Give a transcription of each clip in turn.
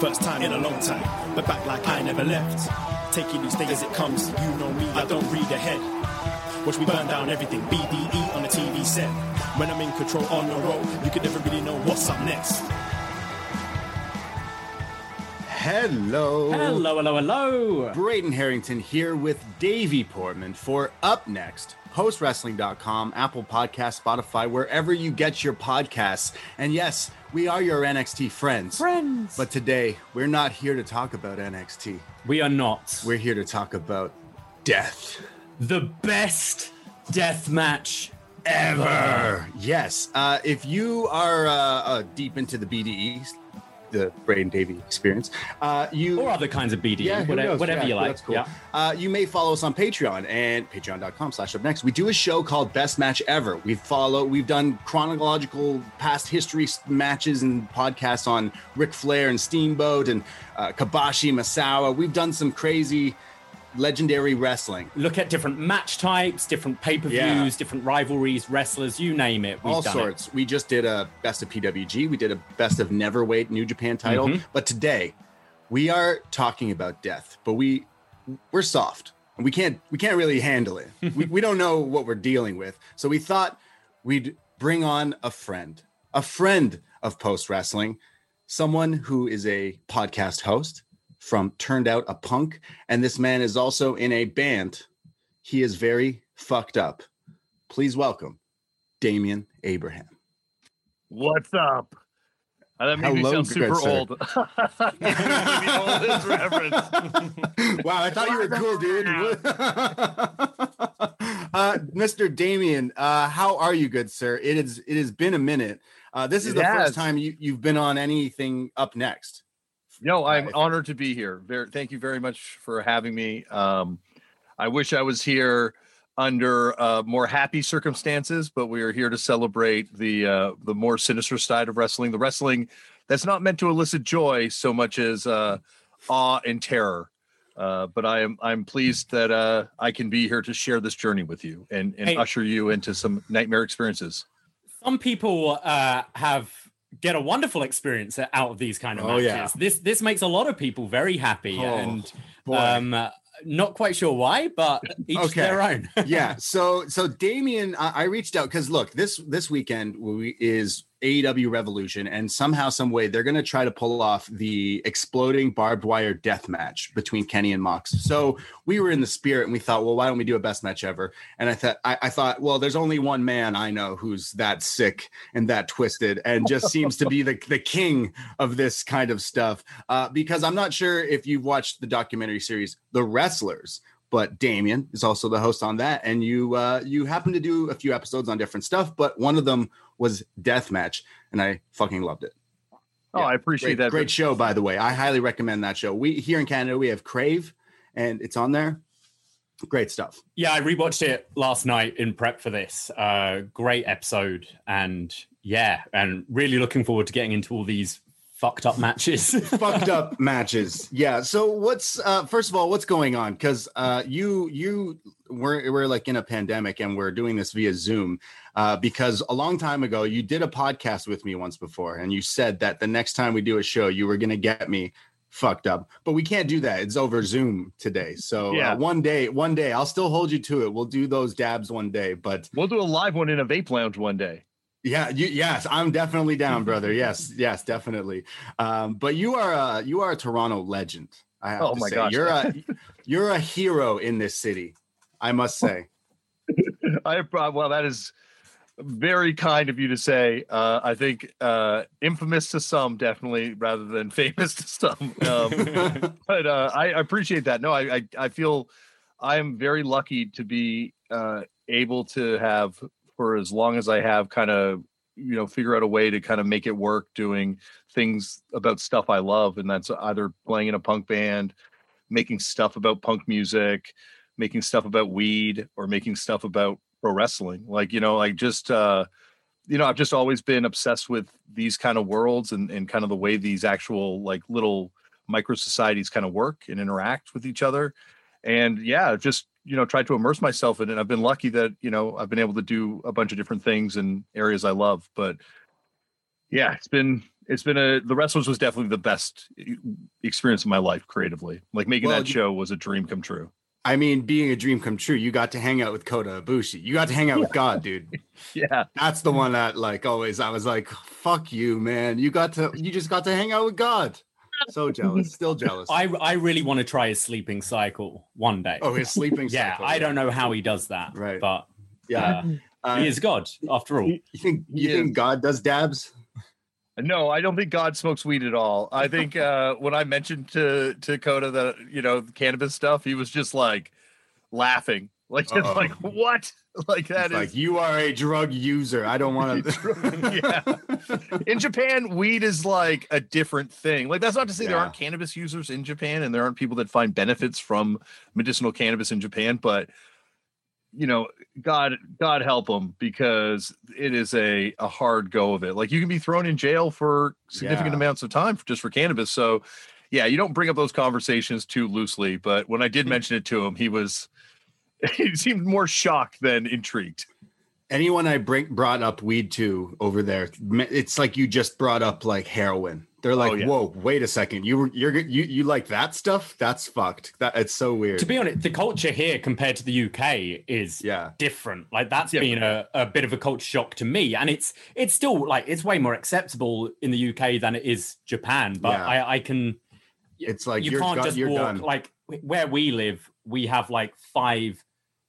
First time in a long time, but back like I never left. Taking these day as it comes, you know me, I don't read ahead. Watch me burn down everything, BDE on the TV set. When I'm in control on the road, you can never really know what's up next. Hello. Hello, hello, hello. Braden Herrington here with Davie Portman for Up Next, postwrestling.com, Apple Podcast, Spotify, wherever you get your podcasts. And yes, we are your NXT friends. Friends. But today, we're not here to talk about NXT. we are not We're here to talk about death. the best death match Ever. Yes. Uh, if you are uh, uh, deep into the BDE, the Braden Davie experience, uh, you or other kinds of BD, Yeah, whatever, knows? whatever Yeah, you like. That's cool. Yeah. Uh, you may follow us on Patreon and patreon.com slash up next. We do a show called Best Match Ever. We follow, we've done chronological past history matches and podcasts on Ric Flair and Steamboat and uh, Kobashi Misawa. We've done some crazy legendary wrestling. Look at different match types, different pay per views, Yeah. different rivalries, wrestlers, you name it. We've all sorts. We just did a best of PWG. We did a best of Neverweight New Japan title. Mhm. But today, we are talking about death. But we we're soft. And we can't we can't really handle it. we, we don't know what we're dealing with. So we thought we'd bring on a friend, a friend of post wrestling, someone who is a podcast host from Turned Out a Punk, and this man is also in a band. He is very fucked up. Please welcome Damian Abraham. What's up? Uh, that makes Hello, me sound super old. the wow, I thought you were cool, dude. uh, Mr. Damian, uh, how are you, good sir? It is. It has been a minute. Uh, this is It the has. first time you, you've been on anything up next. No, I'm I- honored to be here. Very, thank you very much for having me. Um, I wish I was here under uh, more happy circumstances, but we are here to celebrate the uh, the more sinister side of wrestling, the wrestling that's not meant to elicit joy so much as uh, awe and terror. Uh, but I am I'm pleased that uh, I can be here to share this journey with you and, and Hey. usher you into some nightmare experiences. Some people uh, have get a wonderful experience out of these kind of Oh, matches. yeah. This this makes a lot of people very happy, Oh, and um, not quite sure why, but each Okay. their own. yeah. So so Damian, I, I reached out because look, this this weekend we, is AEW Revolution, and somehow, some way, they're going to try to pull off the exploding barbed wire death match between Kenny and Mox. So we were in the spirit, and we thought, well, why don't we do a best match ever? And I thought, I, I thought, well, there's only one man I know who's that sick and that twisted, and just seems to be the the king of this kind of stuff. Uh, because I'm not sure if you've watched the documentary series, The Wrestlers but Damian is also the host on that. And you uh, you happen to do a few episodes on different stuff, but one of them was Deathmatch, and I fucking loved it. Oh, Yeah, I appreciate Great, that. great show, by the way. I highly recommend that show. We here in Canada we have Crave and it's on there. Great stuff. Yeah, I rewatched it last night in prep for this. Uh, great episode, and yeah, and really looking forward to getting into all these fucked up matches. fucked up matches. Yeah. So what's uh first of all, what's going on? Because uh you you we're we're like in a pandemic and we're doing this via Zoom. Uh because a long time ago you did a podcast with me once before and you said that the next time we do a show you were gonna get me fucked up but we can't do that it's over zoom today so Yeah. uh, one day one day i'll still hold you to it we'll do those dabs one day but We'll do a live one in a vape lounge one day. yeah, you, yes, I'm definitely down, brother. Yes, yes, definitely. Um, but you are a you are a Toronto legend. I have Oh to my say. gosh. you're a you're a hero in this city. I must say. I uh, well, that is very kind of you to say. Uh, I think uh, infamous to some, definitely, rather than famous to some. Um, but uh, I, appreciate that. No, I, I I feel I am very lucky to be uh, able to have for as long as I have kind of you know figure out a way to kind of make it work doing things about stuff I love and that's either playing in a punk band making stuff about punk music making stuff about weed or making stuff about pro wrestling like you know like just uh you know I've just always been obsessed with these kind of worlds and and kind of the way these actual like little micro societies kind of work and interact with each other. And yeah just you know tried to immerse myself in it i've been lucky that you know i've been able to do a bunch of different things in areas i love but yeah it's been it's been a the wrestlers was definitely the best experience of my life creatively. Like making Well, that you- show was a dream come true I mean, being a dream come true. You got to hang out with Kota Ibushi. You got to hang out with God, dude. yeah That's the one that like always I was like, fuck you, man. You got to you just got to hang out with God. So jealous, still jealous. I I really want to try his sleeping cycle one day. oh, his sleeping. yeah, cycle. I don't know how he does that, Right. But Yeah. uh, Uh, he is God after all. you think you He think. God does dabs? No i don't think god smokes weed at all i think uh when i mentioned to to Kota that you know cannabis stuff he was just like laughing like just Uh-oh. like what like that It's is like you are a drug user. I don't want to. yeah. In Japan, weed is like a different thing. Like that's not to say there aren't cannabis users in Japan and there aren't people that find benefits from medicinal cannabis in Japan, but you know, God God help them because it is a a hard go of it. Like you can be thrown in jail for significant Yeah. amounts of time for, just for cannabis. So yeah, you don't bring up those conversations too loosely, but when I did mention it to him, he was he seemed more shocked than intrigued. Anyone I bring brought up weed to over there, it's like you just brought up like heroin. They're like, Oh, yeah. "Whoa, wait a second, you you're you you like that stuff? That's fucked. That it's so weird." To be honest, the culture here compared to the UK is yeah, different. Like that's Yeah. been a, a bit of a culture shock to me. And it's it's still like it's way more acceptable in the UK than it is Japan. But Yeah. I, I can it's like you you're, can't just you're walk done. like where we live, we have like five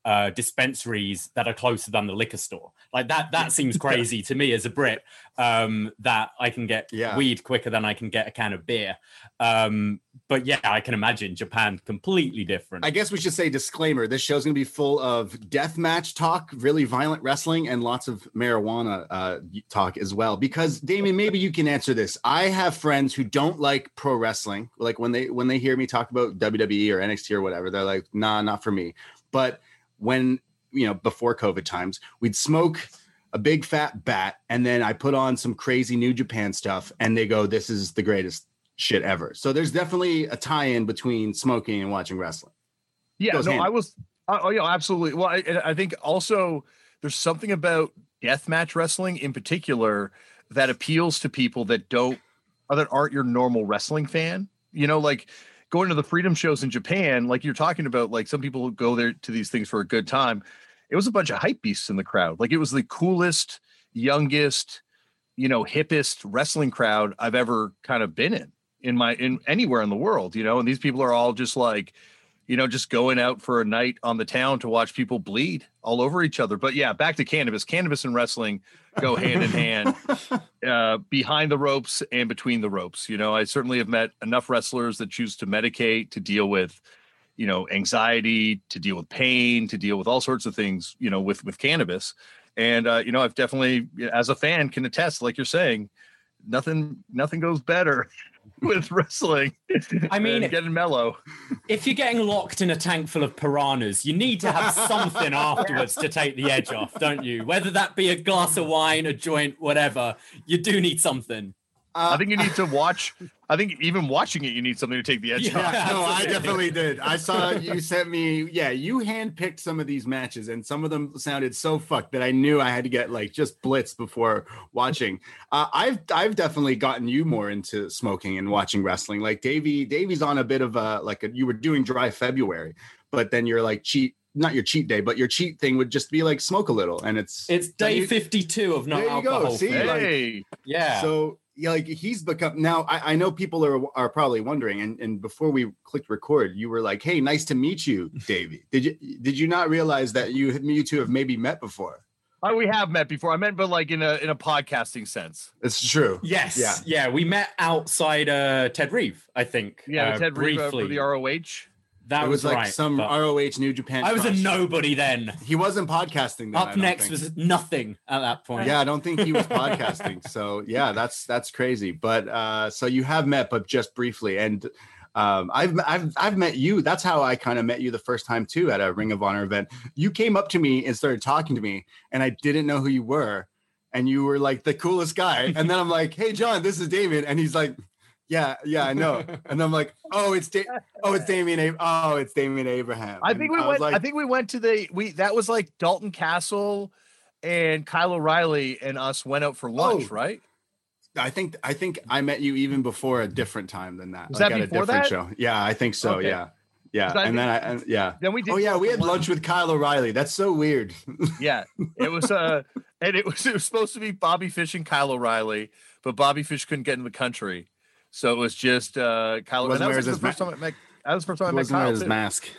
uh dispensaries that are closer than the liquor store. Like that that seems crazy to me as a Brit. Um that I can get Yeah. weed quicker than I can get a can of beer. Um but yeah, I can imagine Japan completely different. I guess we should say disclaimer. This show's going to be full of death match talk, really violent wrestling, and lots of marijuana uh, talk as well. Because Damian, maybe you can answer this. I have friends who don't like pro wrestling. Like when they when they hear me talk about WWE or NXT or whatever, they're like, "Nah, not for me." But when you know before COVID times, we'd smoke a big fat bat, and then I put on some crazy New Japan stuff, and they go, "This is the greatest." shit ever. So there's definitely a tie-in between smoking and watching wrestling. Yeah, no, hand- I was. Oh, yeah, absolutely. Well, I, I think also there's something about deathmatch wrestling in particular that appeals to people that don't or that aren't your normal wrestling fan. You know, like going to the freedom shows in Japan, like you're talking about, like some people go there to these things for a good time. It was a bunch of hype beasts in the crowd. Like it was the coolest, youngest, you know, hippest wrestling crowd I've ever kind of been in in my in anywhere in the world, you know, and these people are all just like you know, just going out for a night on the town to watch people bleed all over each other. But yeah, back to cannabis. Cannabis and wrestling go hand in hand, uh, behind the ropes and between the ropes. You know, I certainly have met enough wrestlers that choose to medicate to deal with, you know, anxiety, to deal with pain, to deal with all sorts of things. You know, with with cannabis, and uh, you know, I've definitely, as a fan, can attest, like you're saying, nothing nothing goes better with wrestling. I mean, getting mellow. If you're getting locked in a tank full of piranhas, you need to have something afterwards to take the edge off, don't you? Whether that be a glass of wine, a joint, whatever, you do need something. Uh, I think you need to watch. I think even watching it, you need something to take the edge Yeah. off. Yeah, no, I definitely did. I saw you sent me. Yeah, you handpicked some of these matches, and some of them sounded so fucked that I knew I had to get like just blitz before watching. Uh, I've I've definitely gotten you more into smoking and watching wrestling. Like Davie, Davie's on a bit of a like a, you were doing dry February, but then you're like cheat, not your cheat day, but your cheat thing would just be like smoke a little, and it's It's day you- 52 of no There you go, alcohol. see? free. like- Hey, yeah. So yeah, like he's become now. I, I know people are are probably wondering, and, and before we clicked record, you were like, "Hey, nice to meet you, Davie." Did you did you not realize that you you two have maybe met before? oh, we have met before. I meant, but like in a in a podcasting sense. It's true. yes. Yeah. Yeah. We met outside uh, Ted Reeve, I think. Yeah, uh, Ted Reeve, uh, for the ROH. That it was, like right, some ROH New Japan. I was a nobody then. He wasn't podcasting. Then, Up next think. was nothing at that point. Yeah, I don't think he was podcasting. So yeah, that's that's crazy. But uh so you have met, but just briefly. And um I've I've I've met you. That's how I kind of met you the first time too at a Ring of Honor event. You came up to me and started talking to me, and I didn't know who you were. And you were like the coolest guy. And then I'm like, hey John, this is David. And he's like, Yeah, yeah, I know. And I'm like, oh, it's da- oh, it's Damian Ab- oh, it's Damian Abraham. I And think we was went. like, I think we went to the we. That was like Dalton Castle and Kyle O'Reilly and us went out for lunch, Oh. right? I think I think I met you even before a different time than that. Was like that at a before different that? show. Yeah, I think so. Okay. Yeah. Yeah. 'Cause I And then I and, yeah. Then we did. Oh yeah, we had lunch with Kyle O'Reilly. That's so weird. Yeah, it was uh, and it was it was supposed to be Bobby Fish and Kyle O'Reilly, but Bobby Fish couldn't get in the country, so it was just uh, Kyle. Wasn't that was wearing his the first ma- time I met. That was the first time I met Wasn't Kyle. his too. mask.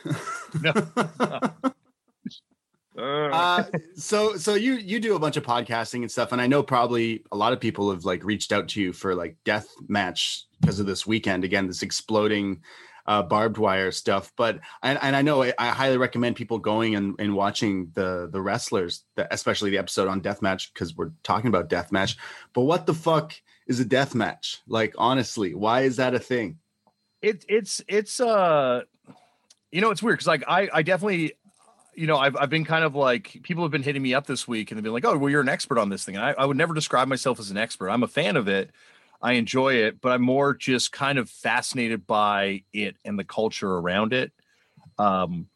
No. Uh, uh, so so you you do a bunch of podcasting and stuff, and I know probably a lot of people have like reached out to you for like death match because of this weekend. Again, this exploding uh, barbed wire stuff. But and, and I know I, I highly recommend people going and, and watching the the wrestlers, the, especially the episode on death match because we're talking about death match. But what the fuck is a death match? Like honestly, why is that a thing? it, it's it's uh you know it's weird because like I I definitely you know I've I've been kind of like people have been hitting me up this week and they've been like oh well you're an expert on this thing and I, I would never describe myself as an expert I'm a fan of it I enjoy it but I'm more just kind of fascinated by it and the culture around it um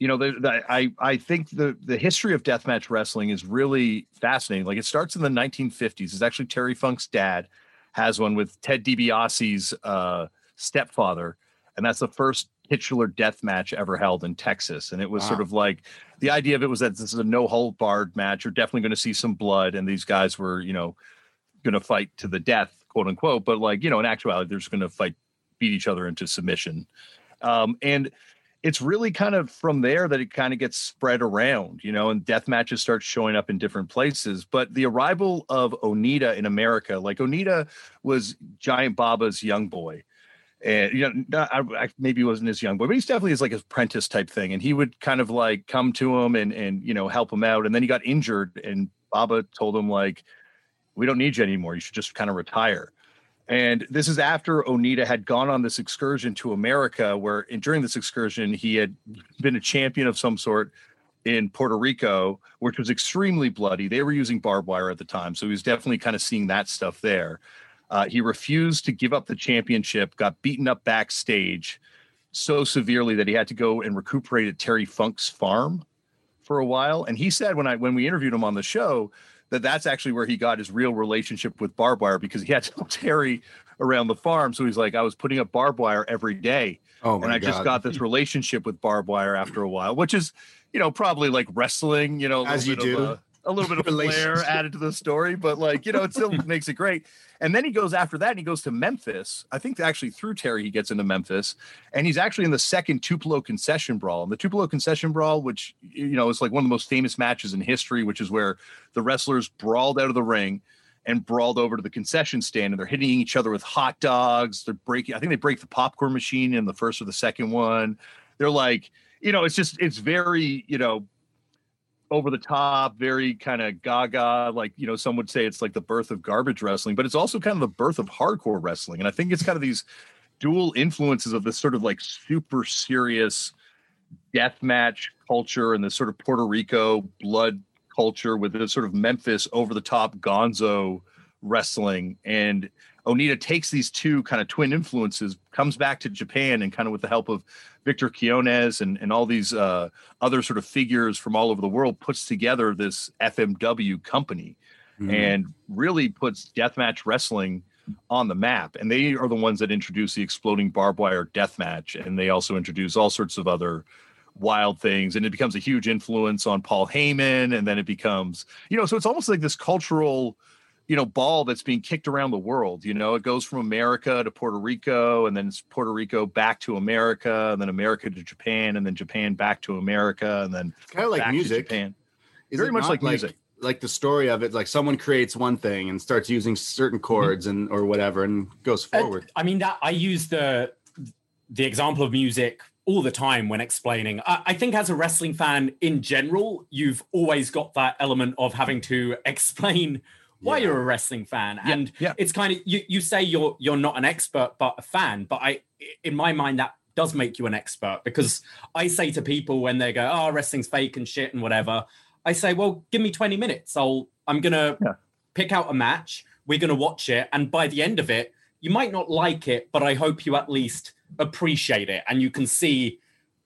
you know the, the, I I think the the history of deathmatch wrestling is really fascinating like it starts in the 1950s it's actually Terry Funk's dad has one with Ted DiBiase's uh stepfather and that's the first titular death match ever held in Texas. And it was Wow. sort of like the idea of it was that this is a no hold barred match. You're definitely going to see some blood, and these guys were, you know, going to fight to the death, quote unquote. But like, you know, in actuality, they're just going to fight, beat each other into submission. Um, and it's really kind of from there that it kind of gets spread around, you know, and death matches start showing up in different places. But the arrival of Onita in America, like Onita was Giant Baba's young boy. And you know I, I, maybe he wasn't his young boy but he's definitely his like apprentice type thing. And he would kind of like come to him and and you know help him out. And then he got injured and baba told him like we don't need you anymore. You should just kind of retire and this is after onita had gone on this excursion to america where and during this excursion he had been a champion of some sort in puerto rico which was extremely bloody they were using barbed wire at the time so he was definitely kind of seeing that stuff there uh, he refused to give up the championship, got beaten up backstage so severely that he had to go and recuperate at Terry Funk's farm for a while. And he said when I when we interviewed him on the show that that's actually where he got his real relationship with barbed wire because he had to Terry around the farm. So he's like, I was putting up barbed wire every day, Oh and I god! just got this relationship with barbed wire after a while, which is you know probably like wrestling, you know, As you do. a, a little bit of flair added to the story, but like you know, it still makes it great. And then he goes after that and he goes to Memphis. I think actually through Terry, he gets into Memphis and he's actually in the second Tupelo concession brawl. And the Tupelo concession brawl, which, you know, is like one of the most famous matches in history, which is where the wrestlers brawled out of the ring and brawled over to the concession stand and they're hitting each other with hot dogs. They're breaking, I think they break the popcorn machine in the first or the second one. They're like, you know, it's just, it's very, you know, over the top, very kind of gaga. Like, you know, some would say it's like the birth of garbage wrestling, but it's also kind of the birth of hardcore wrestling. And I think it's kind of these dual influences of this sort of like super serious death match culture and this sort of Puerto Rico blood culture with this sort of Memphis over the top gonzo wrestling. And Onita takes these two kind of twin influences, comes back to Japan, and kind of with the help of Victor Quinones and, and all these uh, other sort of figures from all over the world, puts together this FMW company mm-hmm. and really puts deathmatch wrestling on the map. And they are the ones that introduce the exploding barbed wire death match. And they also introduce all sorts of other wild things. And it becomes a huge influence on Paul Heyman. And then it becomes, you know, so it's almost like this cultural you know ball that's being kicked around the world you know it goes from america to puerto rico and then it's puerto rico back to america and then america to japan and then japan back to america and then kind of like music japan Is very much like, like music like the story of it like someone creates one thing and starts using certain mm-hmm. chords and or whatever and goes forward uh, i mean that i use the the example of music all the time when explaining. I, I, think as a wrestling fan in general, you've always got that element of having to explain why yeah. you're a wrestling fan yeah. and yeah. it's kind of you, you say you're you're not an expert but a fan but i in my mind that does make you an expert because i say to people when they go oh wrestling's fake and shit and whatever i say well give me 20 minutes i'll i'm gonna pick out a match we're gonna watch it and by the end of it you might not like it but i hope you at least appreciate it and you can see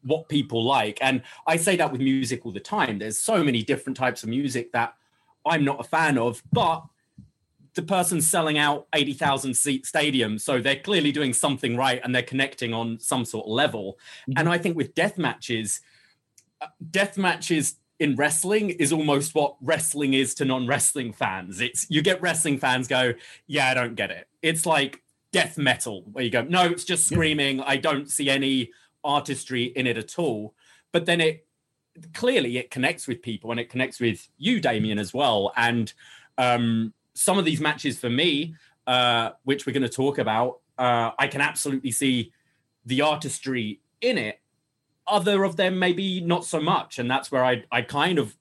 what people like and i say that with music all the time there's so many different types of music that I'm not a fan of, but the person's selling out 80,000 seat stadium. So they're clearly doing something right and they're connecting on some sort of level. Mm-hmm. And I think with death matches, uh, death matches in wrestling is almost what wrestling is to non-wrestling fans. It's you get wrestling fans go, yeah, I don't get it. It's like death metal where you go, no, it's just screaming. I don't see any artistry in it at all. But then it clearly it connects with people and it connects with you, Damian, as well. And um, some of these matches for me, uh, which we're going to talk about, uh, I can absolutely see the artistry in it. Other of them, maybe not so much. And that's where I, I kind of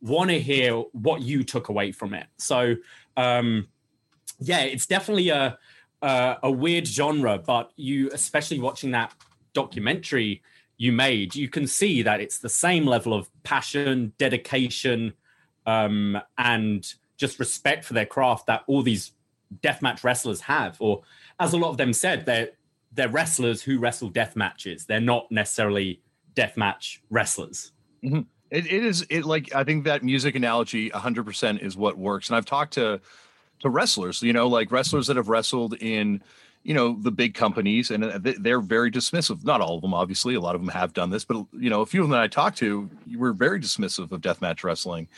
want to hear what you took away from it. So, um, yeah, it's definitely a, a, a weird genre, but you, especially watching that documentary, you made, you can see that it's the same level of passion, dedication, um, and just respect for their craft that all these deathmatch wrestlers have. Or, as a lot of them said, they're they're wrestlers who wrestle death matches. They're not necessarily deathmatch wrestlers. Mm-hmm. It, it is it like I think that music analogy 100% is what works. And I've talked to to wrestlers, you know, like wrestlers that have wrestled in you know the big companies and uh, they're very dismissive. Not all of them obviously. A lot of them have done this but you know a few of them that i talked to were very dismissive of deathmatch wrestling.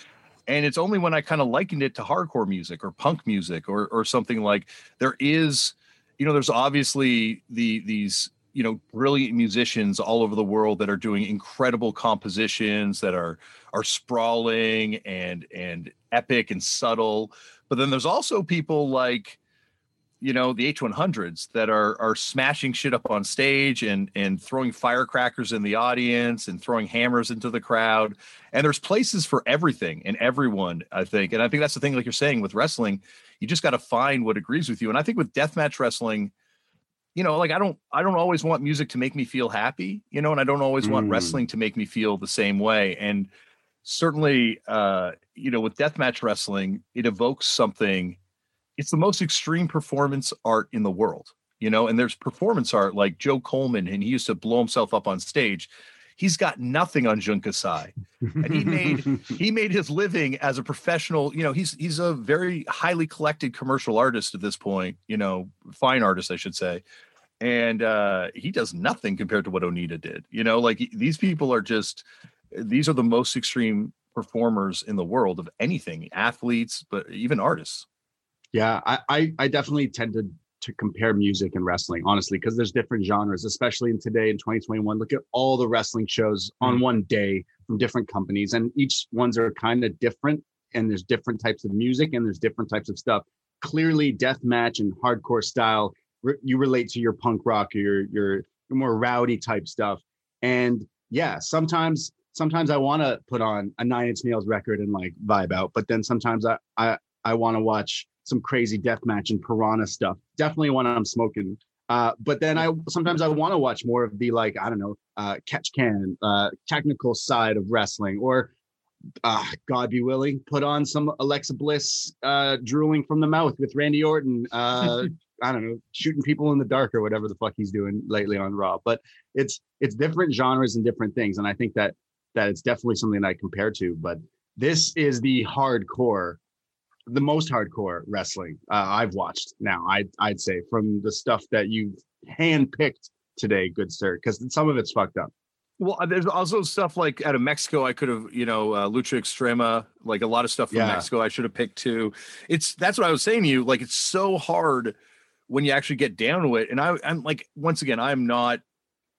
And it's only when i kind of likened it to hardcore music or punk music or or something like there is you know there's obviously the these you know brilliant musicians all over the world that are doing incredible compositions that are are sprawling and and epic and subtle. But then there's also people like you know the H100s that are are smashing shit up on stage and and throwing firecrackers in the audience and throwing hammers into the crowd. And there's places for everything and everyone I think. And I think that's the thing like you're saying with wrestling you just got to find what agrees with you. And I think with deathmatch wrestling you know like I don't I don't always want music to make me feel happy you know and I don't always mm. want wrestling to make me feel the same way. And certainly uh you know with deathmatch wrestling it evokes something it's the most extreme performance art in the world, you know, and there's performance art like Joe Coleman, and he used to blow himself up on stage. He's got nothing on Jun Kasai. And he made he made his living as a professional, you know, he's he's a very highly collected commercial artist at this point, you know, fine artist, I should say. And uh he does nothing compared to what Onita did. You know, like these people are just these are the most extreme performers in the world of anything, athletes, but even artists. Yeah, I, I, I definitely tend to to compare music and wrestling, honestly, because there's different genres, especially in today in 2021. Look at all the wrestling shows on mm. one day from different companies, and each ones are kind of different. And there's different types of music and there's different types of stuff. Clearly, death match and hardcore style, re- you relate to your punk rock, your your your more rowdy type stuff. And yeah, sometimes sometimes I want to put on a Nine Inch Nails record and like vibe out, but then sometimes I I I want to watch some crazy death match and piranha stuff. Definitely when I'm smoking. Uh, but then I sometimes I want to watch more of the like I don't know uh, catch can uh, technical side of wrestling or uh, God be willing, put on some Alexa Bliss uh, drooling from the mouth with Randy Orton. Uh, I don't know, shooting people in the dark or whatever the fuck he's doing lately on Raw. But it's it's different genres and different things, and I think that that it's definitely something that I compare to. But this is the hardcore, the most hardcore wrestling uh, I've watched now. I I'd say from the stuff that you've handpicked today, good sir, because some of it's fucked up. Well, uh, there's also stuff like out of Mexico. I could have, you know, uh, Lucha Extrema, like a lot of stuff from Yeah. Mexico. I should have picked too. It's that's what I was saying to you. Like it's so hard when you actually get down to it. And I, I'm like, once again, I'm not,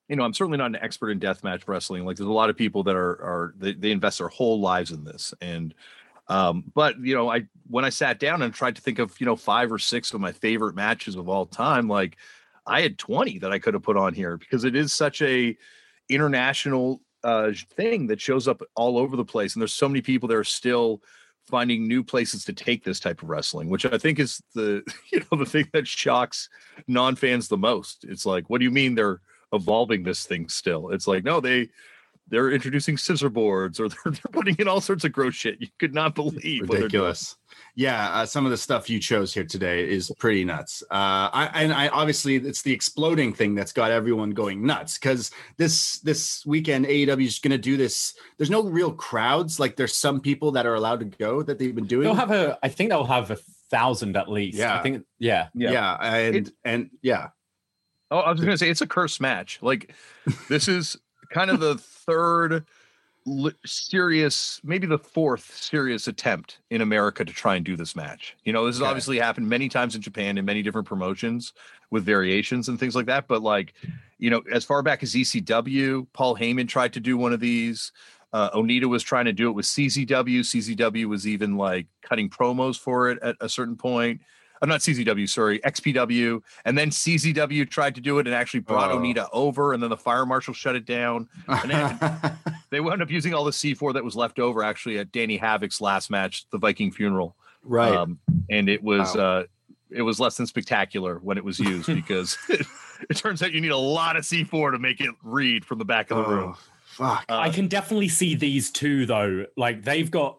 you know, I'm certainly not an expert in deathmatch wrestling. Like there's a lot of people that are are they, they invest their whole lives in this. And um, but you know, I when I sat down and tried to think of you know five or six of my favorite matches of all time, like I had 20 that I could have put on here because it is such a international uh thing that shows up all over the place and there's so many people that are still finding new places to take this type of wrestling which i think is the you know the thing that shocks non-fans the most. It's like what do you mean they're evolving this thing still? It's like no they they're introducing scissor boards or they're, they're putting in all sorts of gross shit you could not believe what they're doing. ridiculous. Yeah, uh, some of the stuff you chose here today is pretty nuts. Uh, I and I obviously it's the exploding thing that's got everyone going nuts because this this weekend AEW is going to do this. There's no real crowds. Like there's some people that are allowed to go that they've been doing. They'll have a. I think they'll have a thousand at least. Yeah. I think. Yeah. yeah, and It- and yeah, Oh, I was going to say it's a curse match. Like this is kind of the third serious, maybe the fourth serious attempt in America to try and do this match. You know, this has Okay. obviously happened many times in Japan in many different promotions with variations and things like that. But like, you know, as far back as ECW, Paul Heyman tried to do one of these. Uh, Onita was trying to do it with CZW. CZW was even like cutting promos for it at a certain point. I'm not CZW, sorry, XPW. And then CZW tried to do it and actually brought Oh. Onita over, and then the fire marshal shut it down. And then they wound up using all the C4 that was left over actually at Danny Havoc's last match, the Viking funeral. right. Um, and it was Wow. uh it was less than spectacular when it was used because it, turns out you need a lot of C4 to make it read from the back of the room. Oh, fuck. Uh, I can definitely see these two though. Like they've got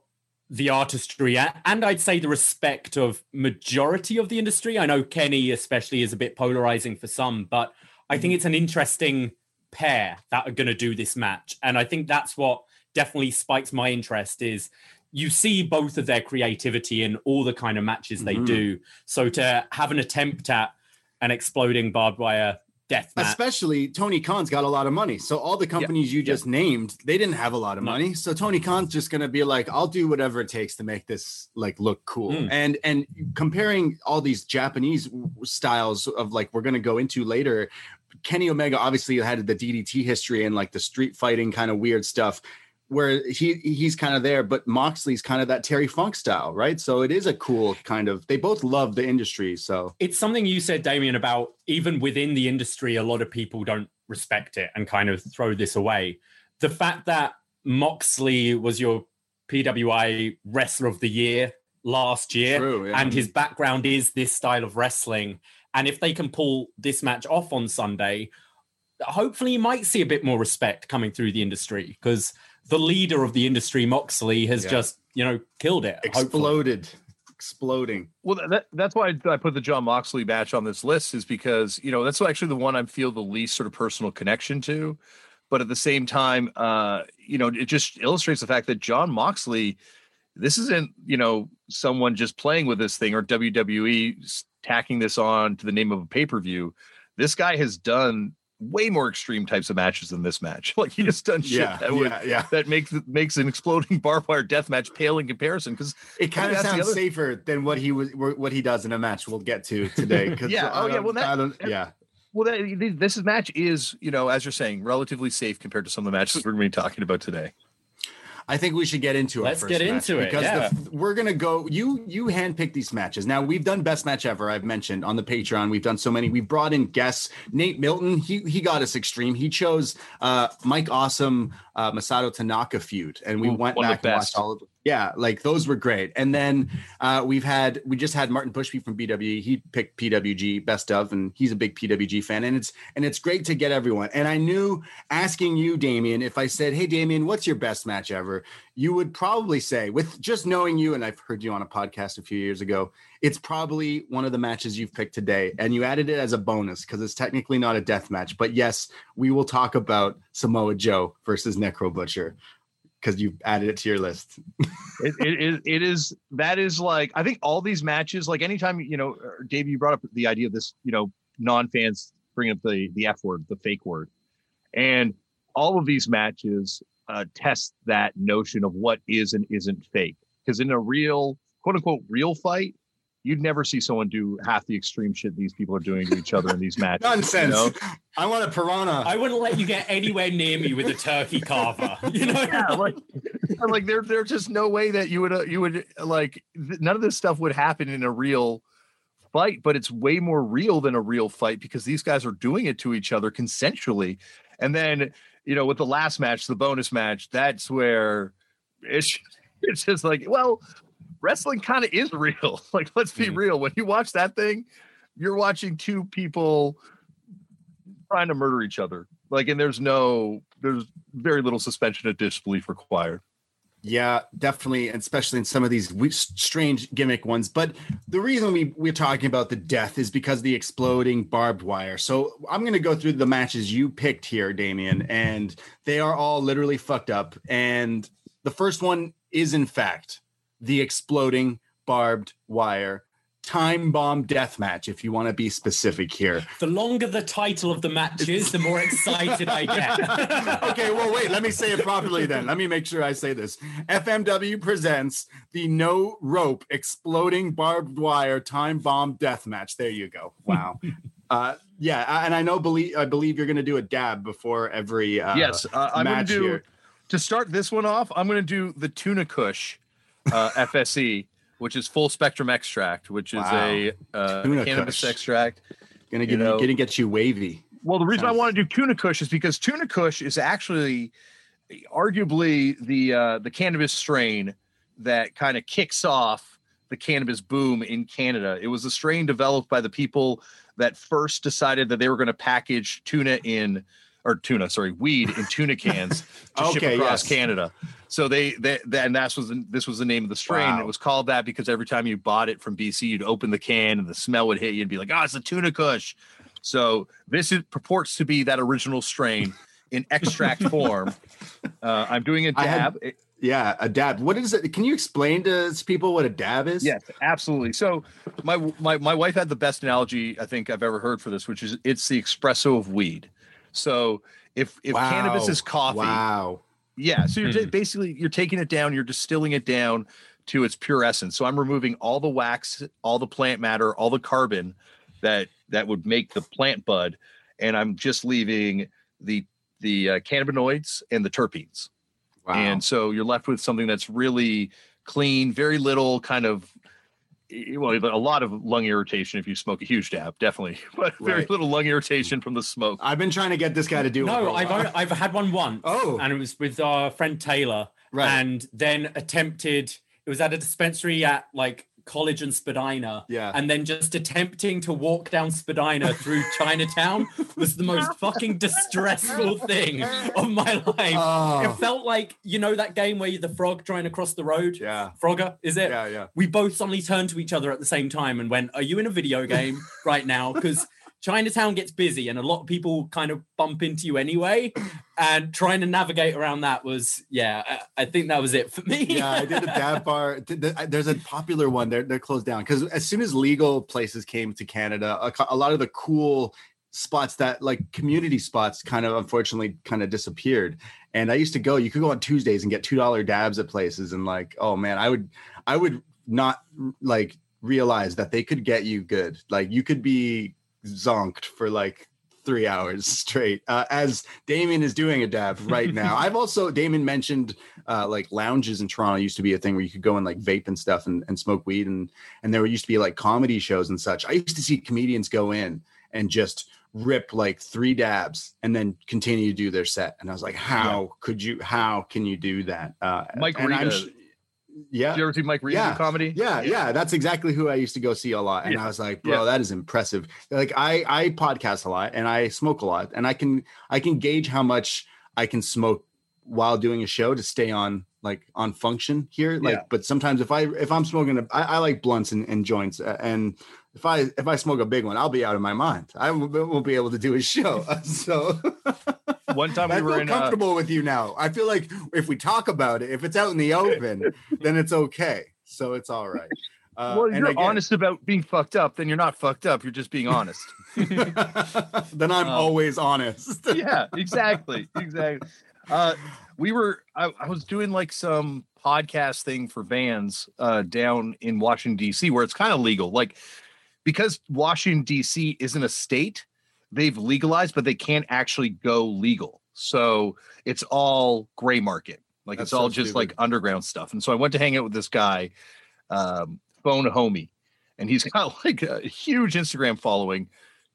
the artistry and I'd say the respect of majority of the industry. I know Kenny especially is a bit polarizing for some, but I think it's an interesting pair that are going to do this match. And I think that's what definitely spikes my interest is you see both of their creativity in all the kind of matches they Mhm. do. So to have an attempt at an exploding barbed wire death Especially Tony Khan's got a lot of money. So all the companies you just named, they didn't have a lot of No. money. So Tony Khan's just gonna be like, I'll do whatever it takes to make this like look cool. Mm. And and comparing all these Japanese styles of like we're gonna go into later. Kenny Omega obviously had the DDT history and like the street fighting kind of weird stuff. Where he he's kind of there, but Moxley's kind of that Terry Funk style, right? So it is a cool kind of. They both love the industry, so it's something you said, Damian, about even within the industry, a lot of people don't respect it and kind of throw this away. The fact that Moxley was your PWI Wrestler of the Year last year, True, yeah. and his background is this style of wrestling. And if they can pull this match off on Sunday, hopefully you might see a bit more respect coming through the industry because the leader of the industry, Moxley, has Yeah. just, you know, killed it. hopefully. exploded, exploding. Well, that, that's why I put the Jon Moxley match on this list is because you know that's actually the one I feel the least sort of personal connection to, but at the same time, uh, you know, it just illustrates the fact that Jon Moxley, this isn't you know someone just playing with this thing or WWE tacking this on to the name of a pay per view. This guy has done way more extreme types of matches than this match. Like he just done shit Yeah, that would yeah, yeah. that makes makes an exploding barbed wire death match pale in comparison because It kind of sounds other- safer than what he was, what he does in a match. We'll get to today. Yeah, I oh, yeah, um, well, that- I don't- that- yeah, Well, that, this match is, you know, as you're saying, relatively safe compared to some of the matches we're going to be talking about today. I think we should get into it. Let's get into it, because yeah. the, we're gonna go. You you handpick these matches. Now we've done best match ever. I've mentioned on the Patreon. We've done so many. We've brought in guests. Nate Milton. He he got us extreme. He chose uh, Mike Awesome uh, Masato Tanaka feud, and we Ooh, went back and watched all of them. Yeah, like those were great. And then uh, we've had we just had Martin Bushby from BWG. He picked PWG best of, and he's a big PWG fan. And it's and it's great to get everyone. And I knew asking you, Damian, if I said, "Hey, Damian, what's your best match ever?" You would probably say, with just knowing you, and I've heard you on a podcast a few years ago, it's probably one of the matches you've picked today. And you added it as a bonus because it's technically not a death match. But yes, we will talk about Samoa Joe versus Necro Butcher because you've added it to your list. it, it, it, is that is like I think all these matches, like anytime you know, uh, Dave, you brought up the idea of this, you know, non-fans bring up the the F word, the fake word, and all of these matches uh, test that notion of what is and isn't fake. Because in a real quote unquote real fight, you'd never see someone do half the extreme shit these people are doing to each other in these matches. Nonsense. You know? I want a piranha. I wouldn't let you get anywhere near me with a turkey carver. You know, yeah, like, like there, there's just no way that you would, uh, you would like, th- none of this stuff would happen in a real fight, but it's way more real than a real fight because these guys are doing it to each other consensually. And then, you know, with the last match, the bonus match, that's where it's, it's just like, well, wrestling kind of is real. Like, let's be Mm. real. When you watch that thing, you're watching two people trying to murder each other. Like, and there's no, there's very little suspension of disbelief required. Yeah, definitely, especially in some of these we- strange gimmick ones. But the reason we we're talking about the death is because the exploding barbed wire. So I'm going to go through the matches you picked here, Damian, and they are all literally fucked up. And the first one is, in fact, the exploding barbed wire time bomb death match. If you want to be specific here. the longer the title of the match is, the more excited I get. okay, well, wait, let me say it properly then. Let me make sure I say this. FMW presents the no rope exploding barbed wire time bomb death match. There you go. Wow. uh, yeah, and I know believe I believe you're going to do a dab before every uh, yes, uh, I'm going to do here. to start this one off. I'm going to do the tuna kush uh, FSE, which is full spectrum extract, which is a uh, Tuna cannabis Kush. extract. Gonna you get know- gonna get you wavy. Well, the reason I want to do tuna kush is because tuna kush is actually arguably the uh, the cannabis strain that kind of kicks off the cannabis boom in Canada. It was a strain developed by the people that first decided that they were going to package tuna in or tuna, sorry, weed in tuna cans to ship across yes. Canada. So they, they, that, and that's was the, this was the name of the strain. Wow. It was called that because every time you bought it from BC, you'd open the can and the smell would hit you and be like, "Oh, it's a tuna kush." So this is, purports to be that original strain in extract form. Uh, I'm doing a had- dab. It- Yeah, a dab. What is it? Can you explain to people what a dab is? Yes, absolutely. So my my my wife had the best analogy I think I've ever heard for this, which is it's the espresso of weed. So if if cannabis is coffee, Wow. yeah. So you're Hmm. basically you're taking it down, you're distilling it down to its pure essence. So I'm removing all the wax, all the plant matter, all the carbon that that would make the plant bud, and I'm just leaving the the uh, cannabinoids and the terpenes. Wow. And so you're left with something that's really clean, very little kind of well, a lot of lung irritation if you smoke a huge dab, definitely, but very Right. little lung irritation from the smoke. I've been trying to get this guy to do it. for no, a I've only, I've had one once. Oh. and it was with our friend Taylor. Right. and then attempted. It was at a dispensary at like College and Spadina. Yeah. and then just attempting to walk down Spadina through Chinatown was the most fucking distressful thing of my life. Oh. It ah. felt like you know that game where you're the frog trying to cross the road. Yeah. Frogger, is it? Yeah, yeah. we both suddenly turned to each other at the same time and went, Are you in a video game right now? Because Chinatown gets busy and a lot of people kind of bump into you anyway. And trying to navigate around that was, yeah, I, I think that was it for me. yeah, I did a dab bar. There's a popular one. They're they're closed down because as soon as legal places came to Canada, a, a lot of the cool spots that like community spots kind of unfortunately kind of disappeared. And I used to go. You could go on Tuesdays and get two dollar dabs at places, and like, oh man, I would I would not like realize that they could get you good. Like you could be zonked for like three hours straight uh, as Damian is doing a dab right now. I've also Damian mentioned uh, like lounges in Toronto used to be a thing where you could go and like vape and stuff and, and smoke weed and and there used to be like comedy shows and such. I used to see comedians go in and just rip like three dabs and then continue to do their set. And I was like, how could you? How can you do that? Uh, Mike Rita. sh- yeah, Did you ever see Mike Reed Yeah. do comedy? yeah, yeah, that's exactly who I used to go see a lot. And Yeah. I was like, bro, Yeah. that is impressive. Like I I podcast a lot and I smoke a lot and I can I can gauge how much I can smoke while doing a show to stay on like on function here. Like, Yeah. but sometimes if I if I'm smoking, a, I, I like blunts and, and joints, uh, and if I if I smoke a big one, I'll be out of my mind. I won't won't be able to do a show. so One time we I were feel in. Uh, comfortable with you now. I feel like if we talk about it, if it's out in the open, then it's okay. So it's all right. Uh, well, you're again- honest about being fucked up, then you're not fucked up. You're just being honest. then I'm Um, always honest. yeah, exactly, exactly. Uh, we were. I, I was doing like some podcast thing for vans uh, down in Washington D.C. where it's kind of legal, like because Washington D.C. isn't a state. They've legalized, but they can't actually go legal. So it's all gray market. Like That's it's all so just stupid. like underground stuff. And so I went to hang out with this guy, um, Phone Homie, and he's got like a huge Instagram following,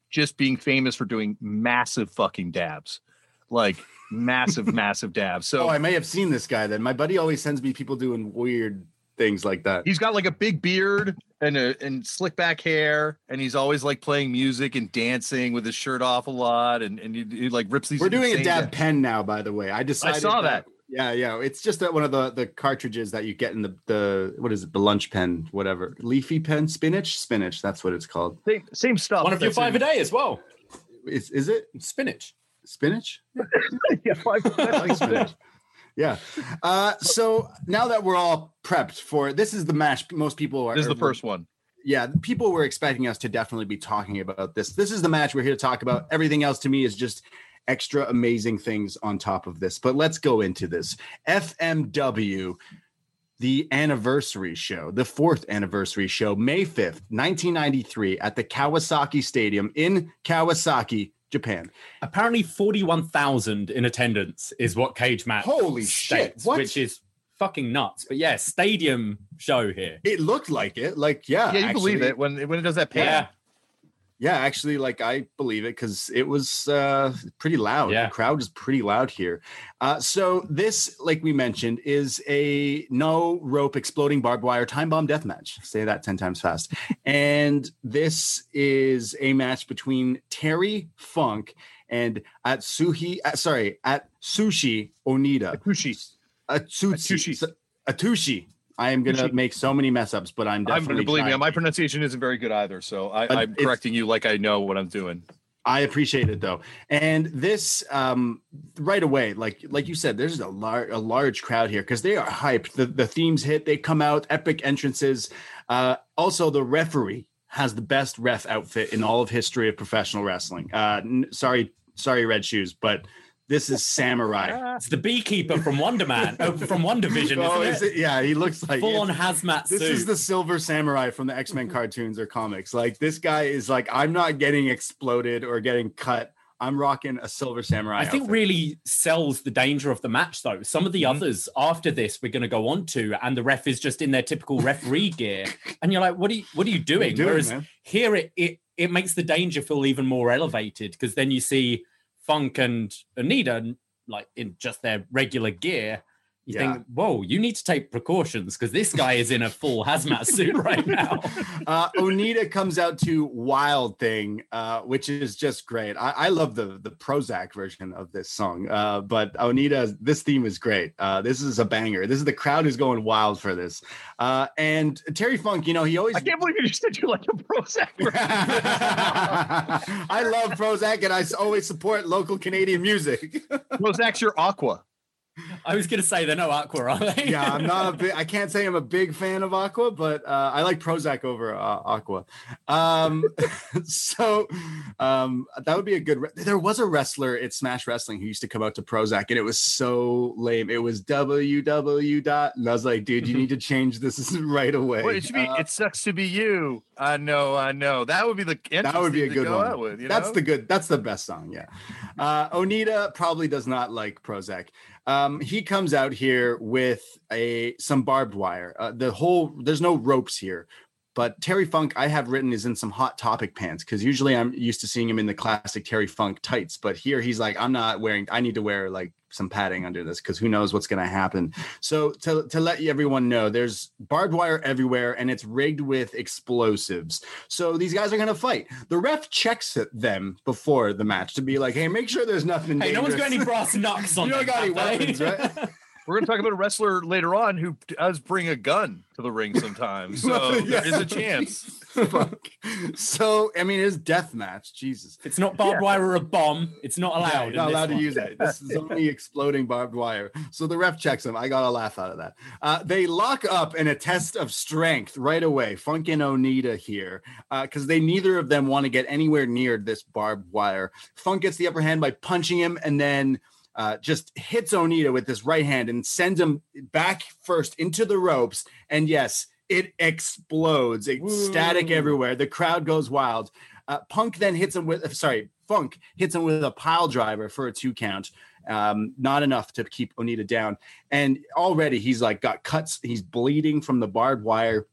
just being famous for doing massive fucking dabs, like massive, massive dab. So oh, I may have seen this guy then. My buddy always sends me people doing weird things like that. he's got like a big beard and a and slick back hair, and he's always like playing music and dancing with his shirt off a lot, and and he, he like rips these. We're doing a dab dabs. pen now, by the way. I decided. saw that. Yeah, yeah. It's just that one of the the cartridges that you get in the the what is it? The lunch pen, whatever. Leafy pen, spinach, spinach. That's what it's called. Same, same stuff. One of your five in- a day as well. Is is it Spinach. Spinach? yeah, five I like spinach. Yeah. Uh, so now that we're all prepped for this is the match most people are. This is the first one. yeah, people were expecting us to definitely be talking about this. This is the match we're here to talk about. Everything else to me is just extra amazing things on top of this. But let's go into this. FMW, the anniversary show, the fourth anniversary show, May 5th, 1993, at the Kawasaki Stadium in Kawasaki, Japan. Apparently, 41,000 in attendance is what Cage Match Holy shit, what? which is fucking nuts. But yeah, stadium show here. It looked like it. Like, yeah. Yeah, you believe it when when it does that pan. Yeah. Yeah, actually, like I believe it because it was uh, pretty loud. Yeah. The crowd is pretty loud here. Uh, so this, like we mentioned, is a no rope exploding barbed wire time bomb death match. Say that ten times fast. and this is a match between Terry Funk and Atsuhi. Uh, sorry, at Sushi Onita. Akushi. Atsushi. Atsushi. Atushi. I am gonna make so many mess ups, but I'm definitely. I'm believe me, my pronunciation isn't very good either. So I, I'm correcting you like I know what I'm doing. I appreciate it though, and this um, right away, like like you said, there's a large a large crowd here because they are hyped. The the themes hit, they come out, epic entrances. Uh, also, the referee has the best ref outfit in all of history of professional wrestling. Uh, n- sorry, sorry, red shoes, but this is samurai. It's the beekeeper from Wonder Man, oh, from WandaVision, Oh, isn't it? Yeah, he looks like Full on hazmat This suit. is the Silver Samurai from the X Men cartoons or comics. Like this guy is like, I'm not getting exploded or getting cut. I'm rocking a Silver Samurai. I think outfit. really sells the danger of the match, though. Some of the Mm-hmm. others after this we're going to go on to, and the ref is just in their typical referee gear, and you're like, "What are you? What are you doing?" doing, Whereas man? here, it, it it makes the danger feel even more elevated because then you see Funk and Onita like in just their regular gear. You Yeah. think, "Whoa, you need to take precautions because this guy is in a full hazmat suit right now." uh, Onita comes out to Wild Thing, uh, which is just great. I, I love the the Prozzäk version of this song, uh, but Onita, this theme is great. Uh, this is a banger. This is the crowd who's going wild for this. Uh, and Terry Funk, you know, he always. I can't believe you just said you like a Prozzäk. I love Prozzäk, and I always support local Canadian music. Prozzäk's your aqua. I was going to say they're no Aqua, are they? yeah, I'm not a big. I can't say I'm a big fan of Aqua, but uh, I like Prozzäk over uh, Aqua. Um, so um, that would be a good. Re- there was a wrestler at Smash Wrestling who used to come out to Prozzäk, and it was so lame. It was www dot, and I was like, dude, you need to change this right away. Well, it should be. Uh, it sucks to be you. I know. I know. That would be the. that would be a good go one. With, you that's know? the good. That's the best song. Yeah. Uh, Onita probably does not like Prozzäk. Um, he comes out here with a some barbed wire. Uh, the whole there's no ropes here, but Terry Funk I have written is in some hot topic pants because usually I'm used to seeing him in the classic Terry Funk tights, but here he's like I'm not wearing. I need to wear like some padding under this because who knows what's going to happen. So to to let everyone know, there's barbed wire everywhere and it's rigged with explosives. So these guys are going to fight. The ref checks them before the match to be like, "Hey, make sure there's nothing." Hey, no one's got any brass knucks on You don't got any weapons, right? We're going to talk about a wrestler later on who does bring a gun to the ring sometimes. So Yeah. there is a chance. So I mean, it's death match. Jesus. It's not barbed wire or a bomb, it's not allowed. Yeah, not this allowed to use it. This is only exploding barbed wire. So the ref checks him. I got a laugh out of that. Uh, they lock up in a test of strength right away. Funk and Onita here because they neither of them want to get anywhere near this barbed wire. Funk gets the upper hand by punching him and then. Uh, just hits Onita with this right hand and sends him back first into the ropes. And yes, it explodes. It's static everywhere. The crowd goes wild. Uh, Punk then hits him with, sorry, Funk hits him with a pile driver for a two count. Um, not enough to keep Onita down. And already he's like got cuts. He's bleeding from the barbed wire.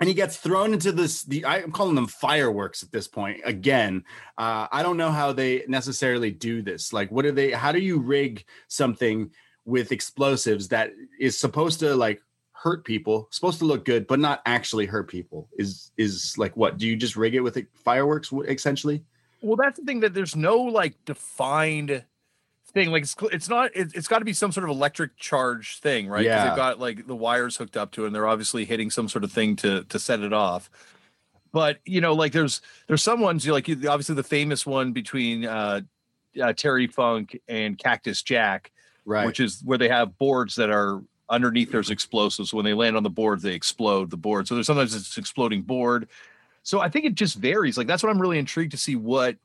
And he gets thrown into this. The I'm calling them fireworks at this point. Again, uh, I don't know how they necessarily do this. Like, what do they? How do you rig something with explosives that is supposed to like hurt people, supposed to look good, but not actually hurt people? Is is like what? Do you just rig it with fireworks essentially? Well, that's the thing that there's no like defined thing. Like it's it's not. It, it's got to be some sort of electric charge thing, right? Yeah. they've got like the wires hooked up to it, and they're obviously hitting some sort of thing to to set it off. But you know, like there's there's some ones you like obviously the famous one between uh, uh Terry Funk and Cactus Jack, Right. which is where they have boards that are underneath there's explosives. When they land on the board, they explode the board. So there's sometimes it's exploding board. So I think it just varies. Like that's what I'm really intrigued to see what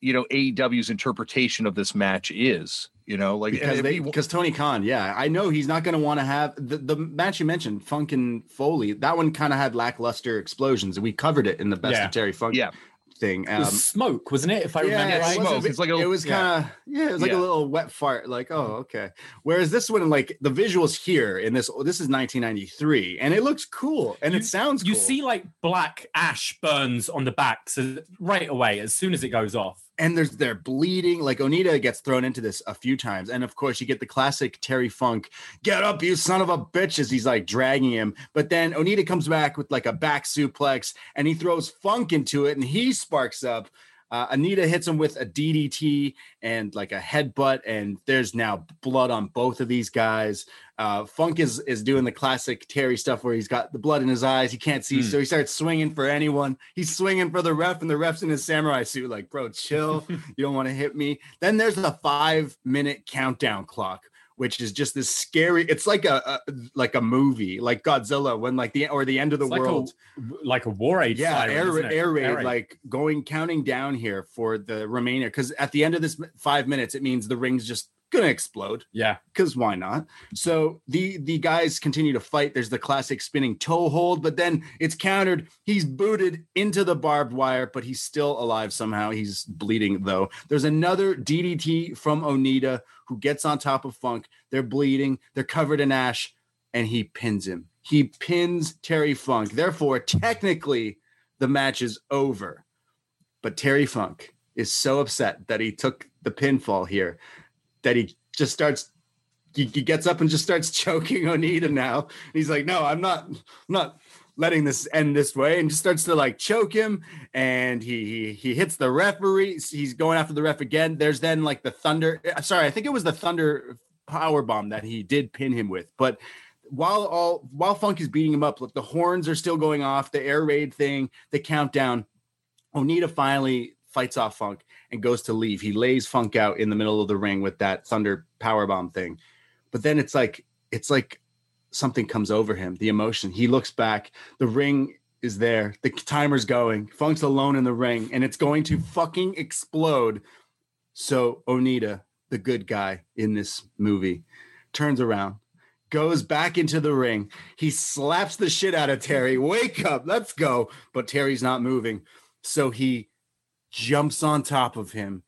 you know AEW's interpretation of this match is. You know, like because they because Tony Khan, yeah, I know he's not going to want to have the, the match you mentioned, Funk and Foley. That one kind of had lackluster explosions, and we covered it in the best Yeah. of Terry Funk Yeah. thing. It was Um, smoke, wasn't it? If I yeah, remember it right. smoke. wasn't- It's like a it was kind of yeah, it was like Yeah. a little wet fart. Like oh okay. Whereas this one, like the visuals here in this, this is 1993, and it looks cool and You- it sounds. You cool. see like black ash burns on the back so right away as soon as it goes off. And there's they're bleeding. Like Onita gets thrown into this a few times, and of course you get the classic Terry Funk, "Get up, you son of a bitch!" as he's like dragging him. But then Onita comes back with like a back suplex, and he throws Funk into it, and he sparks up. Uh, Onita hits him with a DDT and like a headbutt, and there's now blood on both of these guys. Uh, Funk is is doing the classic Terry stuff where he's got the blood in his eyes, he can't see, Hmm. so he starts swinging for anyone. He's swinging for the ref, and the ref's in his samurai suit, like, bro, chill. you don't want to hit me. Then there's the five minute countdown clock. Which is just this scary. It's like a, a like a movie, like Godzilla, when like the or the end of the It's like world a like a war aid. yeah siren, air, air raid Air raid. like going counting down here for the remainder because at the end of this five minutes it means the ring's just gonna explode. Yeah. because why not? So the the guys continue to fight. There's the classic spinning toe hold but then it's countered. He's booted into the barbed wire but he's still alive somehow. He's bleeding though. There's another ddt from onita who gets on top of funk. They're bleeding. They're covered in ash and he pins him. He pins terry funk. Therefore technically the match is over. But terry funk is so upset that he took the pinfall here that he just starts he, he gets up and just starts choking Onita now. He's like, no, I'm not, I'm not letting this end this way, and just starts to like choke him. And he he, he hits the referee. He's going after the ref again. There's then like the thunder. uh, Sorry, I think it was the thunder power bomb that he did pin him with, but. While all while Funk is beating him up, look, the horns are still going off, the air raid thing, the countdown. Onita finally fights off Funk and goes to leave. He lays Funk out in the middle of the ring with that thunder power bomb thing. but then it's like it's like something comes over him, the emotion. He looks back, the ring is there, the timer's going, Funk's alone in the ring, and it's going to fucking explode. So Onita, the good guy in this movie, turns around, goes back into the ring. He slaps the shit out of Terry. Wake up, let's go. But Terry's not moving. So he jumps on top of him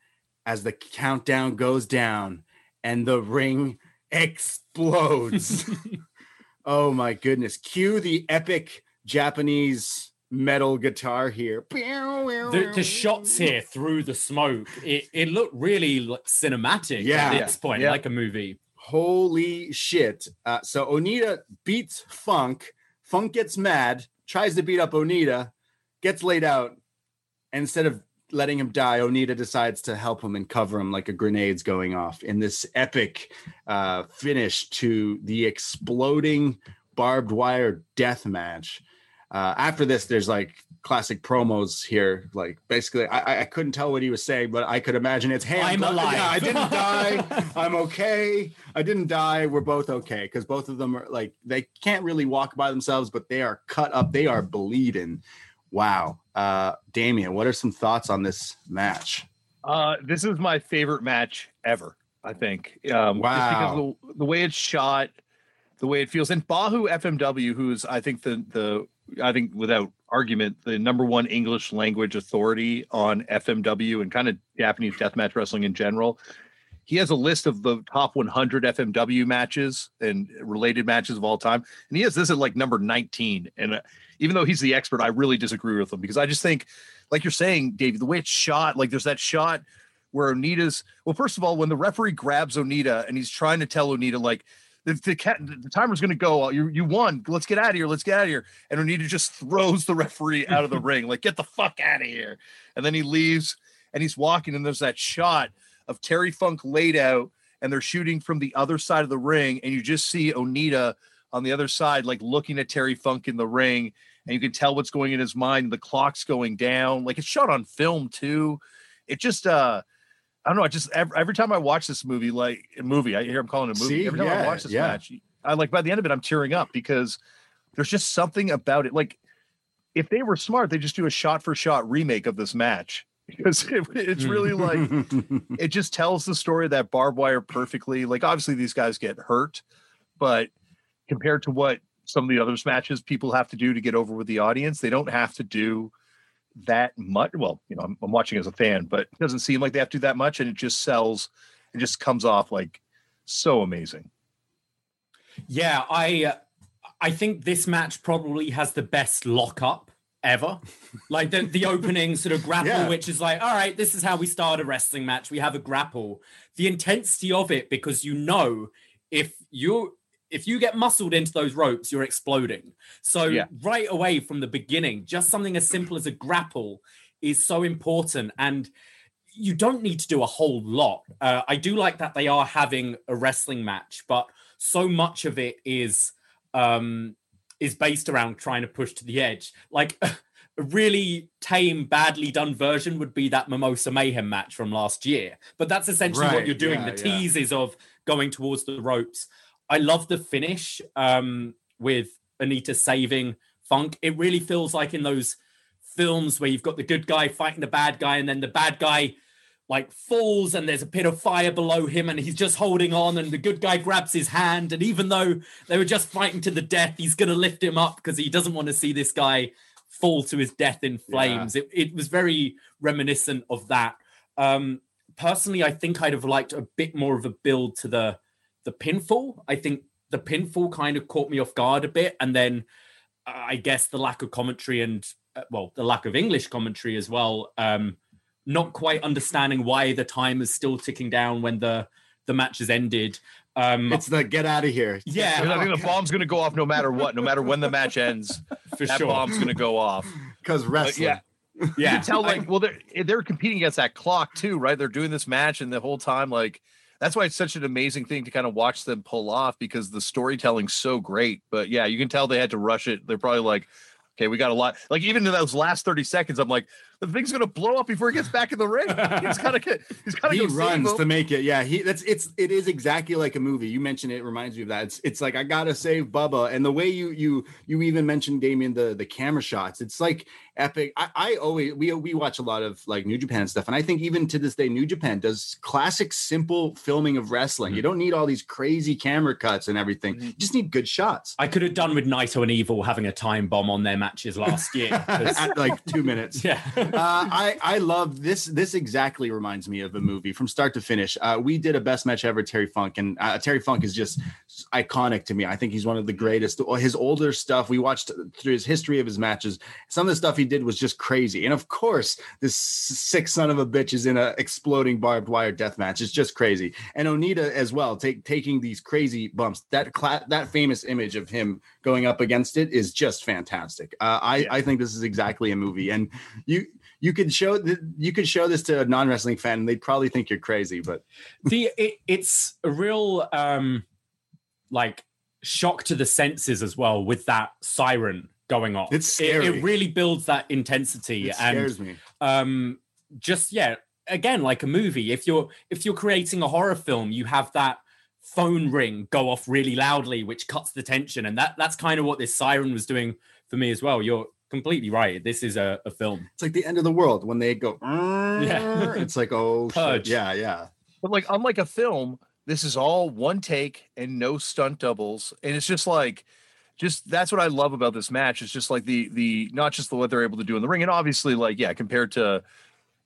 as the countdown goes down and the ring explodes. oh my goodness. Cue the epic Japanese metal guitar here. The, the shots here through the smoke, it, it looked really like cinematic Yeah. at this point, Yeah. like a movie. Holy shit. Uh, so Onita beats Funk. Funk gets mad, tries to beat up Onita, gets laid out. Instead of letting him die, Onita decides to help him and cover him like a grenade's going off in this epic uh, finish to the exploding barbed wire death match. Uh, after this, there's like classic promos here. Like basically, I, I- couldn't tell what he was saying, but I could imagine it's hey, I'm glad- alive." Yeah, I didn't die. I'm okay. I didn't die. We're both okay because both of them are like they can't really walk by themselves, but they are cut up. They are bleeding. Wow. Uh, Damian, what are some thoughts on this match? Uh, this is my favorite match ever. I think. Um, Wow. Because the, the way it's shot, the way it feels, and Bahu FMW, who's I think the the I think without argument the number one English language authority on FMW and kind of Japanese deathmatch wrestling in general. He has a list of the top 100 FMW matches and related matches of all time, and he has this at like number 19. And uh, even though he's the expert, I really disagree with him because I just think, like you're saying, Dave, the way it's shot, like there's that shot where Onita's well, first of all, when the referee grabs Onita and he's trying to tell Onita like the the, cat, the timer's going to go, you you won, let's get out of here, let's get out of here, and Onita just throws the referee out of the ring, like get the fuck out of here, and then he leaves and he's walking, and there's that shot of Terry Funk laid out, and they're shooting from the other side of the ring, and you just see Onita on the other side, like looking at Terry Funk in the ring, and you can tell what's going in his mind. The clock's going down, like it's shot on film too. It just uh I don't know. I just every, every time I watch this movie, like a movie, I hear I'm calling it a movie. See? every time I watch this yeah. match, I like by the end of it, I'm tearing up because there's just something about it. Like if they were smart, they just do a shot for shot remake of this match because it, it's really like it just tells the story of that barbed wire perfectly. Like obviously these guys get hurt, but compared to what some of the other matches people have to do to get over with the audience, they don't have to do that much. Well, you know, I'm, I'm watching as a fan, but it doesn't seem like they have to do that much, and it just sells. It just comes off like so amazing. Yeah, I uh, I think this match probably has the best lockup ever. like the the opening sort of grapple, Yeah. which is like, all right, this is how we start a wrestling match. We have a grapple. The intensity of it, because you know if you if you get muscled into those ropes, you're exploding. So Yeah. right away from the beginning, just something as simple as a grapple is so important and you don't need to do a whole lot. Uh, I do like that they are having a wrestling match, but so much of it is um is based around trying to push to the edge. Like a really tame, badly done version would be that Mimosa Mayhem match from last year. But that's essentially what you're doing. yeah, the yeah. teases of going towards the ropes. I love the finish um with Onita saving Funk. It really feels like in those films where you've got the good guy fighting the bad guy, and then the bad guy like falls and there's a pit of fire below him and he's just holding on and the good guy grabs his hand and even though they were just fighting to the death he's going to lift him up because he doesn't want to see this guy fall to his death in flames. It, it was very reminiscent of that. Um personally i think i'd have liked a bit more of a build to the the pinfall. I think the pinfall kind of caught me off guard a bit and then uh, i guess the lack of commentary and uh, well the lack of english commentary as well um not quite understanding why the time is still ticking down when the the match has ended. Um, it's the get out of here. yeah, I think the bomb's going to go off no matter what, no matter when the match ends. for that sure. bomb's going to go off. Because wrestling. yeah. You yeah, can tell, like, well, they're they're competing against that clock too, right? They're doing this match, and the whole time, like, that's why it's such an amazing thing to kind of watch them pull off because the storytelling's so great. But yeah, you can tell they had to rush it. They're probably like, okay, we got a lot. Like, even in those last thirty seconds, I'm like, the thing's gonna blow up before he gets back in the ring. He's gotta get. He's gotta he go save runs to make it. Yeah, he that's it's it is exactly like a movie. You mentioned it, it reminds me of that. It's it's like I gotta save Bubba, and the way you you you even mentioned Damian the the camera shots. It's like epic. I, I always we we watch a lot of like New Japan stuff, and I think even to this day, New Japan does classic simple filming of wrestling. You mm-hmm. don't need all these crazy camera cuts and everything. Mm-hmm. You just need good shots. I could have done with Naito and Evil having a time bomb on their matches last year. 'cause- At like two minutes. yeah. Uh, I I love this. This exactly reminds me of a movie from start to finish. Uh, we did a best match ever, Terry Funk, and uh, Terry Funk is just iconic to me. I think he's one of the greatest. His older stuff we watched through his history of his matches. Some of the stuff he did was just crazy, and of course, this sick son of a bitch is in a exploding barbed wire death match. It's just crazy, and Onita as well, take taking these crazy bumps. That cla- that famous image of him going up against it is just fantastic. Uh, I Yeah. I think this is exactly a movie, and you you could show th- you could show this to a non-wrestling fan and they'd probably think you're crazy but the it, it's a real um like shock to the senses as well with that siren going off. It's It- scary. It, really builds that intensity it and scares me um just yeah again like a movie if you're if you're creating a horror film you have that phone ring go off really loudly which cuts the tension and that that's kind of what this siren was doing for me as well you're completely right this is a, a film it's like the end of the world when they go Yeah. it's like oh shit. Yeah yeah But like, unlike a film, this is all one take and no stunt doubles, and it's just like, just that's what I love about this match. It's just like the the not just the what they're able to do in the ring, and obviously, like yeah, compared to,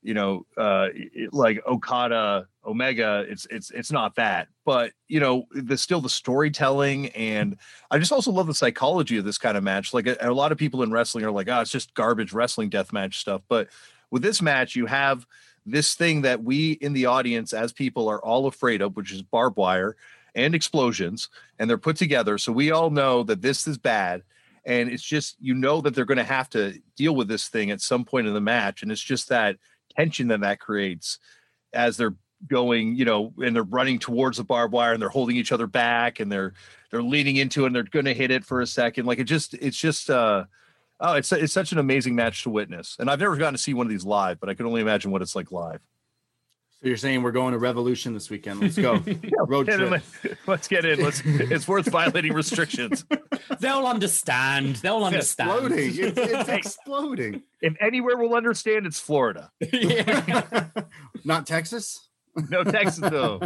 you know, uh, like Okada Omega, it's it's it's not that, but you know, the still the storytelling, and I just also love the psychology of this kind of match. Like a, a lot of people in wrestling are like, oh, it's just garbage wrestling death match stuff, but with this match, you have this thing that we in the audience as people are all afraid of, which is barbed wire and explosions, and they're put together. So we all know that this is bad. And it's just, you know, that they're going to have to deal with this thing at some point in the match. And it's just that tension that that creates as they're going, you know, and they're running towards the barbed wire and they're holding each other back and they're, they're leaning into it and they're going to hit it for a second. Like it just, it's just, uh, Oh, it's it's such an amazing match to witness, and I've never gotten to see one of these live, but I can only imagine what it's like live. So you're saying we're going to revolution this weekend let's go road trip let- let's get in. Let's. It's worth violating restrictions. they'll understand they'll understand exploding it's, it's exploding If anywhere will understand, it's Florida. yeah. not texas No Texas though.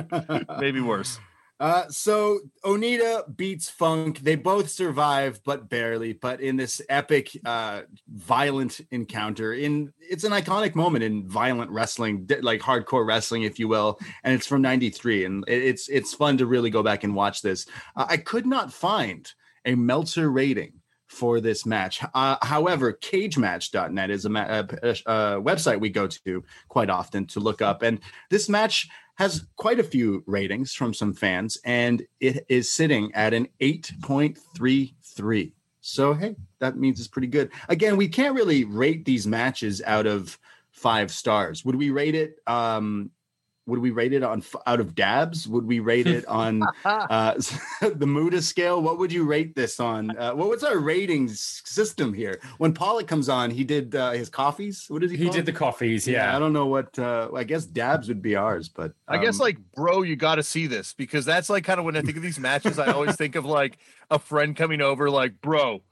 Maybe worse. Uh, so Onita beats Funk. They both survive, but barely. But in this epic, uh, violent encounter, in it's an iconic moment in violent wrestling, like hardcore wrestling, if you will. And it's from '93, and it's it's fun to really go back and watch this. Uh, I could not find a Meltzer rating for this match. Uh, however, cagematch.net is a, ma- a, a, a website we go to quite often to look up. And this match has quite a few ratings from some fans, and it is sitting at an 8.33. So, hey, that means it's pretty good. Again, we can't really rate these matches out of five stars. Would we rate it? Um, would we rate it on out of dabs? Would we rate it on uh, the Muta scale? What would you rate this on? Uh, what was our ratings system here? When Pollock comes on, he did uh, his coffees. What did he? he call did it? the coffees I yeah I don't know what. Uh, I guess dabs would be ours, but I guess um, like, bro, you got to see this because that's like kind of when I think of these matches, I always think of like a friend coming over, like, bro,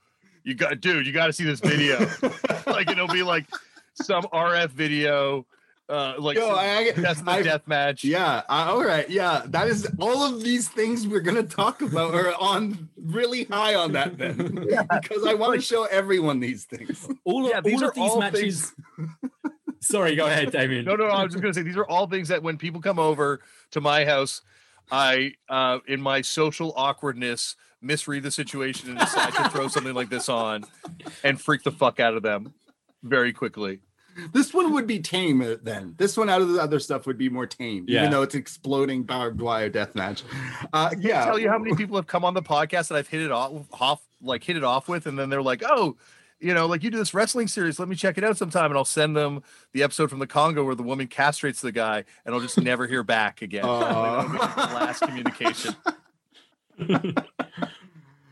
you got, dude, you got to see this video. like it'll be like some RF video, uh, like Yo, I- I- that's the I- death match. Yeah. Uh, all right. Yeah. That is all of these things we're gonna talk about are on really high on that then, because I want to show everyone these things. all of, Yeah, these all are of these all matches sorry go ahead damian No, no, no. I was just gonna say these are all things that when people come over to my house, I, uh, in my social awkwardness, misread the situation and decide to throw something like this on and freak the fuck out of them very quickly. This one would be tame uh, then. This one out of the other stuff would be more tame, Yeah. even though it's exploding barbed wire death match. Uh, yeah. Tell you how many people have come on the podcast that I've hit it off, off like hit it off with, and then they're like, "Oh, you know, like you do this wrestling series. Let me check it out sometime." And I'll send them the episode from the Congo where the woman castrates the guy, and I'll just never hear back again. Aw. Like, that'll be the last communication.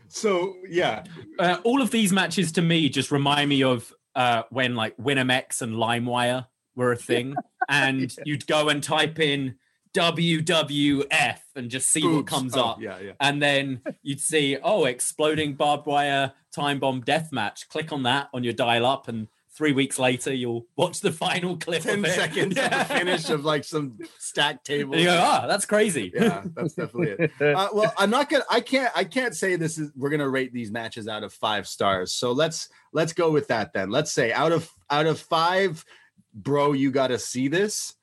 So yeah, uh, all of these matches to me just remind me of uh, when like WinMX and LimeWire were a thing, and Yeah. you'd go and type in WWF and just see what comes Oh, up. Yeah, yeah. And then you'd see, oh, exploding barbed wire time bomb death match. Click on that on your dial up, and three weeks later, you'll watch the final clip. 10 of it. seconds Yeah. of the finish of like some stacked table. And you go, ah, that's crazy. yeah, that's definitely it. Uh, well, I'm not gonna. I can't. I can't say this is. We're gonna rate these matches out of five stars. So let's let's go with that then. Let's say out of out of five, bro, you got to see this.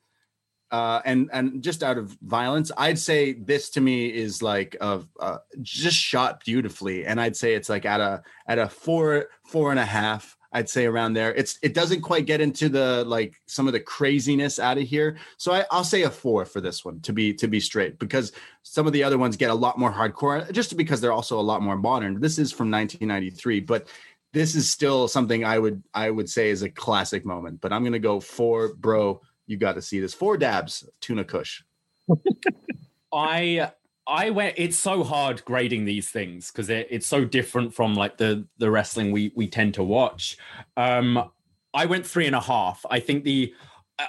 Uh, and and just out of violence, I'd say this to me is like of uh, just shot beautifully, and I'd say it's like at a at a four four and a half. I'd say around there. It's it doesn't quite get into the like some of the craziness out of here. So I, I'll say a four for this one to be to be straight because some of the other ones get a lot more hardcore just because they're also a lot more modern. This is from 1993, but this is still something I would I would say is a classic moment. But I'm gonna go four, bro. You got to see this. Four dabs, tuna kush. I I went. It's so hard grading these things because it, it's so different from like the the wrestling we we tend to watch. Um, I went three and a half. I think the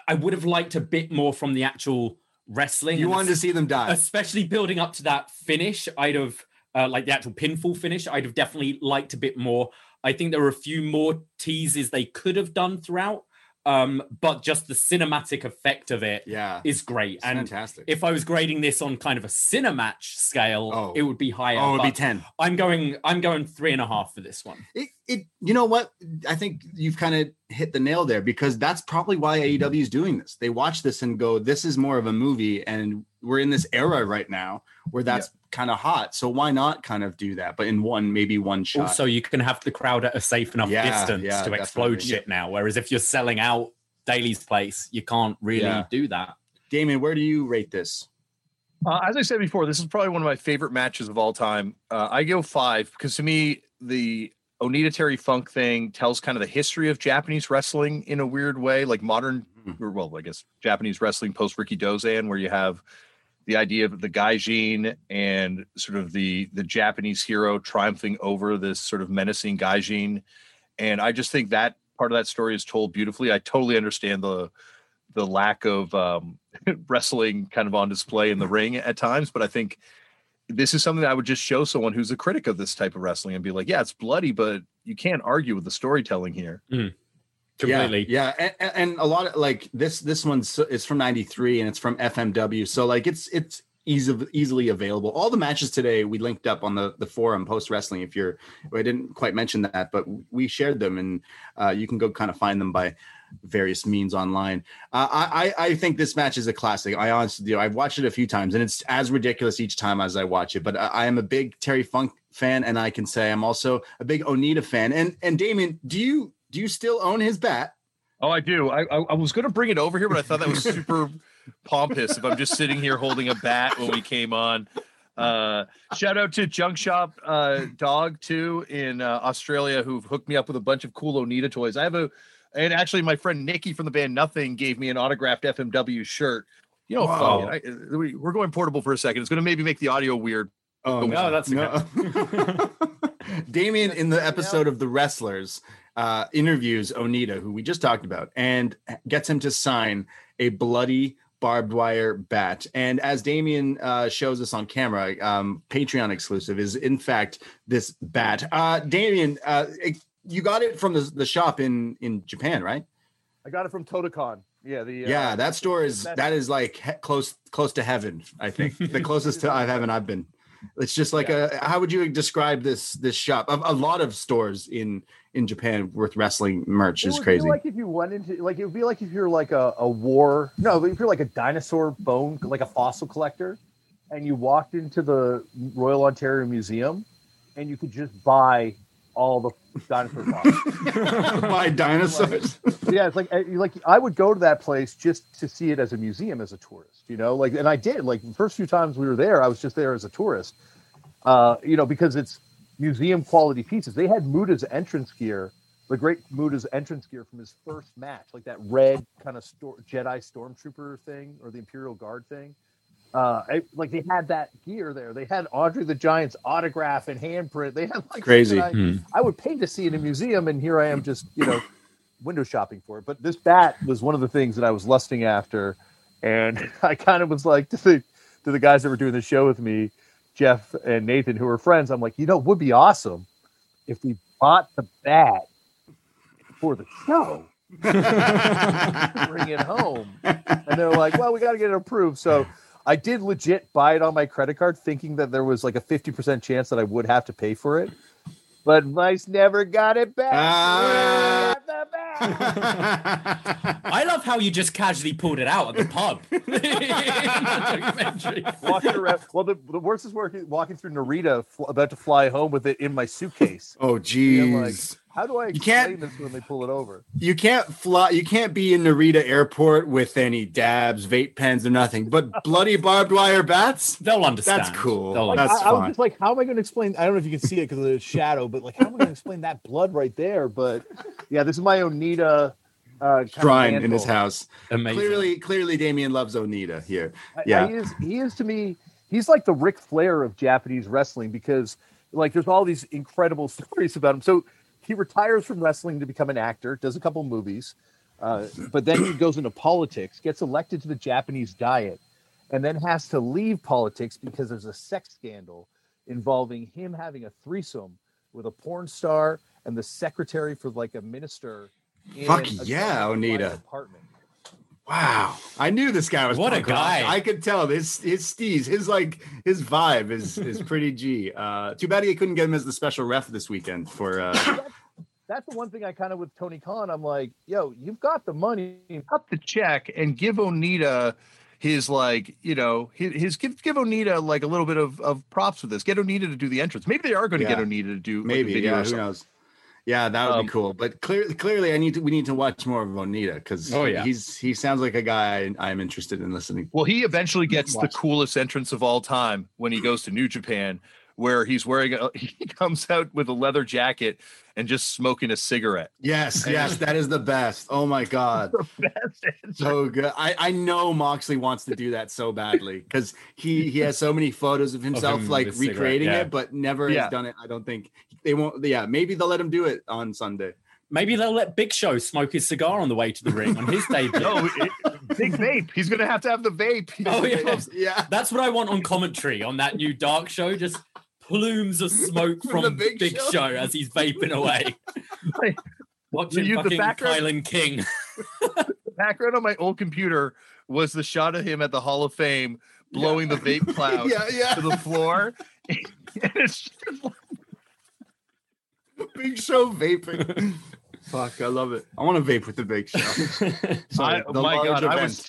I- would have liked a bit more from the actual wrestling. You wanted to see them die. especially building up to that finish. I'd have uh, like the actual pinfall finish. I'd have definitely liked a bit more. I think there were a few more teases they could have done throughout. Um, but just the cinematic effect of it is Yeah, great. it's And fantastic. if I was grading this on kind of a cinematch scale, Oh. it would be higher. oh, it'd be ten. I'm going. I'm going three and a half for this one. It, it, you know what? I think you've kind of hit the nail there because that's probably why AEW is doing this. They watch this and go, "This is more of a movie," and we're in this era right now where that's kind of hot. So why not kind of do that, but in one, maybe one shot? Also, you can have the crowd at a safe enough Yeah, distance yeah, to explode definitely. shit now. Whereas if you're selling out Daily's Place, you can't really Yeah. do that. Damian, where do you rate this? Uh, as I said before, this is probably one of my favorite matches of all time. Uh, I go five because to me, the Onita Terry Funk thing tells kind of the history of Japanese wrestling in a weird way, like modern, Mhm. or well, I guess Japanese wrestling post Rikidozan, where you have the idea of the gaijin and sort of the the Japanese hero triumphing over this sort of menacing gaijin. And I just think that part of that story is told beautifully. I totally understand the the lack of um, wrestling kind of on display in the ring at times, but I think this is something that I would just show someone who's a critic of this type of wrestling and be like, yeah, it's bloody, but you can't argue with the storytelling here. Completely. Yeah, yeah. And, and a lot of like this this one's is from 93 and it's from FMW. So like it's it's easy, easily available. All the matches today we linked up on the the forum post wrestling if you're I didn't quite mention that, but we shared them and uh, you can go kind of find them by various means online. Uh, I I I think this match is a classic. I honestly do. I've watched it a few times and it's as ridiculous each time as I watch it. But I, I am a big Terry Funk fan and I can say I'm also a big Onita fan. And and Damian, do you do you still own his bat? Oh, I do. I, I, I was going to bring it over here, but I thought that was super pompous if I'm just sitting here holding a bat when we came on. Uh, shout out to Junk Shop uh, Dog too in uh, Australia who've hooked me up with a bunch of cool Onita toys. I have a, and actually my friend Nikki from the band Nothing gave me an autographed FMW shirt. You know, Wow. I, we- we're going portable for a second. It's going to maybe make the audio weird. Oh no, that's no. Damian in the episode of The Wrestlers uh, interviews Onita, who we just talked about, and gets him to sign a bloody barbed wire bat. And as Damian uh, shows us on camera, um, Patreon exclusive is in fact this bat. Uh, Damian, uh, it- you got it from the, the shop in in Japan, right? I got it from Totocon. Yeah, the yeah, that store is that's- like he- close close to heaven. I think the closest to heaven I've been. It's just like a. How would you describe this this shop? A, a lot of stores in in Japan with wrestling merch It is would crazy. Be like if you went into like it would be like if you're like a, a war no, if you're like a dinosaur bone like a fossil collector, and you walked into the Royal Ontario Museum, and you could just buy all the dinosaur fossils. By dinosaurs. yeah, it's like uh, like I would go to that place just to see it as a museum as a tourist, you know, like and I did like the first few times we were there, I was just there as a tourist, uh, you know, because it's museum quality pieces. They had Muta's entrance gear, the great Muta's entrance gear from his first match, like that red kind of stor- Jedi stormtrooper thing or the Imperial Guard thing. Uh, I, like they had that gear there. They had Andre the Giant's autograph and handprint. They had like Crazy. I- I would pay to see in a museum, and here I am just, you know, window shopping for it. But this bat was one of the things that I was lusting after, and I kind of was like to the to the guys that were doing the show with me, Jeff and Nathan, who are friends. I'm like, you know, it would be awesome if we bought the bat for the show. bring it home. And they're like, well, we got to get it approved. So I did legit buy it on my credit card, thinking that there was like a 50% chance that I would have to pay for it. But Vice never got it back. Ah. I love how you just casually pulled it out at the pub. The walking around. Well, the, the worst is working, walking through Narita, fl- about to fly home with it in my suitcase. oh, And I'm like, jeez. How do I You can't- this when they pull it over? you can't fly. You can't be in Narita Airport with any dabs, vape pens, or nothing. But bloody barbed wire bats. They'll understand. That's cool. They'll Like, That's I, I was just like, how am I going to explain? I don't know if you can see it because of the shadow, but like, how am I going to explain that blood right there? But yeah, this is my Onita uh, Shrine in his house. Amazing. Clearly, clearly, Damian loves Onita here. I- Yeah. I- he is. He is to me. He's like the Ric Flair of Japanese wrestling because, like, there's all these incredible stories about him. So he retires from wrestling to become an actor, does a couple movies, uh, but then he goes into politics, gets elected to the Japanese Diet, and then has to leave politics because there's a sex scandal involving him having a threesome with a porn star and the secretary for like a minister. in Fuck a yeah, Onita. apartment. Wow, I knew this guy was What a punk rock. guy. I could tell his his steez, his like his vibe is is pretty G. Uh, too bad he couldn't get him as the special ref this weekend for. Uh, That's the one thing I kind of with Tony Khan. I'm like, yo, you've got the money. Cut the check and give Onita his like you know his, his give give Onita like a little bit of, of props for this. Get Onita to do the entrance. Maybe they are going to Yeah. get Onita to do like, a maybe, video yeah, or who something. knows? Yeah, that would Um, be cool. But clearly, clearly, I need to. We need to watch more of Onita because Oh, yeah. he's he sounds like a guy I, I'm interested in listening. Well, he eventually gets the coolest entrance of all time when he goes to New Japan, where he's wearing a he comes out with a leather jacket and just smoking a cigarette. Yes, yes, that is the best. Oh my god, so good. I I know Moxley wants to do that so badly because he he has so many photos of himself him like recreating yeah. it, but never Yeah. has done it. I don't think they won't. Yeah, maybe they'll let him do it on Sunday. Maybe they'll let Big Show smoke his cigar on the way to the ring on his debut. No, oh, it, big vape. He's going to have to have the vape. Oh, yeah. Yeah, That's what I want on commentary on that new Dark Show. Just plumes of smoke From from, Big Big, Show. Show. as he's vaping away. Like, Watching you- the fucking background- Kylan King. background on my old computer was the shot of him at the Hall of Fame blowing the vape cloud yeah, yeah. to the floor. and it's just like, Big Show vaping. Fuck, I love it. I want to vape with the Big Show. Sorry, I, oh the my large god, I was.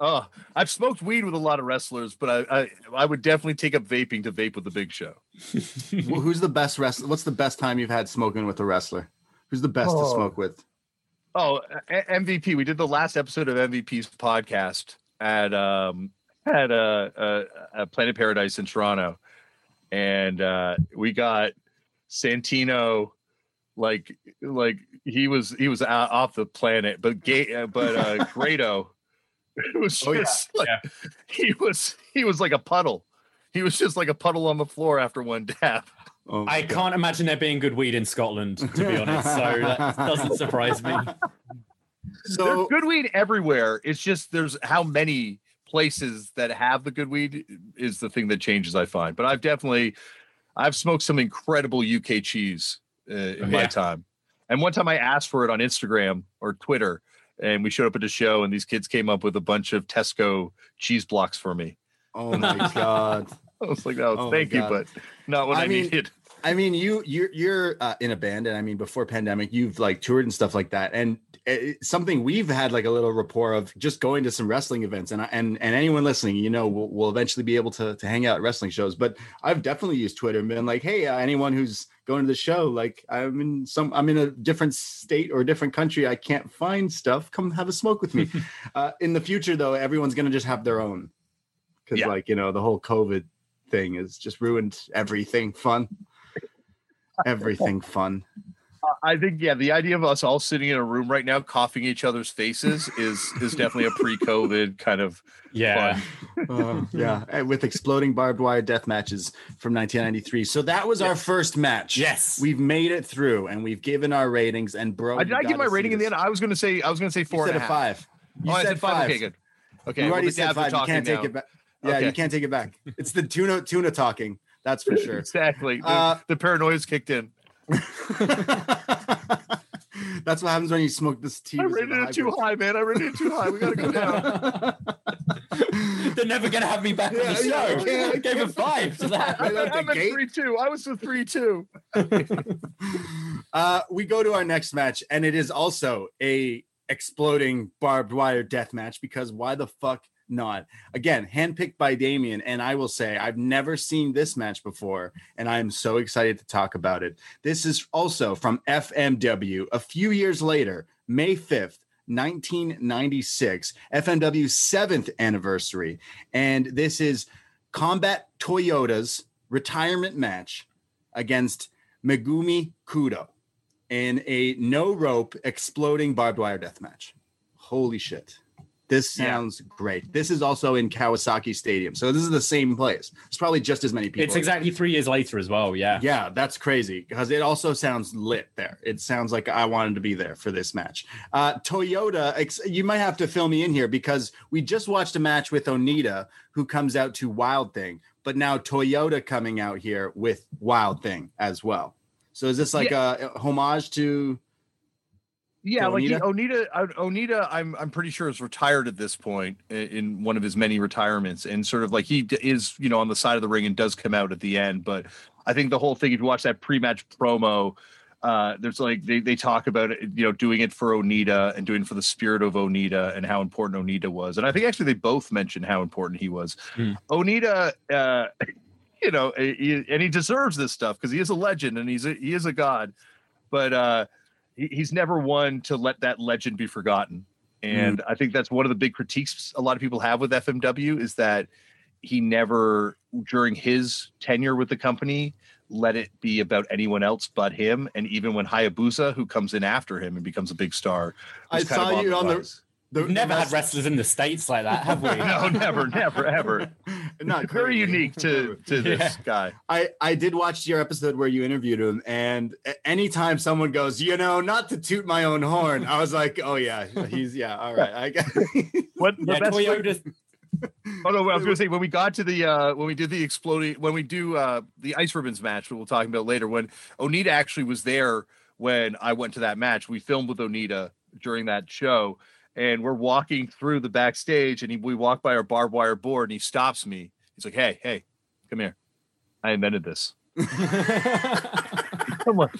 Oh, I've smoked weed with a lot of wrestlers, but I, I I would definitely take up vaping to vape with the Big Show. Well, who's the best wrestler? What's the best time you've had smoking with a wrestler? Who's the best to Oh. smoke with? Oh, a- MVP. We did the last episode of MVP's podcast at um at uh, uh, uh Planet Paradise in Toronto, and uh we got Santino, like like he was he was out, off the planet, but gay uh, but uh Grado, it was Oh, yeah. just like he was he was like a puddle. He was just like a puddle on the floor after one dab. Oh, I God. can't imagine there being good weed in Scotland, to be honest. So that doesn't surprise me. So there's good weed everywhere. It's just there's how many places that have the good weed is the thing that changes. I find, but I've definitely I've smoked some incredible UK cheese uh, in my Yeah. time. And one time I asked for it on Instagram or Twitter, and we showed up at a show, and these kids came up with a bunch of Tesco cheese blocks for me. Oh my god. I was like, "Oh, Oh thank you," but not what I I, mean, needed. I mean, you you're you're uh, in a band, and I mean, before pandemic, you've like toured and stuff like that, and it's something we've had like a little rapport of just going to some wrestling events, and and and anyone listening, you know, will, will eventually be able to to hang out at wrestling shows. But I've definitely used Twitter and been like, hey, uh, anyone who's going to the show, like I'm in some, I'm in a different state or a different country, I can't find stuff. Come have a smoke with me. uh, in the future, though, everyone's gonna just have their own because Yeah. like you know the whole COVID thing has just ruined everything fun. Everything fun. I think yeah, the idea of us all sitting in a room right now coughing each other's faces is is definitely a pre-COVID kind of Yeah. fun. Uh, yeah, and with exploding barbed wire death matches from 1993. So that was our first match. Yes. we've made it through, and we've given our ratings. And bro, I, did I give my rating in the end? I was going to say I was going to say You four said and a a half. five. You oh, I said said five. Okay, good. Okay, you already the said five. You can't take now. it back. Yeah, Okay. you can't take it back. It's the tuna tuna talking. That's for sure. Exactly. The, Uh, the paranoia's kicked in. That's what happens when you smoke this tea. I with rated it too high, man. I rated it too high. We got to go down. They're never gonna have me back on the show. yeah, I can't- I gave a five to that. Right out the I'm at gate. three two. I was the three two. Uh, we go to our next match, and it is also a exploding barbed wire death match because why the fuck not? Again, handpicked by Damian, and I will say I've never seen this match before, and I am so excited to talk about it. This is also from FMW a few years later, May 5th. 1996, FMW's seventh anniversary. And this is Combat Toyoda's retirement match against Megumi Kudo in a no rope exploding barbed wire death match. Holy shit. This Yeah. sounds great. This is also in Kawasaki Stadium. So this is the same place. It's probably just as many people. It's exactly three years later as well. Yeah. Yeah, that's crazy because it also sounds lit there. It sounds like I wanted to be there for this match. Uh, Toyoda, you might have to fill me in here because we just watched a match with Onita who comes out to Wild Thing, but now Toyoda coming out here with Wild Thing as well. So is this like a, a homage to? Yeah, like Onita? Onita, Onita, I'm I'm pretty sure is retired at this point in one of his many retirements, and sort of like he is, you know, on the side of the ring and does come out at the end. But I think the whole thing, if you watch that pre-match promo, uh, there's like they they talk about it, you know, doing it for Onita and doing it for the spirit of Onita and how important Onita was, and I think actually they both mentioned how important he was. Hmm. Onita, uh, you know, he, and he deserves this stuff because he is a legend and he's a, he is a god, but. uh he- he's never one to let that legend be forgotten. And mm. I think that's one of the big critiques a lot of people have with FMW is that he never, during his tenure with the company, let it be about anyone else but him. And even when Hayabusa, who comes in after him and becomes a big star, I was kind saw of you on the. buzz. The We've never the had wrestlers in the states like that, have we? no, never, never, ever. Not Very unique to to this Yeah. guy. I I did watch your episode where you interviewed him, and anytime someone goes, you know, not to toot my own horn, I was like, oh yeah, he's yeah, all right. I got What the Yeah, best way- Toyoda. Oh no, I was gonna say when we got to the uh when we did the exploding when we do uh the ice ribbons match that we'll talk about later, when Onita actually was there when I went to that match, we filmed with Onita during that show, and we're walking through the backstage, and he, we walk by our barbed wire board, and he stops me. He's like, "Hey, hey, come here! I invented this." I'm like,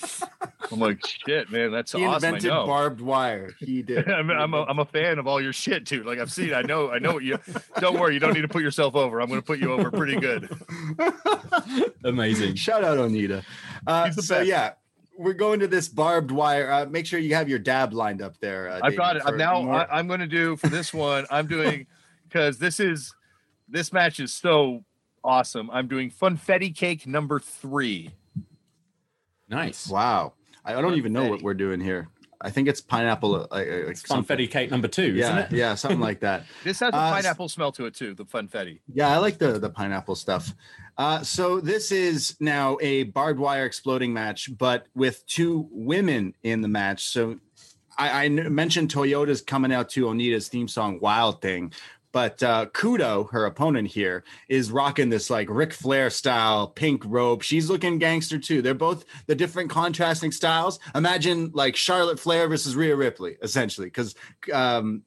I'm like, shit, man, that's he awesome. I invented barbed wire. He did. I'm, I'm, a, I'm a fan of all your shit, dude. Like I've seen, I know, I know what you. Don't worry, you don't need to put yourself over. I'm going to put you over pretty good. Amazing. Shout out Onita. Uh, so best. yeah, we're going to this barbed wire. Uh, make sure you have your dab lined up there. Uh, I've got it. I'm now. more- I, I'm going to do for this one. I'm doing because this is this match is so awesome. I'm doing funfetti cake number three. Nice. wow. I, I don't even know what we're doing here. I think it's pineapple. Uh, uh, like something. Funfetti cake number two, Yeah, isn't it? yeah, something like that. This has a Uh, pineapple smell to it too. The funfetti. Yeah, I like the the pineapple stuff. Uh, so this is now a barbed wire exploding match, but with two women in the match. So I, I mentioned Toyoda's coming out to Onita's theme song "Wild Thing," but uh, Kudo, her opponent here, is rocking this like Ric Flair style pink robe. She's looking gangster too. They're both the different contrasting styles. Imagine like Charlotte Flair versus Rhea Ripley, essentially, because um,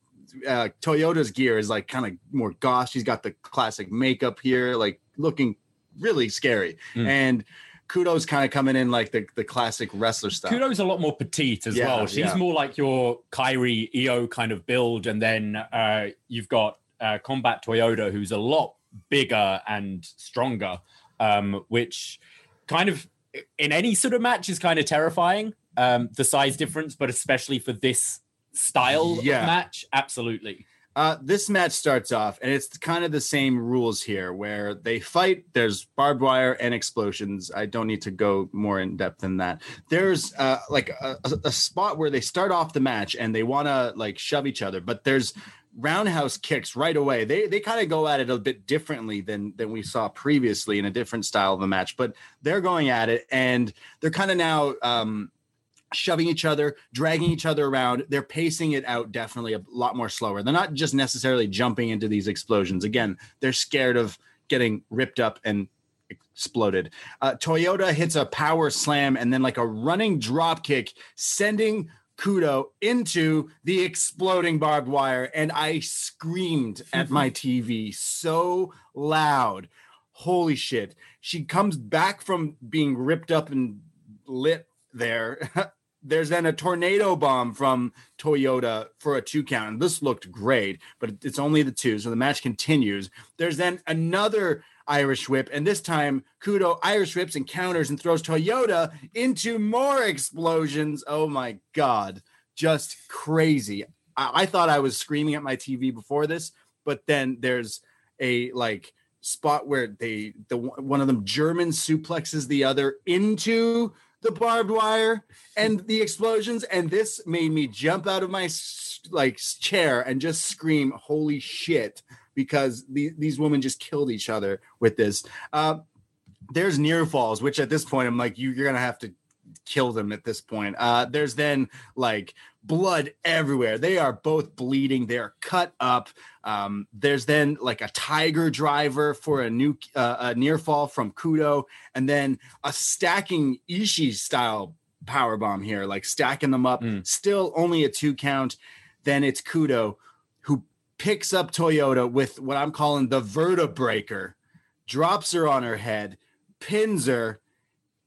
uh, Toyoda's gear is like kind of more goth. She's got the classic makeup here, like looking really scary. Mm. And Kudo's kind of coming in like the, the classic wrestler style. Kudo's a lot more petite as Yeah, well. She's yeah. more like your Kyrie EO kind of build, and then uh, you've got uh, Combat Toyoda, who's a lot bigger and stronger, um, which kind of in any sort of match is kind of terrifying. Um, the size difference, but especially for this style Yeah. of match, absolutely. Uh, this match starts off, and it's kind of the same rules here, where they fight. There's barbed wire and explosions. I don't need to go more in depth than that. There's uh, like a, a spot where they start off the match and they want to like shove each other, but there's roundhouse kicks right away. They they kind of go at it a bit differently than than we saw previously in a different style of a match, but they're going at it and they're kind of now um, shoving each other, dragging each other around. They're pacing it out definitely a lot more slower. They're not just necessarily jumping into these explosions. Again, they're scared of getting ripped up and exploded. Uh, Toyoda hits a power slam and then like a running drop kick, sending Kudo into the exploding barbed wire. And I screamed at my TV so loud. Holy shit. She comes back from being ripped up and lit there there's then a tornado bomb from Toyoda for a two count. And this looked great, but it's only the two. So the match continues. There's then another Irish whip, and this time Kudo Irish whips and counters and throws Toyoda into more explosions. Oh my God. Just crazy. I, I thought I was screaming at my TV before this, but then there's a like spot where they the one of them German suplexes the other into the barbed wire and the explosions and this made me jump out of my like chair and just scream holy shit because the, these women just killed each other with this. Uh, there's near falls which at this point i'm like you, you're gonna have to kill them at this point uh, there's then like blood everywhere. They are both bleeding. They're cut up. Um, there's then like a tiger driver for a new uh, a near fall from Kudo, and then a stacking Ishi style power bomb here, like stacking them up. Mm. Still only a two count. Then it's Kudo who picks up Toyoda with what I'm calling the vertebreaker, drops her on her head, pins her.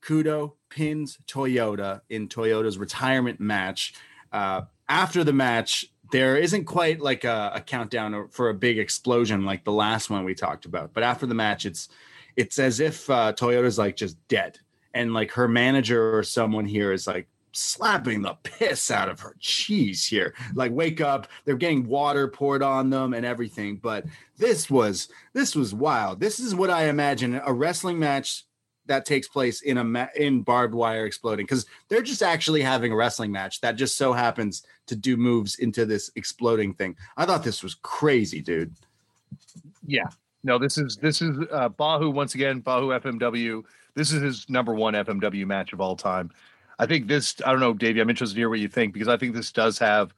Kudo pins Toyoda in Toyoda's retirement match. Uh, after the match, there isn't quite like a, a, countdown for a big explosion like the last one we talked about. But after the match, it's it's as if uh, Toyoda's like just dead, and like her manager or someone here is like slapping the piss out of her cheese here. Like wake up, they're getting water poured on them and everything. But this was this was wild. This is what I imagine a wrestling match that takes place in a ma- in barbed wire exploding because they're just actually having a wrestling match that just so happens to do moves into this exploding thing. I thought this was crazy, dude. Yeah, no, this is this is uh, Bahu once again. Bahu FMW. This is his number one FMW match of all time. I think this. I don't know, Davey. I'm interested to hear what you think because I think this does have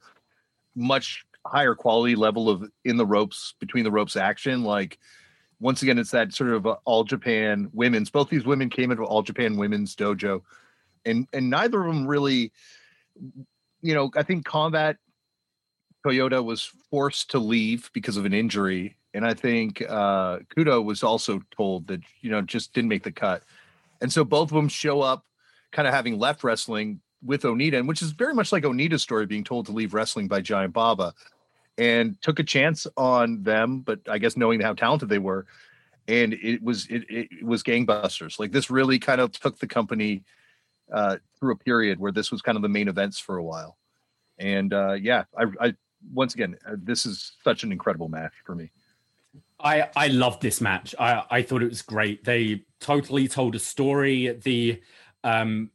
much higher quality level of in the ropes between the ropes action. Like once again, it's that sort of uh, all Japan women's. Both these women came into all Japan women's dojo, and and neither of them really, you know, I think combat Toyoda was forced to leave because of an injury, and I think uh, Kudo was also told that you know just didn't make the cut, and so both of them show up, kind of having left wrestling with Onita, and which is very much like Onita's story being told to leave wrestling by Giant Baba and took a chance on them, but I guess knowing how talented they were, and it was it, it was gangbusters. Like this really kind of took the company uh, through a period where this was kind of the main events for a while. And uh, yeah, I, I once again, uh, this is such an incredible match for me. I I loved this match. I I thought it was great. They totally told a story. The um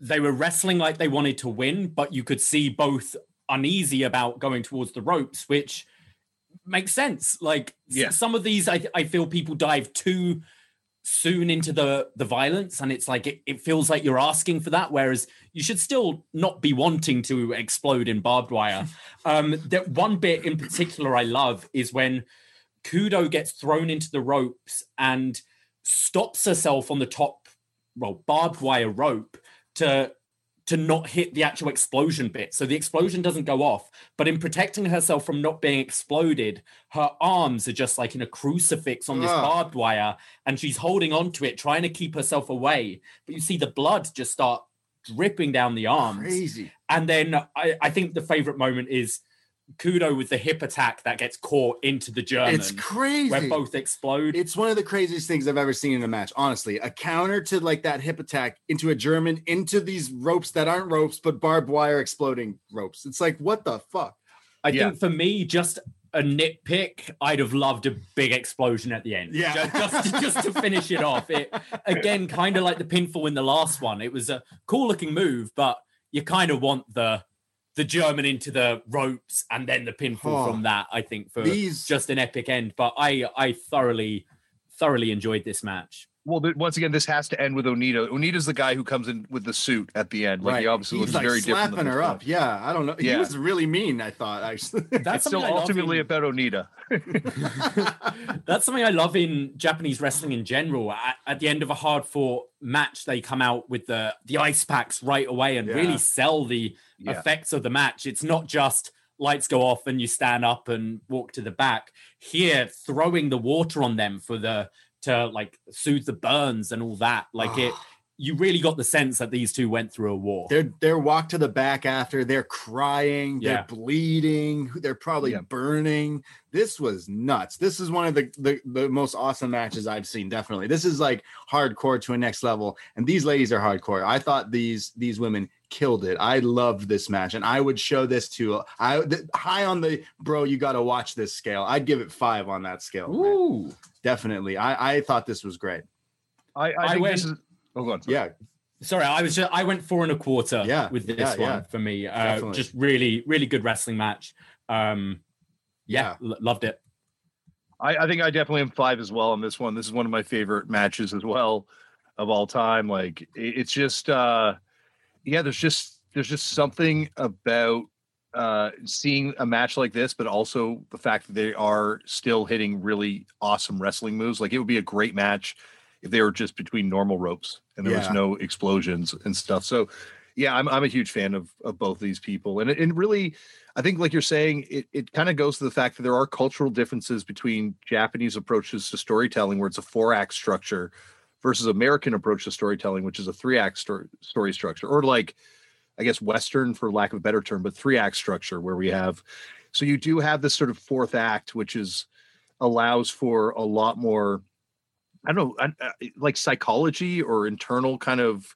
they were wrestling like they wanted to win, but you could see both uneasy about going towards the ropes, which makes sense. Like yeah. some of these, I, I feel people dive too soon into the the violence and it's like it, it feels like you're asking for that whereas you should still not be wanting to explode in barbed wire um that one bit in particular i love is when kudo gets thrown into the ropes and stops herself on the top well barbed wire rope to to not hit the actual explosion bit. So the explosion doesn't go off, but in protecting herself from not being exploded, her arms are just like in a crucifix on this ah. barbed wire and she's holding on to it, trying to keep herself away. But you see the blood just start dripping down the arms. Crazy. And then I, I think the favorite moment is Kudo with the hip attack that gets caught into the German. It's crazy. Where both explode. It's one of the craziest things I've ever seen in a match. Honestly, a counter to like that hip attack into a German into these ropes that aren't ropes but barbed wire exploding ropes. It's like what the fuck. I yeah. think for me, just a nitpick, I'd have loved a big explosion at the end. Yeah. Ju- just, just to finish it off. It again, kind of like the pinfall in the last one. It was a cool looking move, but you kind of want the the German into the ropes and then the pinfall Oh. from that. I think for These- just an epic end. But I I thoroughly thoroughly enjoyed this match. Well, th- once again, this has to end with Onita. Onita's the guy who comes in with the suit at the end. Like he obviously He's looks like very different. slapping her up. guy. Yeah, I don't know. Yeah. He was really mean. I thought actually. That's still something ultimately in- about Onita. That's something I love in Japanese wrestling in general. At, at the end of a hard fought match, they come out with the the ice packs right away and Yeah. really sell the Yeah. effects of the match. It's not just lights go off and you stand up and walk to the back. Here, throwing the water on them for the to like soothe the burns and all that. Like it, you really got the sense that these two went through a war. They're they're walked to the back after they're crying, Yeah. they're bleeding, they're probably Yeah. burning. This was nuts. This is one of the, the the most awesome matches I've seen. Definitely, this is like hardcore to a next level. And these ladies are hardcore. I thought these these women killed it. I loved this match, and I would show this to I th- high on the bro. You got to watch this scale. I'd give it five on that scale. man. Ooh. Definitely, I I thought this was great. I, I, I went- this is. Oh, go on. Yeah, Sorry, I was just I went four and a quarter Yeah, with this yeah, one yeah. for me. Uh, just really, really good wrestling match. Um, yeah, Yeah. l- loved it. I, I think I definitely am five as well on this one. This is one of my favorite matches as well of all time. Like it- it's just uh yeah, there's just there's just something about uh seeing a match like this, but also the fact that they are still hitting really awesome wrestling moves. Like it would be a great match if they were just between normal ropes and there was no explosions and stuff. So yeah, I'm I'm a huge fan of of both these people. And it, and really I think, like you're saying, it, it kind of goes to the fact that there are cultural differences between Japanese approaches to storytelling, where it's a four act structure, versus American approach to storytelling, which is a three act story, story structure, or like, I guess, Western, for lack of a better term, but three act structure, where we have. So you do have this sort of fourth act, which is allows for a lot more, I don't know, I- I- like psychology or internal kind of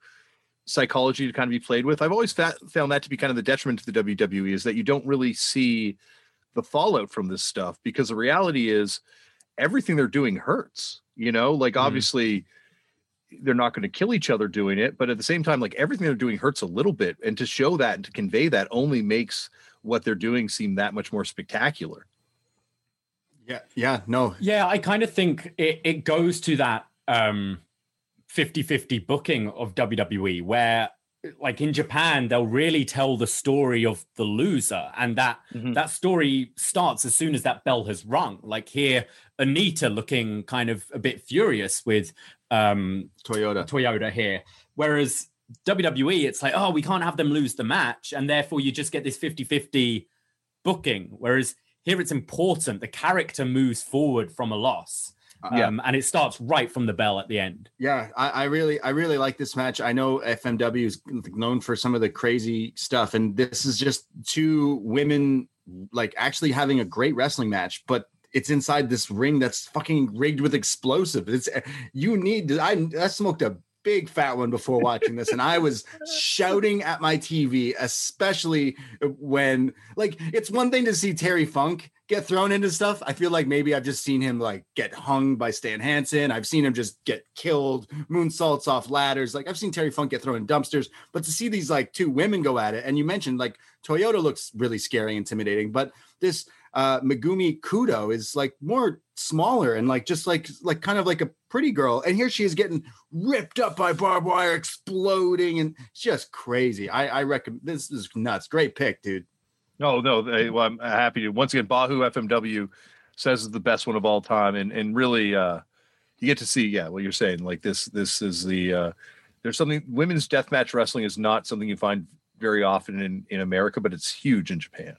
psychology to kind of be played with. I've always fa- found that to be kind of the detriment to the WWE is that you don't really see the fallout from this stuff because the reality is everything they're doing hurts. You know, like Mhm. obviously they're not going to kill each other doing it, but at the same time, like everything they're doing hurts a little bit. And to show that and to convey that only makes what they're doing seem that much more spectacular. yeah, yeah. No, Yeah, I kind of think it, it goes to that um 50-50 booking of WWE where like in Japan they'll really tell the story of the loser and that Mhm. that story starts as soon as that bell has rung. Like here Onita looking kind of a bit furious with um Toyoda. Toyoda here. Whereas WWE, it's like, oh, we can't have them lose the match. And therefore, you just get this 50 50 booking. Whereas here, it's important. The character moves forward from a loss. Yeah. Um, and it starts right from the bell at the end. Yeah, I, I really, I really like this match. I know FMW is known for some of the crazy stuff, and this is just two women like actually having a great wrestling match, but it's inside this ring that's fucking rigged with explosive. It's you need. I I smoked a big fat one before watching this, and I was shouting at my TV, especially when like it's one thing to see Terry Funk get thrown into stuff. I feel like maybe I've just seen him like get hung by Stan Hansen. I've seen him just get killed, moonsaults off ladders. Like I've seen Terry Funk get thrown in dumpsters, but to see these like two women go at it, and you mentioned like Toyoda looks really scary, intimidating, but this uh Megumi Kudo is like more smaller and like just like like kind of like a pretty girl. And here she is getting ripped up by barbed wire, exploding, and it's just crazy. I I recommend this is nuts. Great pick, dude. No, no. They, well, I'm happy to. Once again, Bahu FMW says is the best one of all time, and and really, uh, you get to see, yeah, what you're saying. Like this, this is the. Uh, there's something. Women's deathmatch wrestling is not something you find very often in in America, but it's huge in Japan.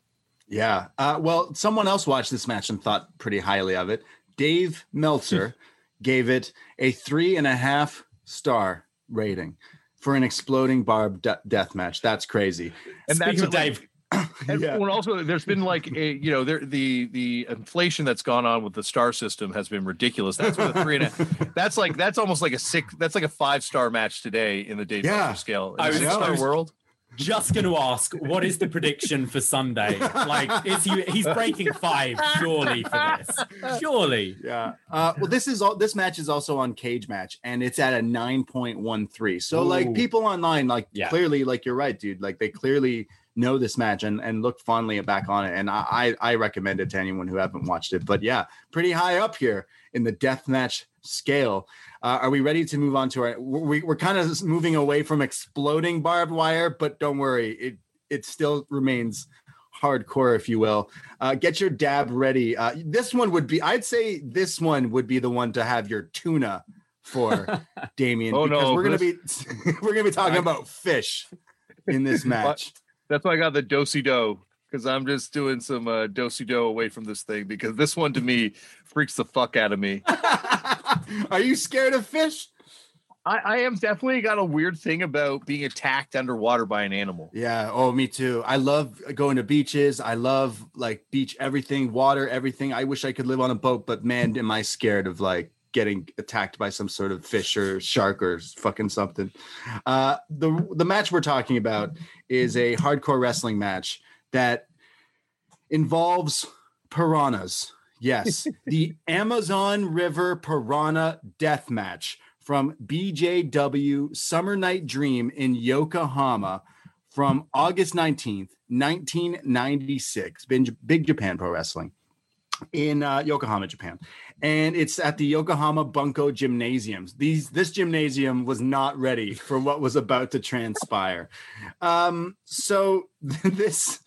Yeah. Uh, well, someone else watched this match and thought pretty highly of it. Dave Meltzer gave it a three and a half star rating for an exploding barb de- death match. That's crazy. And Speaking that's of Dave, And Yeah. also, there's been like a, you know, there the the inflation that's gone on with the star system has been ridiculous. That's what a three and a, that's like that's almost like a six. That's like a five star match today in the Dave Yeah. Meltzer scale. In I a was- six I star was- world. Just going to ask, what is the prediction for Sunday? Like, is he? He's breaking five, surely for this. Surely. Yeah. Uh, well, this is all. This match is also on Cagematch, and it's at a nine point one three. So, Ooh. like, people online, like, Yeah. clearly, like, you're right, dude. Like, they clearly know this match and and look fondly back on it. And I I I recommend it to anyone who haven't watched it. But yeah, pretty high up here in the death match scale. Uh, are we ready to move on to our? We, we're kind of moving away from exploding barbed wire, but don't worry, it it still remains hardcore, if you will. Uh, get your dab ready. Uh, this one would be, I'd say, this one would be the one to have your tuna for Damian. Oh, because no, we're gonna this- be we're gonna be talking I- about fish in this match. That's why I got the dosey do because I'm just doing some uh, dosey do away from this thing because this one to me freaks the fuck out of me. Are you scared of fish? I, I am definitely got a weird thing about being attacked underwater by an animal. Yeah. Oh, me too. I love going to beaches. I love like beach everything, water, everything. I wish I could live on a boat, but man, am I scared of like getting attacked by some sort of fish or shark or fucking something. Uh, the the match we're talking about is a hardcore wrestling match that involves piranhas. Yes, the Amazon River Piranha Death Match from BJW Summer Night Dream in Yokohama from August 19th, 1996. Big, Japan Pro Wrestling in uh, Yokohama, Japan. And it's at the Yokohama Bunka Gymnasiums. These this gymnasium was not ready for what was about to transpire. Um, so this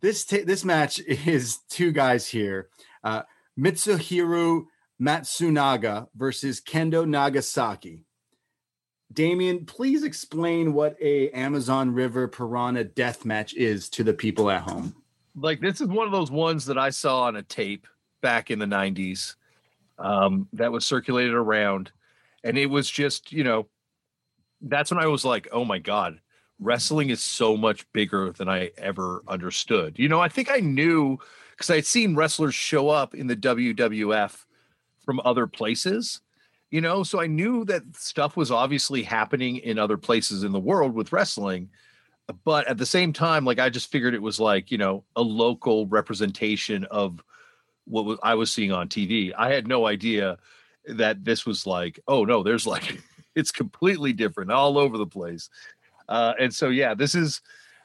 this this match is two guys here. Uh, Mitsuhiro Matsunaga versus Kendo Nagasaki. Damian, please explain what a Amazon River Piranha death match is to the people at home. Like this is one of those ones that I saw on a tape back in the 90s um, that was circulated around. And it was just, you know, that's when I was like, oh my God, wrestling is so much bigger than I ever understood. You know, I think I knew because I had seen wrestlers show up in the WWF from other places, you know, so I knew that stuff was obviously happening in other places in the world with wrestling. But at the same time, like I just figured it was like, you know, a local representation of what was I was seeing on TV. I had no idea that this was like, oh no, there's like it's completely different all over the place. Uh, and so yeah, this is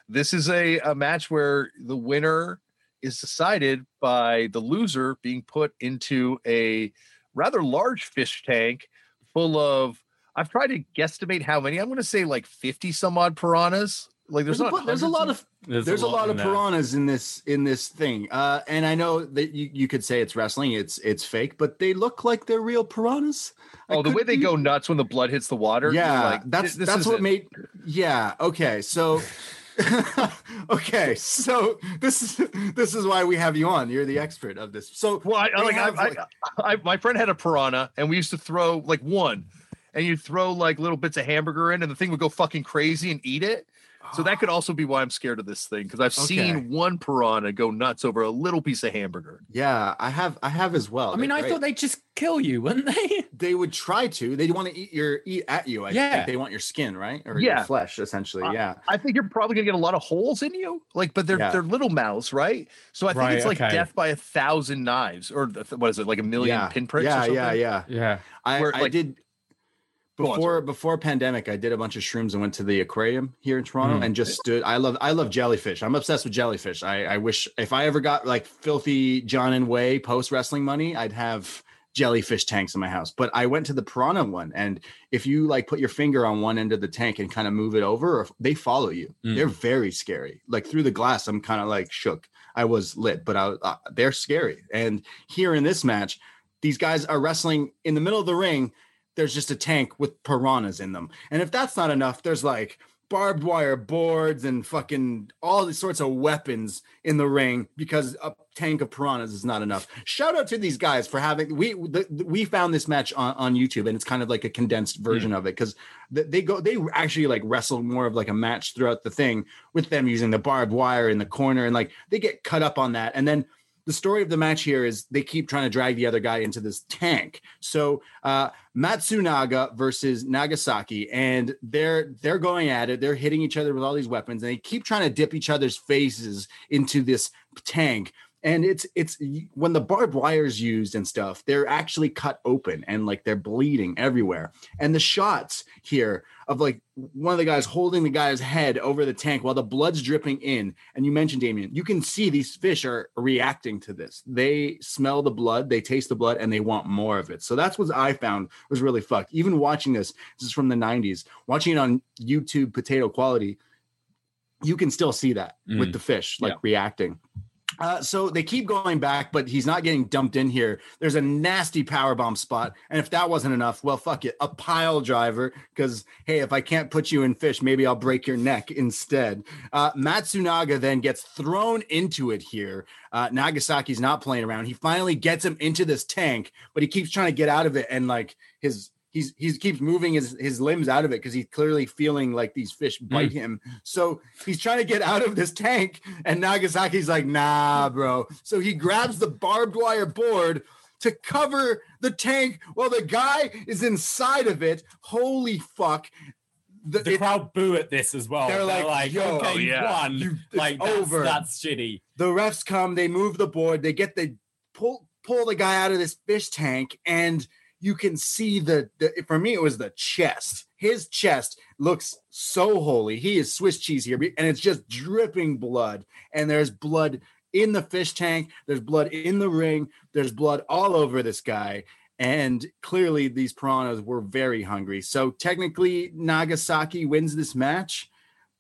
this is a, a match where the winner is decided by the loser being put into a rather large fish tank full of I've tried to guesstimate how many. I'm going to say like 50 some odd piranhas. Like there's, There's, a, not bu- there's a lot of there's, a lot, in of there. piranhas in this in this thing. Uh, and I know that you, you could say it's wrestling, it's it's fake, but they look like they're real piranhas. I Oh, the way they be- go nuts when the blood hits the water. Yeah, like, that's this that's is what it." made. Yeah. Okay. So. okay, so this is this is why we have you on. You're the expert of this. So Well, I, like, have, I, like- I, I, my friend had a piranha, and we used to throw like one, and you throw like little bits of hamburger in, and the thing would go fucking crazy and eat it. So that could also be why I'm scared of this thing because I've Okay. seen one piranha go nuts over a little piece of hamburger. yeah, I have I have as well. I mean, They're I great. thought they'd just kill you, wouldn't they? they would try to. They want to eat your eat at you. I Yeah. think they want your skin, right? Or Yeah. your flesh, essentially. Uh, yeah. I think you're probably gonna get a lot of holes in you, like, but they're Yeah. they're little mouths, right? So I think Right, it's like okay. death by a thousand knives, or what is it, like a million Yeah. pinpricks? or Yeah, something? yeah, yeah. Yeah. I, Where, I like- did Go on, before before pandemic. I did a bunch of shrooms and went to the aquarium here in Toronto Mm. and just stood. I love I love jellyfish. I'm obsessed with jellyfish. I, I wish if I ever got like filthy John and Wai post wrestling money, I'd have jellyfish tanks in my house. But I went to the piranha one, and if you like put your finger on one end of the tank and kind of move it over, or they follow you. Mm. They're very scary. Like through the glass, I'm kind of like shook. I was lit, but I, uh, they're scary. And here in this match, these guys are wrestling in the middle of the ring. There's just a tank with piranhas in them. And if that's not enough, there's like barbed wire boards and fucking all these sorts of weapons in the ring because a tank of piranhas is not enough. Shout out to these guys for having we the, we found this match on, on YouTube and it's kind of like a condensed hmm. version of it because they go they actually like wrestle more of like a match throughout the thing with them using the barbed wire in the corner and like they get cut up on that and then the story of the match here is they keep trying to drag the other guy into this tank. So uh, Matsunaga versus Nagasaki, and they're they're going at it. They're hitting each other with all these weapons, and they keep trying to dip each other's faces into this tank and it's it's when the barbed wire is used and stuff they're actually cut open and like they're bleeding everywhere and the shots here of like one of the guys holding the guy's head over the tank while the blood's dripping in. And you mentioned damian you can see these fish are reacting to this. They smell the blood they taste the blood and they want more of it. So that's what i found was really fucked. Even watching this this is from the 90s watching it on youtube potato quality you can still see that mm. with the fish like yeah. reacting uh, so they keep going back, but he's not getting dumped in here. There's a nasty power bomb spot, and if that wasn't enough, well, fuck it, a pile driver. Because hey, if I can't put you in fish, maybe I'll break your neck instead. Uh, Matsunaga then gets thrown into it here. Uh, Nagasaki's not playing around. He finally gets him into this tank, but he keeps trying to get out of it, and like his he's he keeps moving his his limbs out of it because he's clearly feeling like these fish hmm. bite mm. him. So he's trying to get out of this tank, and Nagasaki's like, "Nah, bro." So he grabs the barbed wire board to cover the tank while the guy is inside of it. Holy fuck! The, the it, crowd boo at this as well. They're, they're like, like, "Yo, okay, oh, yeah. one, you, like that's, over. That's shitty." The refs come, they move the board, they get the pull pull the guy out of this fish tank, and you can see the, the for me it was the chest. His chest looks so holy. He is swiss cheese here and it's just dripping blood and there's blood in the fish tank there's blood in the ring there's blood all over this guy and clearly these piranhas were very hungry. So technically nagasaki wins this match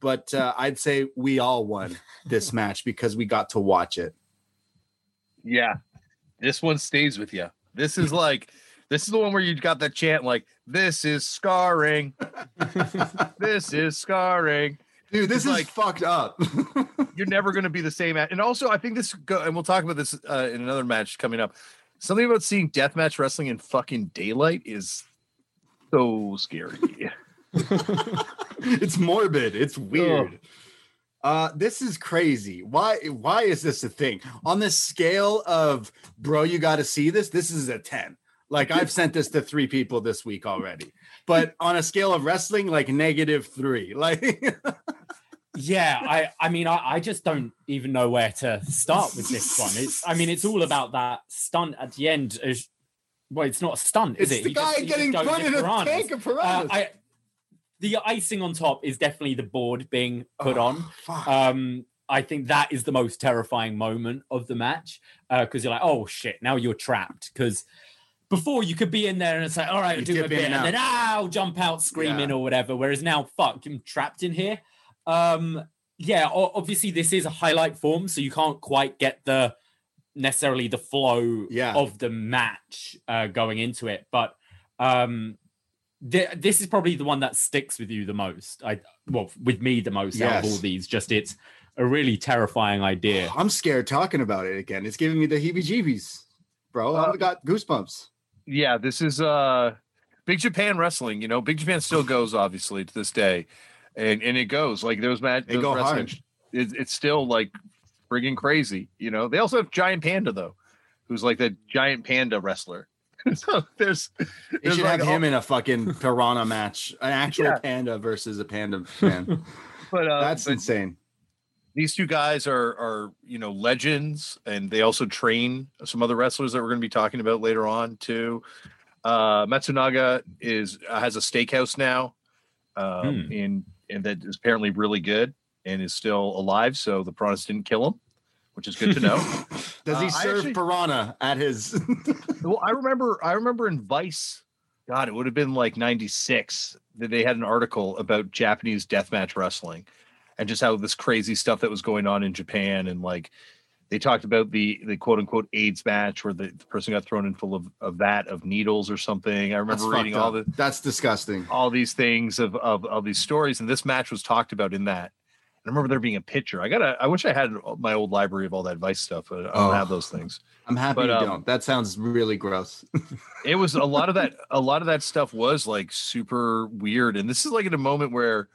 but uh, i'd say we all won this match because we got to watch it. Yeah. This one stays with you this is like this is the one where you got that chant like, "This is scarring. this is scarring." Dude, this it's is like, fucked up. you're never going to be the same. And also, I think this, go, and we'll talk about this uh, in another match coming up. Something about seeing deathmatch wrestling in fucking daylight is so scary. it's morbid. It's weird. Uh, this is crazy. Why? Why is this a thing? On the scale of, bro, you got to see this. This is a ten. Like I've sent this to three people this week already. But on a scale of wrestling, like negative three. Like yeah, I I mean I, I just don't even know where to start with this one. It's I mean it's all about that stunt at the end. Well, it's not a stunt, is it's it? The guy just, getting put in a tank of piranhas. Uh, I, the icing on top is definitely the board being put oh, on. Um, I think that is the most terrifying moment of the match because uh, you're like, oh shit, now you're trapped because before you could be in there and it's like, all right, I do a bit, and, and then ah, I'll jump out screaming yeah. or whatever. Whereas now, fuck, I'm trapped in here. Um, yeah, obviously this is a highlight form, so you can't quite get the necessarily the flow yeah. of the match uh, going into it, but um, th- this is probably the one that sticks with you the most. I well, with me the most yes. out of all these. Just it's a really terrifying idea. I'm scared talking about it again. It's giving me the heebie-jeebies, bro. Uh, I've got goosebumps yeah, this is uh Big Japan wrestling. You know, Big Japan still goes obviously to this day, and and it goes like those match. They go hard. It, it's still like friggin' crazy. You know, they also have Giant Panda though, who's like the giant panda wrestler. so there's, they should like have him in a fucking piranha match, an actual yeah. panda versus a panda man. but uh, that's but, insane these two guys are are you know legends and they also train some other wrestlers that we're going to be talking about later on too. Uh matsunaga is uh, has a steakhouse now um hmm. in and that is apparently really good and is still alive so the piranhas didn't kill him which is good to know. Does he uh, serve actually, piranha at his well i remember i remember in vice god it would have been like 96 that they had an article about japanese deathmatch wrestling and just how this crazy stuff that was going on in Japan and like they talked about the the quote unquote AIDS match where the, the person got thrown in full of, of vat of needles or something. I remember That's reading all the That's disgusting. All these things of, of of these stories, and this match was talked about in that. I remember there being a picture. I gotta. I wish I had my old library of all that Vice stuff. But I don't oh, have those things. I'm happy but, you um, don't. That sounds really gross. it was a lot of that. A lot of that stuff was like super weird, and this is like in a moment where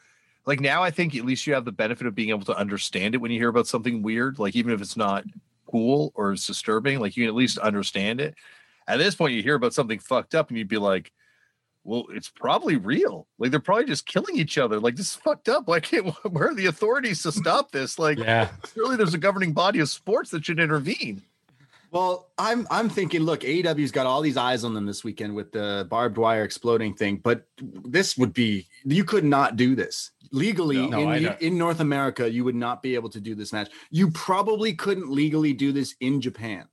like now I think at least you have the benefit of being able to understand it when you hear about something weird, like even if it's not cool or it's disturbing. Like you can at least understand it. At this point, you hear about something fucked up, and you'd be like, "Well, it's probably real. Like they're probably just killing each other. Like this is fucked up. Why can't? Where are the authorities to stop this? Like, Yeah. surely there's a governing body of sports that should intervene." Well, I'm I'm thinking, look, AEW's got all these eyes on them this weekend with the barbed wire exploding thing, but this would be you could not do this legally No, in, in North America. You would not be able to do this match. You probably couldn't legally do this in Japan.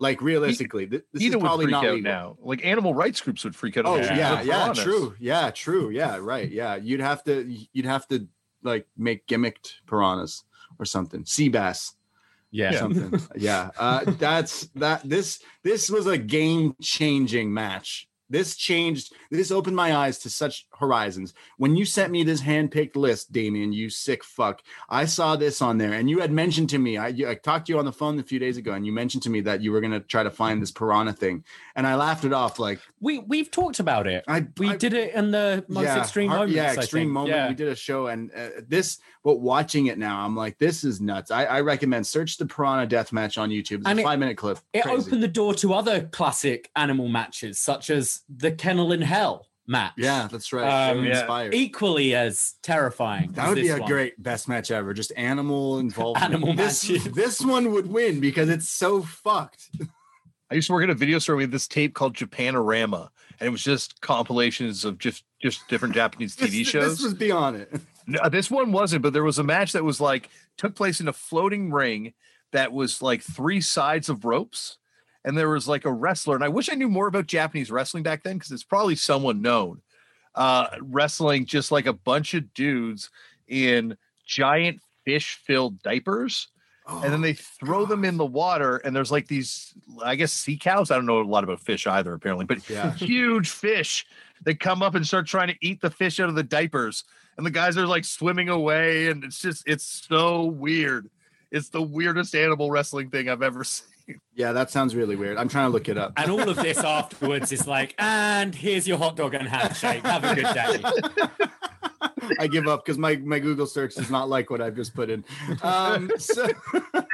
Like realistically, th- this is probably not legal. now. Like animal rights groups would freak out. Oh yeah, yeah, true. Yeah, true. Yeah, right. Yeah, you'd have to you'd have to like make gimmicked piranhas or something. Sea bass Yeah. something. yeah, uh, that's that. This this was a game changing match. This changed. This opened my eyes to such horizons. When you sent me this hand picked list, Damian, you sick fuck, I saw this on there, and you had mentioned to me. I, I talked to you on the phone a few days ago, and you mentioned to me that you were gonna try to find this piranha thing, and I laughed it off. Like We we've talked about it. I, We I- did it in the most extreme hard- moments. Yeah, I extreme moment. Yeah. We did a show, and uh, this. But watching it now, I'm like, this is nuts. I, I recommend search the Piranha Death Match on YouTube. It's And a it- five minute clip. It Crazy. opened the door to other classic animal matches, such as the Kennel in Hell match. Yeah, that's right. Um, yeah. Equally as terrifying. That as would be a one. great best match ever. Just animal involvement. Animal this, matches. this one would win because it's so fucked. I used to work at a video store. We had this tape called Japanorama, and it was just compilations of just just different Japanese TV This, shows. this was beyond it. No, this one wasn't, but there was a match that was like took place in a floating ring that was like three sides of ropes, and there was like a wrestler. And I wish I knew more about Japanese wrestling back then because it's probably someone known. Uh, wrestling just like a bunch of dudes in giant fish-filled diapers, and then they throw them in the water. And there's like these, I guess, sea cows. I don't know a lot about fish either, apparently, but Yeah. huge fish that come up and start trying to eat the fish out of the diapers and the guys are like swimming away and it's just it's so weird it's the weirdest animal wrestling thing i've ever seen Yeah, that sounds really weird. I'm trying to look it up. And all of this afterwards is like, and here's your hot dog and handshake. Have a good day. I give up because my, my Google search does not like what I've just put in. Um, so,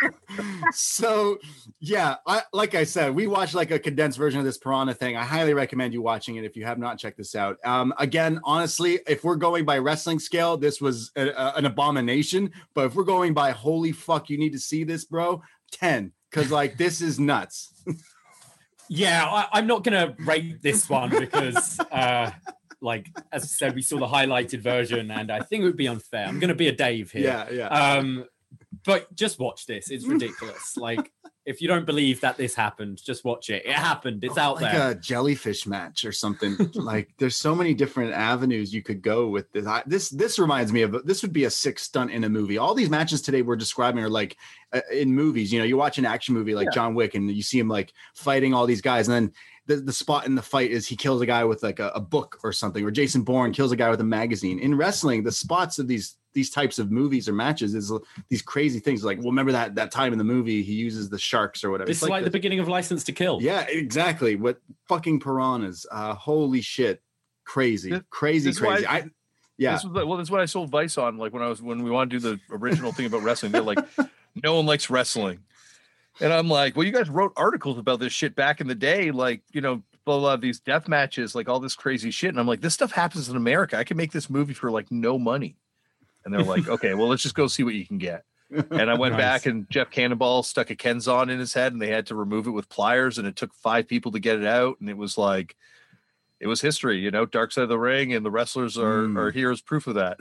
so yeah, I, like I said, we watched like a condensed version of this Piranha thing. I highly recommend you watching it if you have not checked this out. Um, again, honestly, if we're going by wrestling scale, this was a, a- an abomination. But if we're going by holy fuck, you need to see this, bro. Ten, because like this is nuts. Yeah, I, I'm not gonna rate this one because, uh, like as I said, we saw the highlighted version, and I think it would be unfair. I'm gonna be a Dave here. Yeah, yeah. Um, but just watch this. It's ridiculous. like, if you don't believe that this happened, just watch it. It happened. It's out like there. a jellyfish match or something. like there's so many different avenues you could go with this. I, this this reminds me of this would be a sick stunt in a movie. All these matches today we're describing are like uh, in movies. You know, you watch an action movie like John Wick and you see him like fighting all these guys, and then the, the spot in the fight is he kills a guy with like a, a book or something, or Jason Bourne kills a guy with a magazine. In wrestling, the spots of these these types of movies or matches is these crazy things. Like, well, remember that that time in the movie he uses the sharks or whatever. This It's is like, the this- beginning of License to Kill. yeah, exactly. What fucking piranhas? Uh, holy shit, crazy, This- crazy, this is why- crazy. I yeah, This was, well, that's what I sold Vice on. Like when I was when we wanted to do the original thing about wrestling, they're like, no one likes wrestling, and I'm like, well, you guys wrote articles about this shit back in the day, like you know, blah blah, these death matches, like all this crazy shit, and I'm like, this stuff happens in America. I can make this movie for like no money, and they're like, okay, well, let's just go see what you can get. And I went Nice. back and Jeff Cannonball stuck a Kenzan in his head and they had to remove it with pliers and it took five people to get it out. And it was like, it was history, you know, dark side of the ring and the wrestlers are, Mm. are here as proof of that.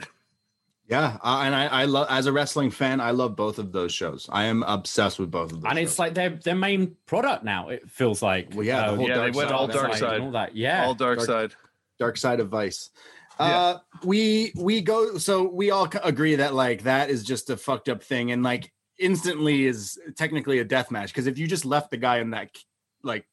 yeah. Uh, and I, I love as a wrestling fan, I love both of those shows. I am obsessed with both of them. And it's shows. like their their main product now. It feels like. Well, yeah, the whole Yeah, dark they went side, all dark side. and all that. Yeah. All dark, Dark- side. Dark Side of Vice. Yeah. Uh, we we go so we all agree that like that is just a fucked up thing and like instantly is technically a death match because if you just left the guy in that like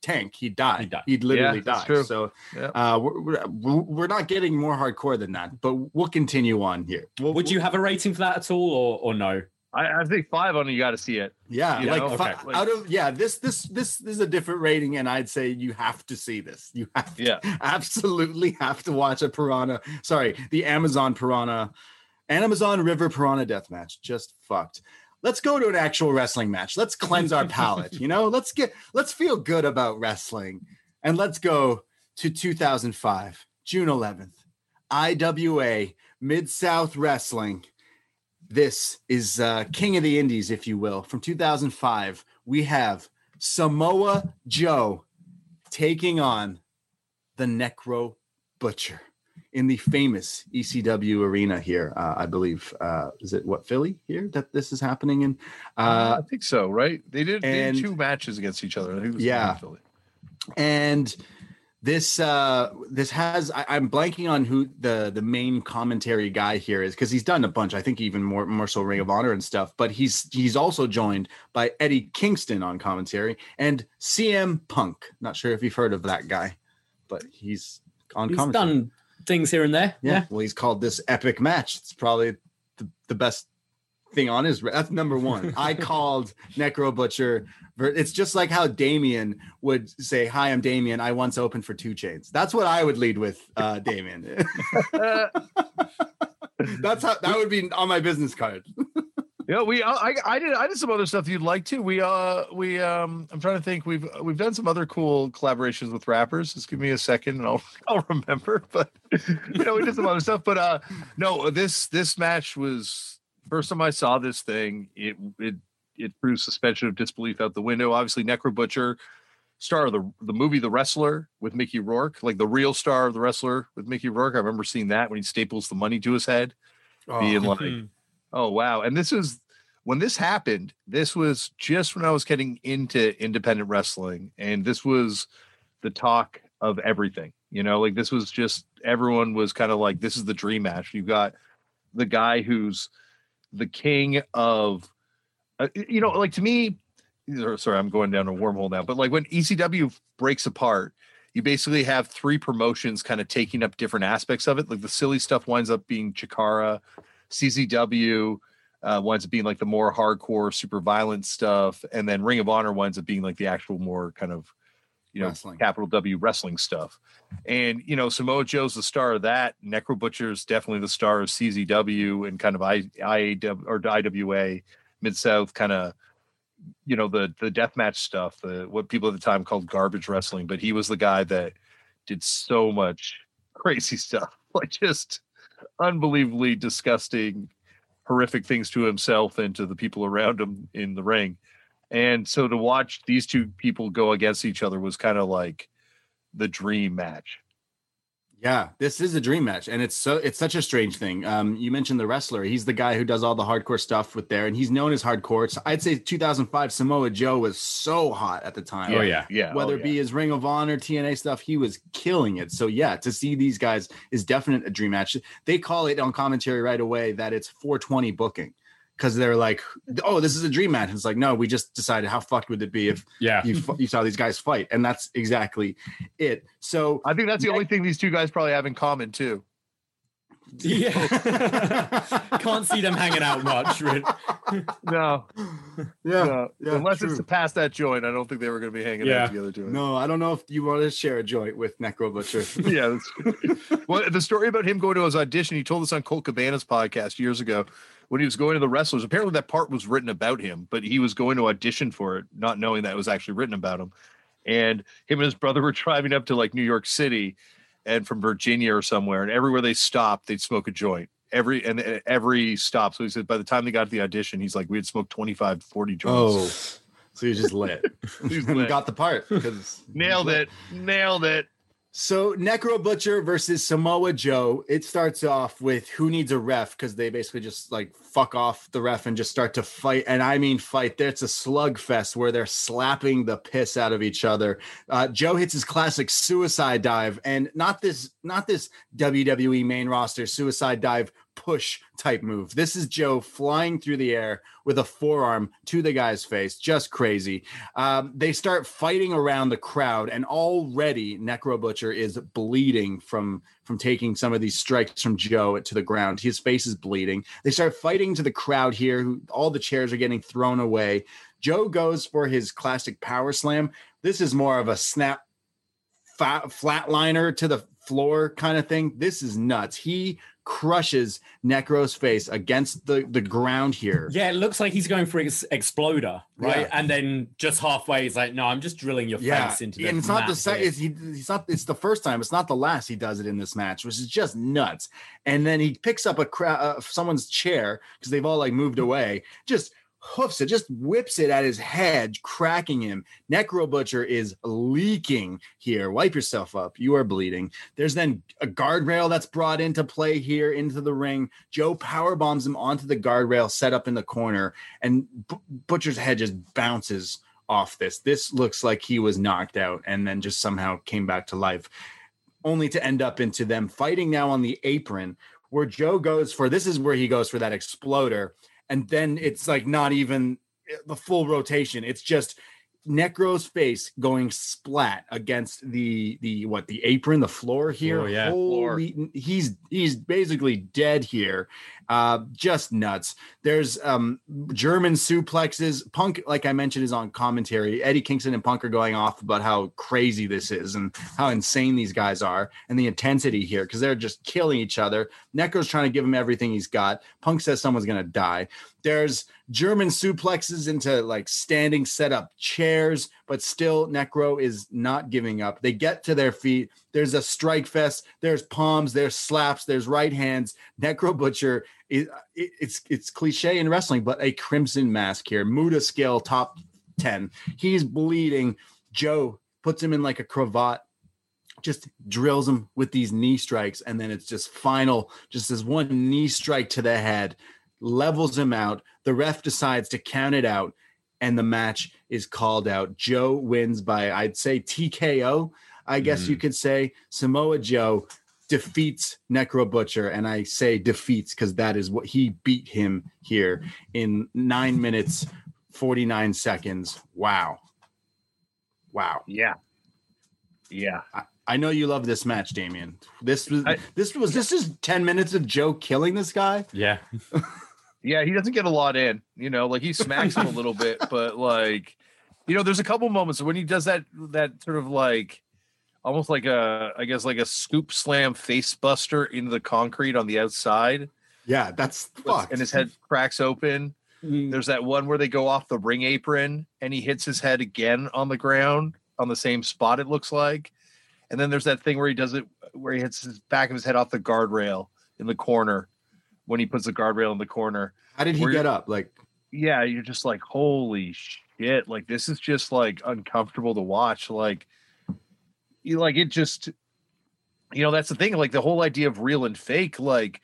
tank he'd die He'd die. he'd literally Yeah, die so Yeah. uh we're, we're, we're not getting more hardcore than that but we'll continue on here We'll- Would you have a rating for that at all, or or no? I, I think five on you got to see it. Yeah, You like, know? fi- Okay. Like- out of yeah, this this this this is a different rating, and I'd say you have to see this. You have to, Yeah. absolutely have to watch a piranha. Sorry, the Amazon piranha, Amazon River piranha death match. Just fucked. let's go to an actual wrestling match. Let's cleanse our palate. You know, let's get let's feel good about wrestling, and let's go to 2005, June 11th, IWA Mid South Wrestling. This is uh, King of the Indies, if you will, from 2005. We have Samoa Joe taking on the Necro Butcher in the famous ECW arena here. Uh, I believe uh, is it what Philly here that this is happening in? Uh, I think so, right? They did, they did two matches against each other. I think it was Yeah. Philly. and this uh this has I, i'm blanking on who the the main commentary guy here is because he's done a bunch i think even more more so ring of honor and stuff but he's he's also joined by eddie kingston on commentary and cm punk not sure if you've heard of that guy but he's on He's commentary done things here and there. yeah. Yeah. well he's called this epic match it's probably the, the best thing on his that's number one i called necro butcher it's just like how damian would say hi i'm damian i once opened for 2 Chainz that's what i would lead with uh damian that's how that would be on my business card Yeah, we uh, I I did I did some other stuff you'd like to. We uh we um I'm trying to think we've we've done some other cool collaborations with rappers. Just give me a second and I'll I'll remember. But you know we did some other stuff. But uh no this this match was first time I saw this thing. It it it threw suspension of disbelief out the window. Obviously Necro Butcher, star of the the movie The Wrestler with Mickey Rourke, like the real star of The Wrestler with Mickey Rourke. I remember seeing that when he staples the money to his head being like, Mhm. oh wow. And this is when this happened, this was just when I was getting into independent wrestling, and this was the talk of everything. You know, like this was just everyone was kind of like, this is the dream match. You got the guy who's the king of, uh, you know, like to me. Sorry, I'm going down a wormhole now. But like when ECW breaks apart, you basically have three promotions kind of taking up different aspects of it. Like the silly stuff winds up being Chikara, CZW uh, winds up being like the more hardcore, super violent stuff, and then Ring of Honor winds up being like the actual more kind of you know Wrestling. capital W wrestling stuff. And you know Samoa Joe's the star of that. Necro Butcher's definitely the star of CZW and kind of I IAW or IWA Mid South kind of you know the the deathmatch stuff, the what people at the time called garbage wrestling. But he was the guy that did so much crazy stuff, like just unbelievably disgusting, horrific things to himself and to the people around him in the ring. And so to watch these two people go against each other was kind of like the dream match. Yeah, this is a dream match, and it's so it's such a strange thing. Um, you mentioned the wrestler; he's the guy who does all the hardcore stuff with there, and he's known as hardcore. It's, I'd say 2005 Samoa Joe was so hot at the time. Oh, yeah. Yeah. whether oh, it be his Ring of Honor, TNA stuff, he was killing it. So yeah, to see these guys is definite a dream match. They call it on commentary right away that it's 420 booking because they're like, "Oh, this is a dream match." It's like, no, we just decided how fucked would it be if Yeah. you you saw these guys fight, and that's exactly it. So I think that's the only thing these two guys probably have in common too. Yeah. Can't see them hanging out much. Really. No, yeah, no. yeah, unless true. it's to pass that joint, I don't think they were going to be hanging Yeah. out together doing. No, I don't know if you want to share a joint with Necro Butcher. yeah. That's, well, the story about him going to his audition, he told us on Colt Cabana's podcast years ago when he was going to the wrestlers. Apparently, that part was written about him, but he was going to audition for it, not knowing that it was actually written about him. And him and his brother were driving up to like New York City and from Virginia or somewhere, and everywhere they stopped, they'd smoke a joint. Every and every stop. So he said by the time they got to the audition, he's like, we had smoked 25, 40 joints. oh, so you just lit. You lit. got the part because Nailed it. Nailed it. So Necro Butcher versus Samoa Joe. It starts off with who needs a ref because they basically just like fuck off the ref and just start to fight. And I mean fight. There's a slugfest where they're slapping the piss out of each other. Uh, Joe hits his classic suicide dive, and not this, not this WWE main roster suicide dive push type move. This is Joe flying through the air with a forearm to the guy's face. Just crazy. Um, they start fighting around the crowd, and already Necro Butcher is bleeding from from taking some of these strikes from Joe to the ground. His face is bleeding. They start fighting to the crowd here. All the chairs are getting thrown away. Joe goes for his classic power slam. This is more of a snap flatliner to the floor kind of thing. This is nuts. He crushes Necro's face against the the ground here. Yeah, it looks like he's going for ex- exploder, right? Yeah. And then just halfway, he's like, "No, I'm just drilling your Yeah, face into the." and it's not the second. here." It's, he, he's not. It's the first time. It's not the last he does it in this match, which is just nuts. And then he picks up a cra- uh, someone's chair because they've all like moved away. Just hoofs it, just whips it at his head, cracking him. Necro Butcher is leaking here. Wipe yourself up. You are bleeding. There's then a guardrail that's brought into play here into the ring. Joe power bombs him onto the guardrail set up in the corner, and B- Butcher's head just bounces off this. This looks like he was knocked out and then just somehow came back to life, only to end up into them fighting now on the apron where Joe goes for this is where he goes for that exploder. And then it's like not even eh, the full rotation. It's just Necro's face going splat against the the what the apron, the floor here. Oh, yeah. Holy, he's he's basically dead here. Uh, just nuts. There's um German suplexes. Punk, like I mentioned, is on commentary. Eddie Kingston and Punk are going off about how crazy this is and how insane these guys are and the intensity here because they're just killing each other. Necro's trying to give him everything he's got. Punk says someone's gonna die. There's German suplexes into like standing set up chairs, but still Necro is not giving up. They get to their feet. There's a strike fest. There's palms. There's slaps. There's right hands. Necro Butcher. It's it's cliche in wrestling, but a crimson mask here. Muta scale top ten. He's bleeding. Joe puts him in like a cravat just drills him with these knee strikes and then it's just final just this one knee strike to the head levels him out the ref decides to count it out and the match is called out joe wins by i'd say tko i guess you mm. could say samoa joe defeats necro butcher and i say defeats because that is what he beat him here in nine minutes 49 seconds wow wow Yeah. Yeah. I know you love this match, Damian. This was I- this was this is 10 minutes of Joe killing this guy. yeah, Yeah, he doesn't get a lot in, you know, like he smacks him a little bit, but like, you know, there's a couple moments when he does that that sort of like almost like a I guess like a scoop slam face buster into the concrete on the outside. Yeah, that's fucked. and his head cracks open. Mm. There's that one where they go off the ring apron and he hits his head again on the ground on the same spot, it looks like. And then there's that thing where he does it where he hits his back of his head off the guardrail in the corner when he puts the guardrail in the corner. How did he get up? Like Yeah, you're just like, holy shit. Like this is just like uncomfortable to watch. Like you like it just you know, that's the thing. Like the whole idea of real and fake, like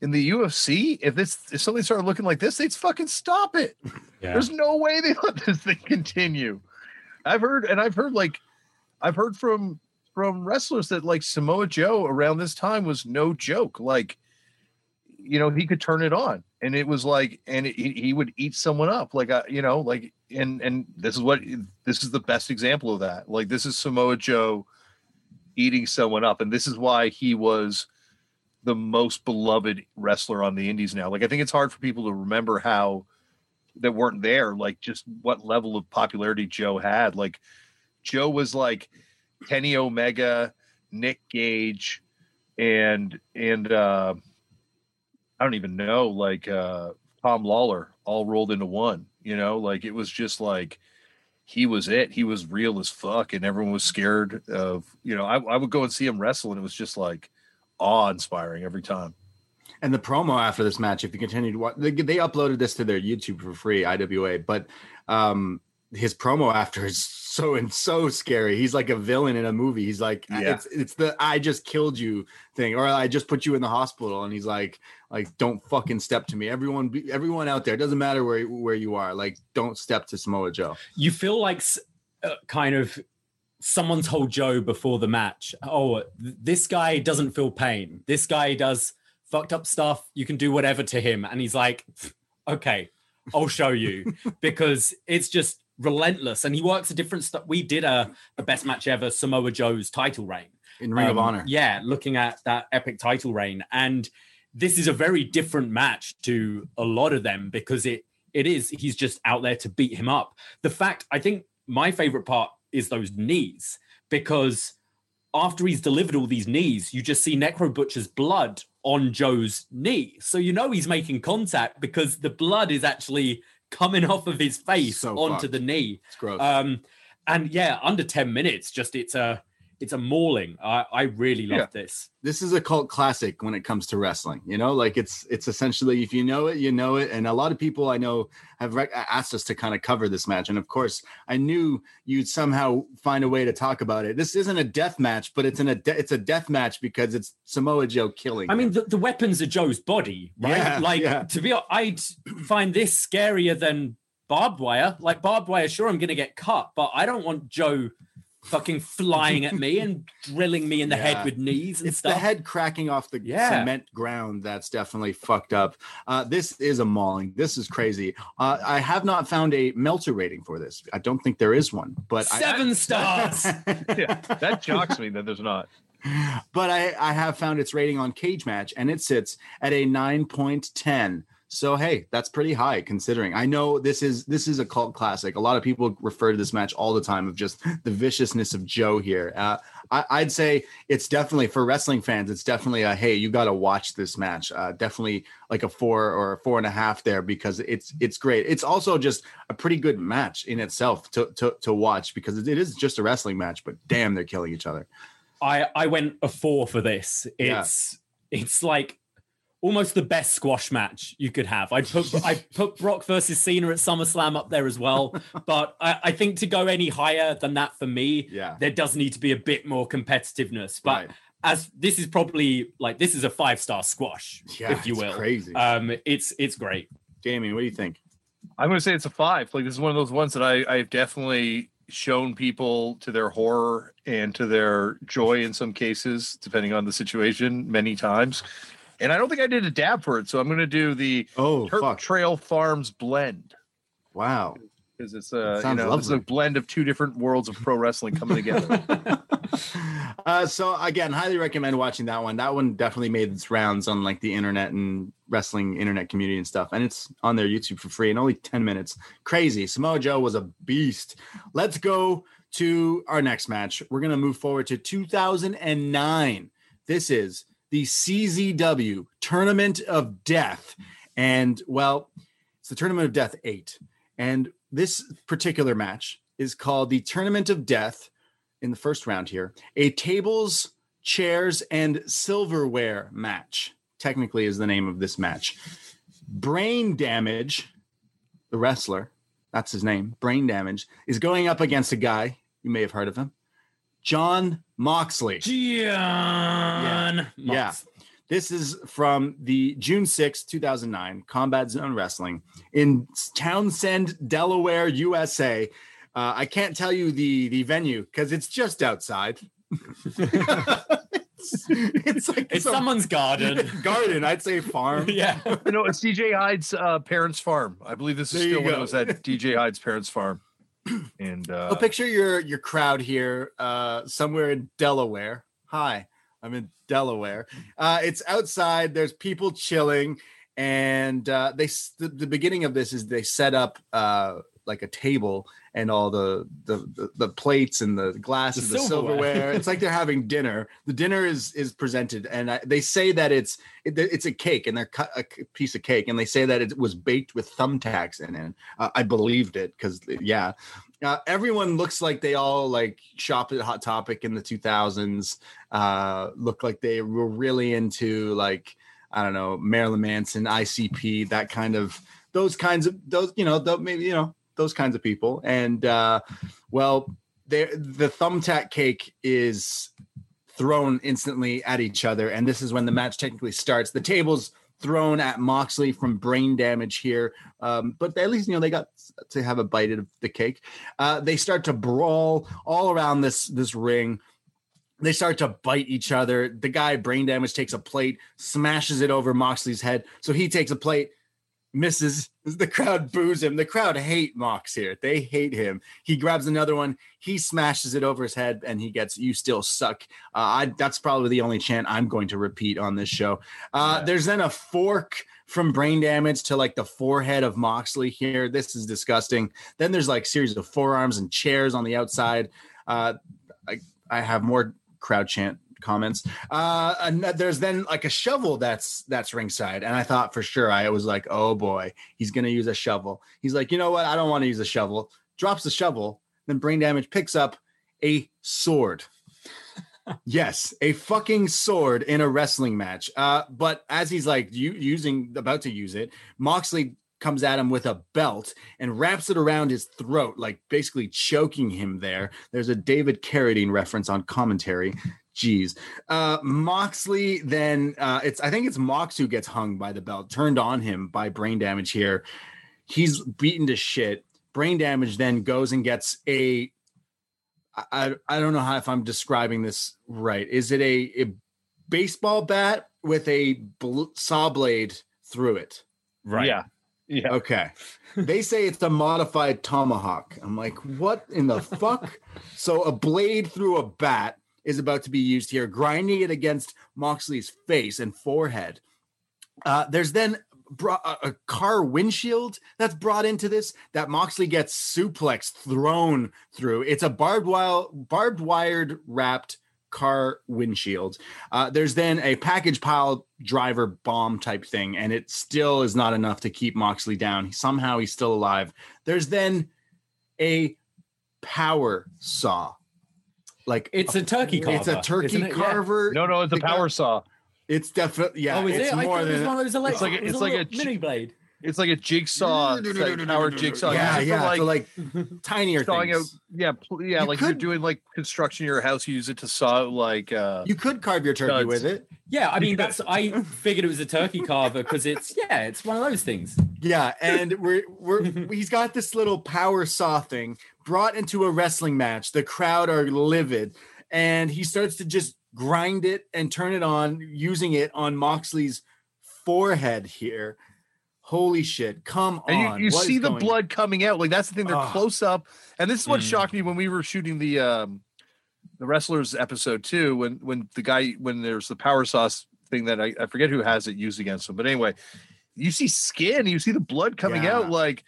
in the UFC, if this if something started looking like this, they'd fucking stop it. yeah. There's no way they let this thing continue. I've heard, and I've heard like, I've heard from from wrestlers that like Samoa Joe around this time was no joke. Like, you know, he could turn it on, and it was like, and it, he would eat someone up, like, uh, you know, like, and and this is what this is the best example of that. Like, this is Samoa Joe eating someone up, and this is why he was the most beloved wrestler on the indies now. Like, I think it's hard for people to remember how that weren't there, like just what level of popularity Joe had. Like Joe was like Kenny Omega, Nick Gage, and and uh I don't even know, like uh Tom Lawlor all rolled into one, you know, like it was just like he was it. He was real as fuck, and everyone was scared of, you know, I, I would go and see him wrestle, and it was just like awe inspiring every time. and the promo after this match, if you continue to watch, they, they uploaded this to their YouTube for free, IWA. But um, his promo after is so and so scary. He's like a villain in a movie. He's like, Yeah. it's it's the I just killed you thing, or I just put you in the hospital, and he's like, like don't fucking step to me. Everyone, be, everyone out there, doesn't matter where where you are, like don't step to Samoa Joe. you feel like uh, kind of someone told Joe before the match, "Oh, th- this guy doesn't feel pain. This guy does fucked up stuff. You can do whatever to him." And he's like, "Okay, I'll show you," because it's just relentless. And he works a different stuff. We did a, a best match ever, Samoa Joe's title reign. In Ring of Um, Honor, Yeah, looking at that epic title reign. And this is a very different match to a lot of them because it it is he's just out there to beat him up. The fact I think my favorite part is those knees because after he's delivered all these knees, you just see Necro Butcher's blood on Joe's knee. So you know he's making contact because the blood is actually coming off of his face So onto the knee. It's gross. Um, and yeah, under 10 minutes, just it's a it's a mauling. I, I really love Yeah. this. this is a cult classic when it comes to wrestling. You know, like it's it's essentially if you know it, you know it. And a lot of people I know have rec- asked us to kind of cover this match, and of course, I knew you'd somehow find a way to talk about it. This isn't a death match, but it's in a de- it's a death match because it's Samoa Joe killing. I mean, the, the weapons are Joe's body, right? Yeah, like yeah. to be, I'd find this scarier than barbed wire. Like barbed wire, sure, I'm gonna get cut, but I don't want Joe fucking flying at me and drilling me in the Yeah. head with knees and it's stuff. the head cracking off the Yeah. cement ground that's definitely fucked up. Uh, this is a mauling. This is crazy. Uh, I have not found a Meltzer rating for this. I don't think there is one, but I- Seven stars. yeah, that shocks me that there's not. but I, I have found its rating on Cagematch, and it sits at a 9.10. So hey, that's pretty high considering. I know this is this is a cult classic. A lot of people refer to this match all the time of just the viciousness of Joe here. Uh, I, I'd say it's definitely for wrestling fans. It's definitely a hey, you got to watch this match. Uh, definitely like a four or a four and a half there because it's it's great. It's also just a pretty good match in itself to to, to watch because it is just a wrestling match. But damn, they're killing each other. I I went a four for this. Yeah. It's it's like almost the best squash match you could have. I put I put Brock versus Cena at SummerSlam up there as well, but I, I think to go any higher than that for me, Yeah. there does need to be a bit more competitiveness. But Right. as this is probably like this is a five star squash, Yeah, if you it's will. crazy. Um, it's it's great. Jamie, what do you think? I'm going to say it's a five. Like this is one of those ones that I I've definitely shown people to their horror and to their joy in some cases, depending on the situation, many times. And I don't think I did a dab for it, so I'm going to do the Oh, Turk fuck. Trail Farms blend Wow. because it's a you sounds know it's a blend of two different worlds of pro wrestling coming together. uh, so again, highly recommend watching that one. That one definitely made its rounds on like the internet and wrestling internet community and stuff. And it's on their YouTube for free in only 10 minutes. Crazy. Samoa Joe was a beast. Let's go to our next match. We're gonna move forward to 2009. This is the CZW Tournament of Death. And well, it's the Tournament of Death 8. And this particular match is called the Tournament of Death in the first round here a tables, chairs, and silverware match. Technically, is the name of this match. Brain Damage, the wrestler, that's his name, Brain Damage, is going up against a guy, you may have heard of him, Jon Moxley. Jon. Yeah. Mox. This is from the June sixth, 2009 Combat Zone Wrestling in Townsend, Delaware, USA. Uh, I can't tell you the the venue because it's just outside. it's, it's like It's some someone's garden. garden. I'd say farm. yeah. you know, it's DJ Hyde's uh, parents' farm. I believe this is There still when it was at DJ Hyde's parents' farm. And uh, picture your your crowd here, uh, somewhere in Delaware. Hi, I'm in Delaware. Uh, it's outside. There's people chilling, and uh, they the, the beginning of this is they set up uh, like a table and all the the the, the plates and the glasses, The the, silverware. silverware. it's like they're having dinner. The dinner is is presented, and I, they say that it's it, it's a cake, and they're cut a piece of cake, and they say that it was baked with thumbtacks in it. Uh, I believed it because yeah, uh, everyone looks like they all like shopped at Hot Topic in the 2000s. Uh, look like they were really into like I don't know Marilyn Manson, ICP, that kind of those kinds of those you know maybe you know those kinds of people. And uh, well, the thumbtack cake is thrown instantly at each other, and this is when the match technically starts. The tables thrown at Moxley from brain damage here. Um, but at least you know they got to have a bite of the cake. Uh, they start to brawl all around this this ring. They start to bite each other. The guy brain damage takes a plate, smashes it over Moxley's head. So he takes a plate, misses. The crowd boos him. The crowd hate Mox here. They hate him. He grabs another one. He smashes it over his head, and he gets "You still suck." Uh, I, that's probably the only chant I'm going to repeat on this show. Uh, Yeah. There's then a fork from brain damage to like the forehead of Moxley here. This is disgusting. Then there's like series of forearms and chairs on the outside. Uh, I, I have more crowd chant comments. Uh, and there's then like a shovel that's that's ringside, and I thought for sure I was like, oh boy, he's gonna use a shovel. He's like, you know what? I don't want to use a shovel. Drops the shovel. Then brain damage picks up a sword. yes, a fucking sword in a wrestling match. Uh, but as he's like you using about to use it, Moxley comes at him with a belt and wraps it around his throat, like basically choking him there. There's a David Carradine reference on commentary. Jeez. Uh, Moxley then uh, it's I think it's Mox who gets hung by the belt, turned on him by brain damage here. He's beaten to shit. Brain damage then goes and gets a I, I don't know how if I'm describing this right. Is it a, a baseball bat with a bl- saw blade through it? Right. Yeah. Yeah. Okay. they say it's a modified tomahawk. I'm like, what in the fuck? So a blade through a bat is about to be used here, grinding it against Moxley's face and forehead. Uh, there's then a car windshield that's brought into this that Moxley gets suplex thrown through. It's a barbed wire, barbed wired wrapped car windshield. Uh, there's then a package pile driver bomb type thing, and it still is not enough to keep Moxley down. Somehow he's still alive. There's then a power saw. Like It's a turkey carver. it's a turkey isn't it? Yeah. carver. No, no, it's a power guy- saw. It's definitely yeah. Oh, is it's it? I more thought it was than one of those electric. like a- it it's like little a mini blade. It's like a jigsaw, like power jigsaw. yeah, Use for, yeah, like, so like tinier sawing out, things. yeah, pl- yeah. You like you're doing like construction in your house, you use it to saw like uh You could carve your turkey Studs. with it. Yeah, I mean that's. I figured it was a turkey carver because it's yeah, it's one of those things. Yeah, and we're we're he's got this little power saw thing brought into a wrestling match. The crowd are livid, and he starts to just grind it and turn it on, using it on Moxley's forehead here. Holy shit! Come and on, you, you see the blood coming out. Like that's the thing. They're Ah. close up, and this is what Mm. shocked me when we were shooting the um the wrestlers episode too. When when the guy when there's the power sauce thing that I, I forget who has it used against him, but anyway, you see skin, you see the blood coming Yeah. out. Like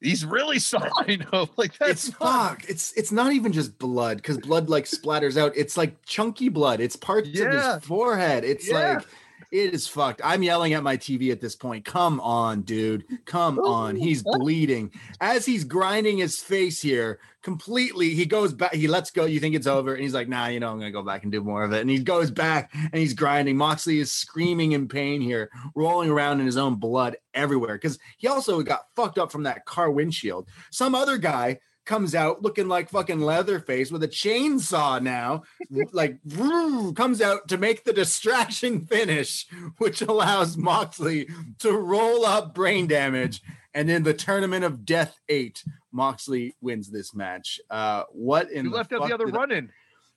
he's really sawing him. Like that's It's fuck. It's it's not even just blood because blood like splatters out. It's like chunky blood. It's parts of his forehead. It's Yeah. like it is fucked. I'm yelling at my TV at this point. Come on, dude. Come oh, on. He's bleeding as he's grinding his face here. Completely, he goes back. He lets go. You think it's over, and he's like, "Nah, you know, I'm gonna go back and do more of it." And he goes back and he's grinding. Moxley is screaming in pain here, rolling around in his own blood everywhere because he also got fucked up from that car windshield. Some other guy comes out looking like fucking Leatherface with a chainsaw now, like vroom, comes out to make the distraction finish, which allows Moxley to roll up brain damage. And in the tournament of death eight, Moxley wins this match. Uh, what in you the left out the other did I-.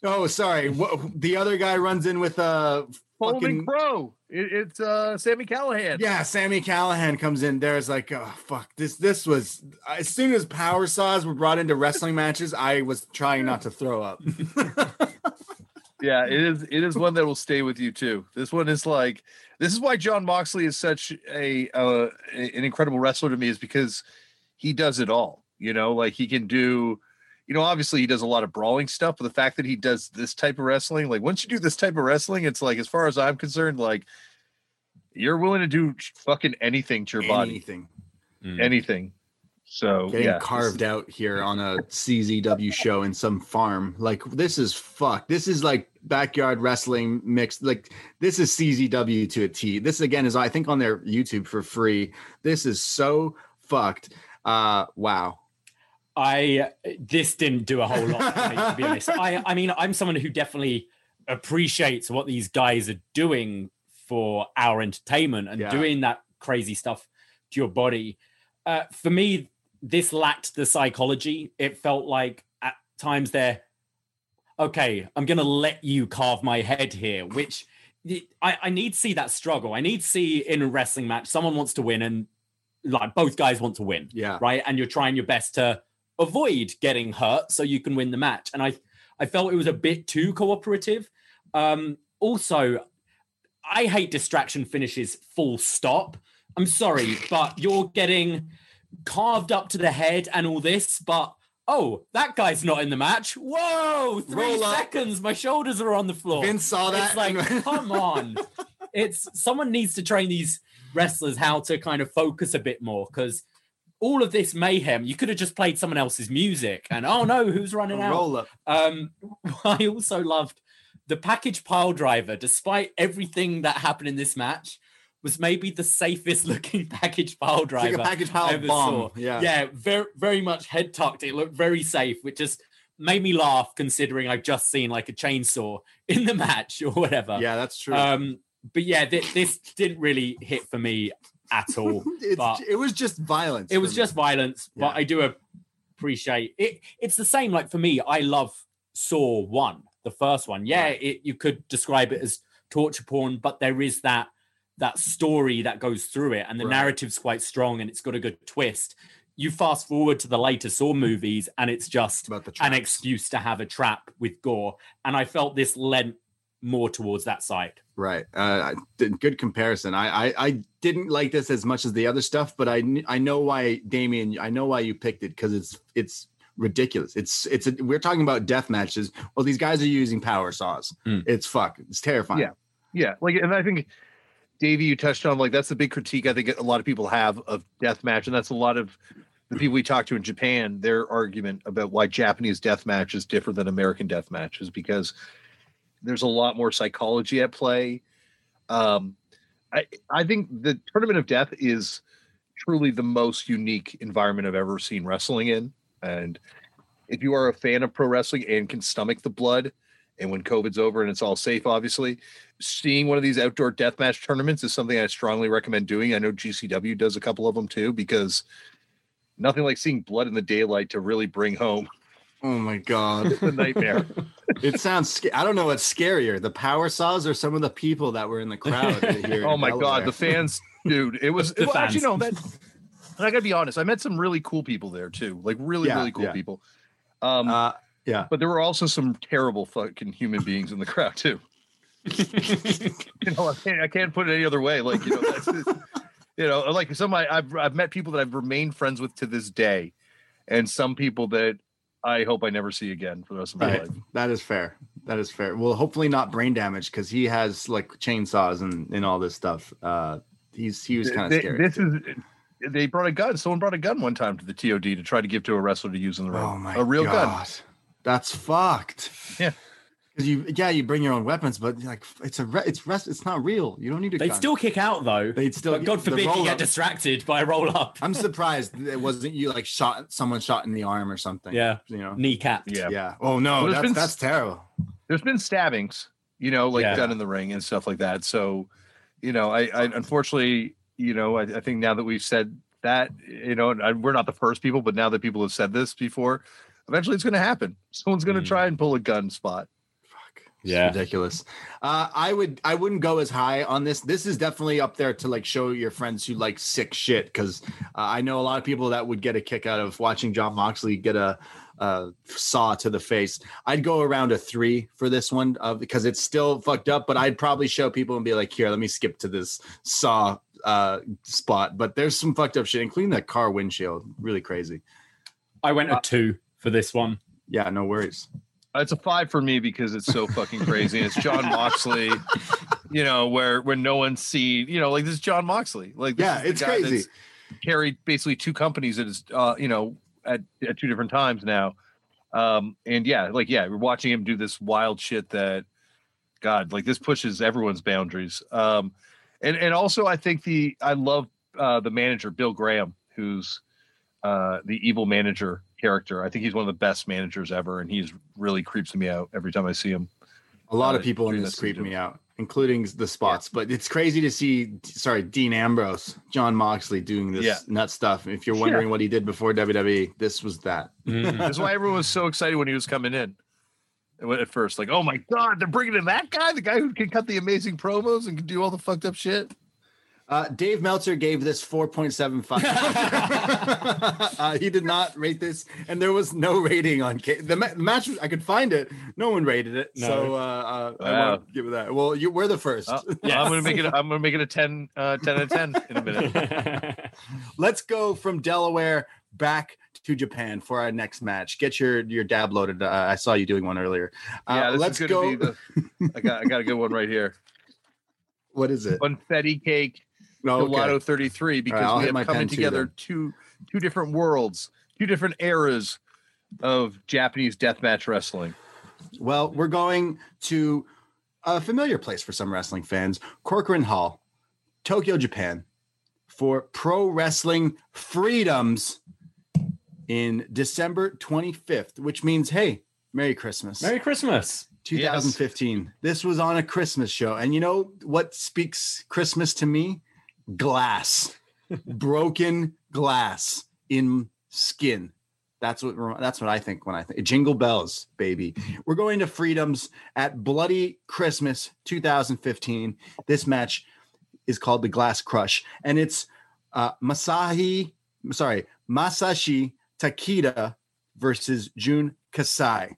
Oh, sorry. What, the other guy runs in with a Foaming fucking Crow. It, it's uh Sami Callihan. yeah, Sami Callihan comes in. There's like, oh fuck, this this was as soon as power saws were brought into wrestling matches, I was trying not to throw up. Yeah, it is. It is one that will stay with you too. This one is like this is why Jon Moxley is such a uh, an incredible wrestler to me is because he does it all. You know, like he can do. You know, obviously he does a lot of brawling stuff, but the fact that he does this type of wrestling, like once you do this type of wrestling, it's like as far as I'm concerned, like you're willing to do fucking anything to your body, Anything anything. So getting yeah, carved out here on a CZW show in some farm. Like this is fuck. This is like backyard wrestling mixed. Like this is CZW to a T. This again is I think on their YouTube for free. This is so fucked. Uh wow. I this didn't do a whole lot for me, to be honest. I I mean I'm someone who definitely appreciates what these guys are doing for our entertainment and Yeah. doing that crazy stuff to your body. Uh, for me, this lacked the psychology. It felt like at times they're okay. I'm gonna let you carve my head here, which I, I need to see that struggle. I need to see in a wrestling match someone wants to win and like both guys want to win Yeah. right? And you're trying your best to avoid getting hurt so you can win the match. And I, I felt it was a bit too cooperative. Um, also, I hate distraction finishes. Full stop. I'm sorry, but you're getting carved up to the head and all this, but oh, that guy's not in the match. Whoa, three Roll up. seconds. My shoulders are on the floor. Vince saw that. It's like, come on. It's someone needs to train these wrestlers how to kind of focus a bit more because all of this mayhem, you could have just played someone else's music and oh no, who's running out? Roller. Um, I also loved the package pile driver, despite everything that happened in this match, was maybe the safest looking package pile It's driver. like a package I pile ever bomb. saw. Yeah. Yeah, very very much head tucked. It looked very safe, which just made me laugh considering I've just seen like a chainsaw in the match or whatever. Yeah, that's true. Um, but yeah, thi- this didn't really hit for me at all. But it was just violence. it was me. just violence, but I do appreciate it. It's the same. Like for me, I love Saw One, the first one. Yeah, it, you could describe it as torture porn, but there is that that story that goes through it, and the Right. narrative's quite strong, and it's got a good twist. You fast forward to the later Saw movies, and it's just about the an excuse to have a trap with gore, and I felt this lent more towards that side. Right. Uh, good comparison. I, I I didn't like this as much as the other stuff, but I I know why Damian. I know why you picked it because it's it's ridiculous. It's it's a, we're talking about death matches. Well, these guys are using power saws. Hmm. It's fuck. It's terrifying. Yeah. Yeah, like, and I think Davie, you touched on like that's the big critique I think a lot of people have of death match, and that's a lot of the people we talk to in Japan. Their argument about why Japanese deathmatch is different than American death matches because there's a lot more psychology at play. Um, I I think the tournament of death is truly the most unique environment I've ever seen wrestling in, and if you are a fan of pro wrestling and can stomach the blood, and when COVID's over and it's all safe, obviously, seeing one of these outdoor deathmatch tournaments is something I strongly recommend doing. I know GCW does a couple of them too, because nothing like seeing blood in the daylight to really bring home Oh my god. the nightmare. it sounds. Sca- I don't know what's scarier, the power saws or some of the people that were in the crowd here. oh in my god, the fans, dude! It was The well, actually no that. And I gotta be honest, I met some really cool people there too, like really Yeah, really cool yeah. people. Um, Uh, yeah. but there were also some terrible fucking human beings in the crowd too. you know, I can't, I can't put it any other way. Like, you know, that's you know, like some I, I've I've met people that I've remained friends with to this day, and some people that I hope I never see again for the rest of my Right. life. That is fair. That is fair. Well, hopefully not brain damage because he has like chainsaws and, and all this stuff. Uh, he's he was kind of They- scary. This too. is they brought a gun. Someone brought a gun one time to the TOD to try to give to a wrestler to use in the ring. oh my a real gun. God. That's fucked. Yeah. 'Cause you yeah you bring your own weapons, but like it's a re- it's rest it's not real. You don't need to. They'd gun. still kick out though. They'd still but God forbid you get distracted by a roll up. I'm surprised it wasn't you like shot someone shot in the arm or something. Yeah. you know. Kneecap. Yeah. Yeah. Oh no, Well, that's been- that's terrible. There's been stabbings, you know, like Yeah. done in the ring and stuff like that. So, you know, I, I unfortunately, you know, I, I think now that we've said that, you know, and I, we're not the first people, but now that people have said this before, eventually it's going to happen. Someone's going to Mm. try and pull a gun spot. Yeah. Ridiculous. Uh, I would I wouldn't go as high on this. This is definitely up there to like show your friends who like sick shit because uh, I know a lot of people that would get a kick out of watching Jon Moxley get a, a saw to the face. I'd go around a three for this one uh, because it's still fucked up. But I'd probably show people and be like, here, let me skip to this saw uh, spot. But there's some fucked up shit, including that car windshield. Really crazy. I went a two for this one. Yeah, no worries. It's a five for me because it's so fucking crazy. And it's Jon Moxley, you know, where when no one's seen, you know, like this is Jon Moxley. Like, Yeah, is the it's guy crazy. Carried basically two companies at his, uh, you know, at, at two different times now. Um, and yeah, like, yeah, we're watching him do this wild shit that, God, like this pushes everyone's boundaries. Um, and, and also I think the, I love uh, the manager, Billy Gram, who's uh, the evil manager character. I think he's one of the best managers ever, and he's really creeps me out every time I see him. A lot Uh, of people in this this creep me out, including the spots. But it's crazy to see, sorry, Dean Ambrose, Jon Moxley doing this Yeah. nut stuff. If you're Yeah. wondering what he did before WWE, this was that. Mm. That's why everyone was so excited when he was coming in. At first, like, oh my god, they're bringing in that guy, the guy who can cut the amazing promos and can do all the fucked up shit. Uh, Dave Meltzer gave this 4.75. uh, he did not rate this, and there was no rating on K- the, ma- match. I could find it. No one rated it, No. so uh, uh, I won't give it that. Well, you we're the first. Uh, Yes. I'm gonna make it. I'm gonna make it a 10, uh, 10 out of ten in a minute. Let's go from Delaware back to Japan for our next match. Get your your dab loaded. Uh, I saw you doing one earlier. Uh, yeah, this let's is go. gonna Be the, I got I got a good one right here. what is it? Confetti cake No, okay. Gelato 33 because I'll we hit have coming pen too together two two different worlds, two different eras of Japanese deathmatch wrestling. Well, we're going to a familiar place for some wrestling fans, Korakuen Hall, Tokyo, Japan, for Pro Wrestling Freedoms in December 25th, which means, hey, Merry Christmas. Merry Christmas. 2015. This was on a Christmas show. And you know what speaks Christmas to me? Glass. Broken glass in skin. That's what that's what I think when I think Jingle Bells, baby. We're going to Freedoms at Bloody Christmas 2015. This match is called the Glass Crush, and it's uh, Masahi, sorry, Masashi Takeda versus Jun Kasai.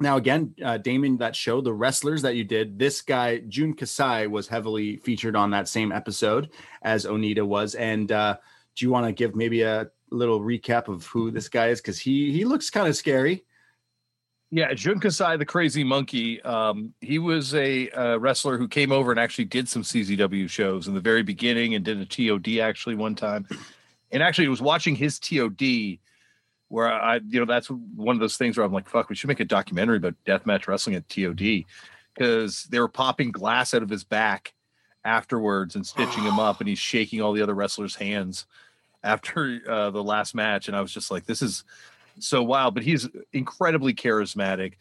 Now, again, uh, Damian, that show, the wrestlers that you did, this guy, Jun Kasai, was heavily featured on that same episode as Onita was. And uh, do you want to give maybe a little recap of who this guy is? Because he he looks kind of scary. Yeah, Jun Kasai, the crazy monkey. Um, he was a uh, wrestler who came over and actually did some CZW shows in the very beginning and did a TOD actually one time. And actually, was watching his TOD where I, you know, that's one of those things where I'm like, fuck, we should make a documentary about deathmatch wrestling at TOD because they were popping glass out of his back afterwards and stitching him up, and he's shaking all the other wrestlers' hands after uh, the last match. And I was just like, this is so wild, but he's incredibly charismatic,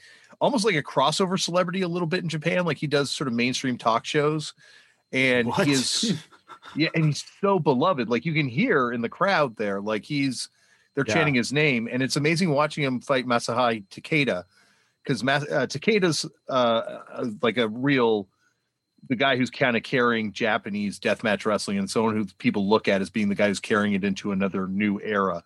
almost like a crossover celebrity a little bit in Japan. Like he does sort of mainstream talk shows, and What? he is, yeah, and he's so beloved. Like you can hear in the crowd there, like he's they're Yeah. chanting his name, and it's amazing watching him fight Masahai Takeda because Mas- uh, Takeda's uh, uh, like a real the guy who's kind of carrying Japanese deathmatch wrestling and someone who people look at as being the guy who's carrying it into another new era.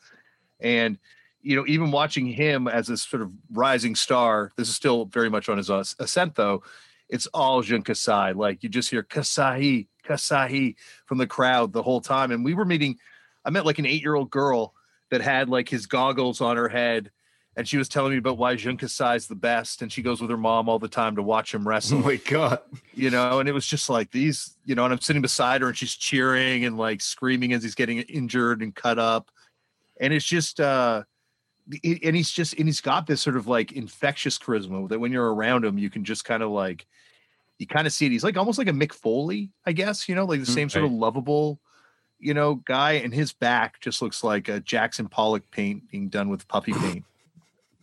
And you know, even watching him as this sort of rising star, this is still very much on his ascent, though. It's all Jun Kasai. Like you just hear Kasai, Kasai from the crowd the whole time. And we were meeting, I met like an eight year old girl that had like his goggles on her head. And she was telling me about why Jun Kasai's the best. And she goes with her mom all the time to watch him Oh wrestle my god! you know, and it was just like these, you know, and I'm sitting beside her and she's cheering and like screaming as he's getting injured and cut up. And it's just, uh, and he's just, and he's got this sort of like infectious charisma that when you're around him, you can just kind of like, you kind of see it. He's like almost like a Mick Foley, I guess, you know, like the Mm, same sort of lovable, you know, guy. And his back just looks like a Jackson Pollock paint being done with puppy paint.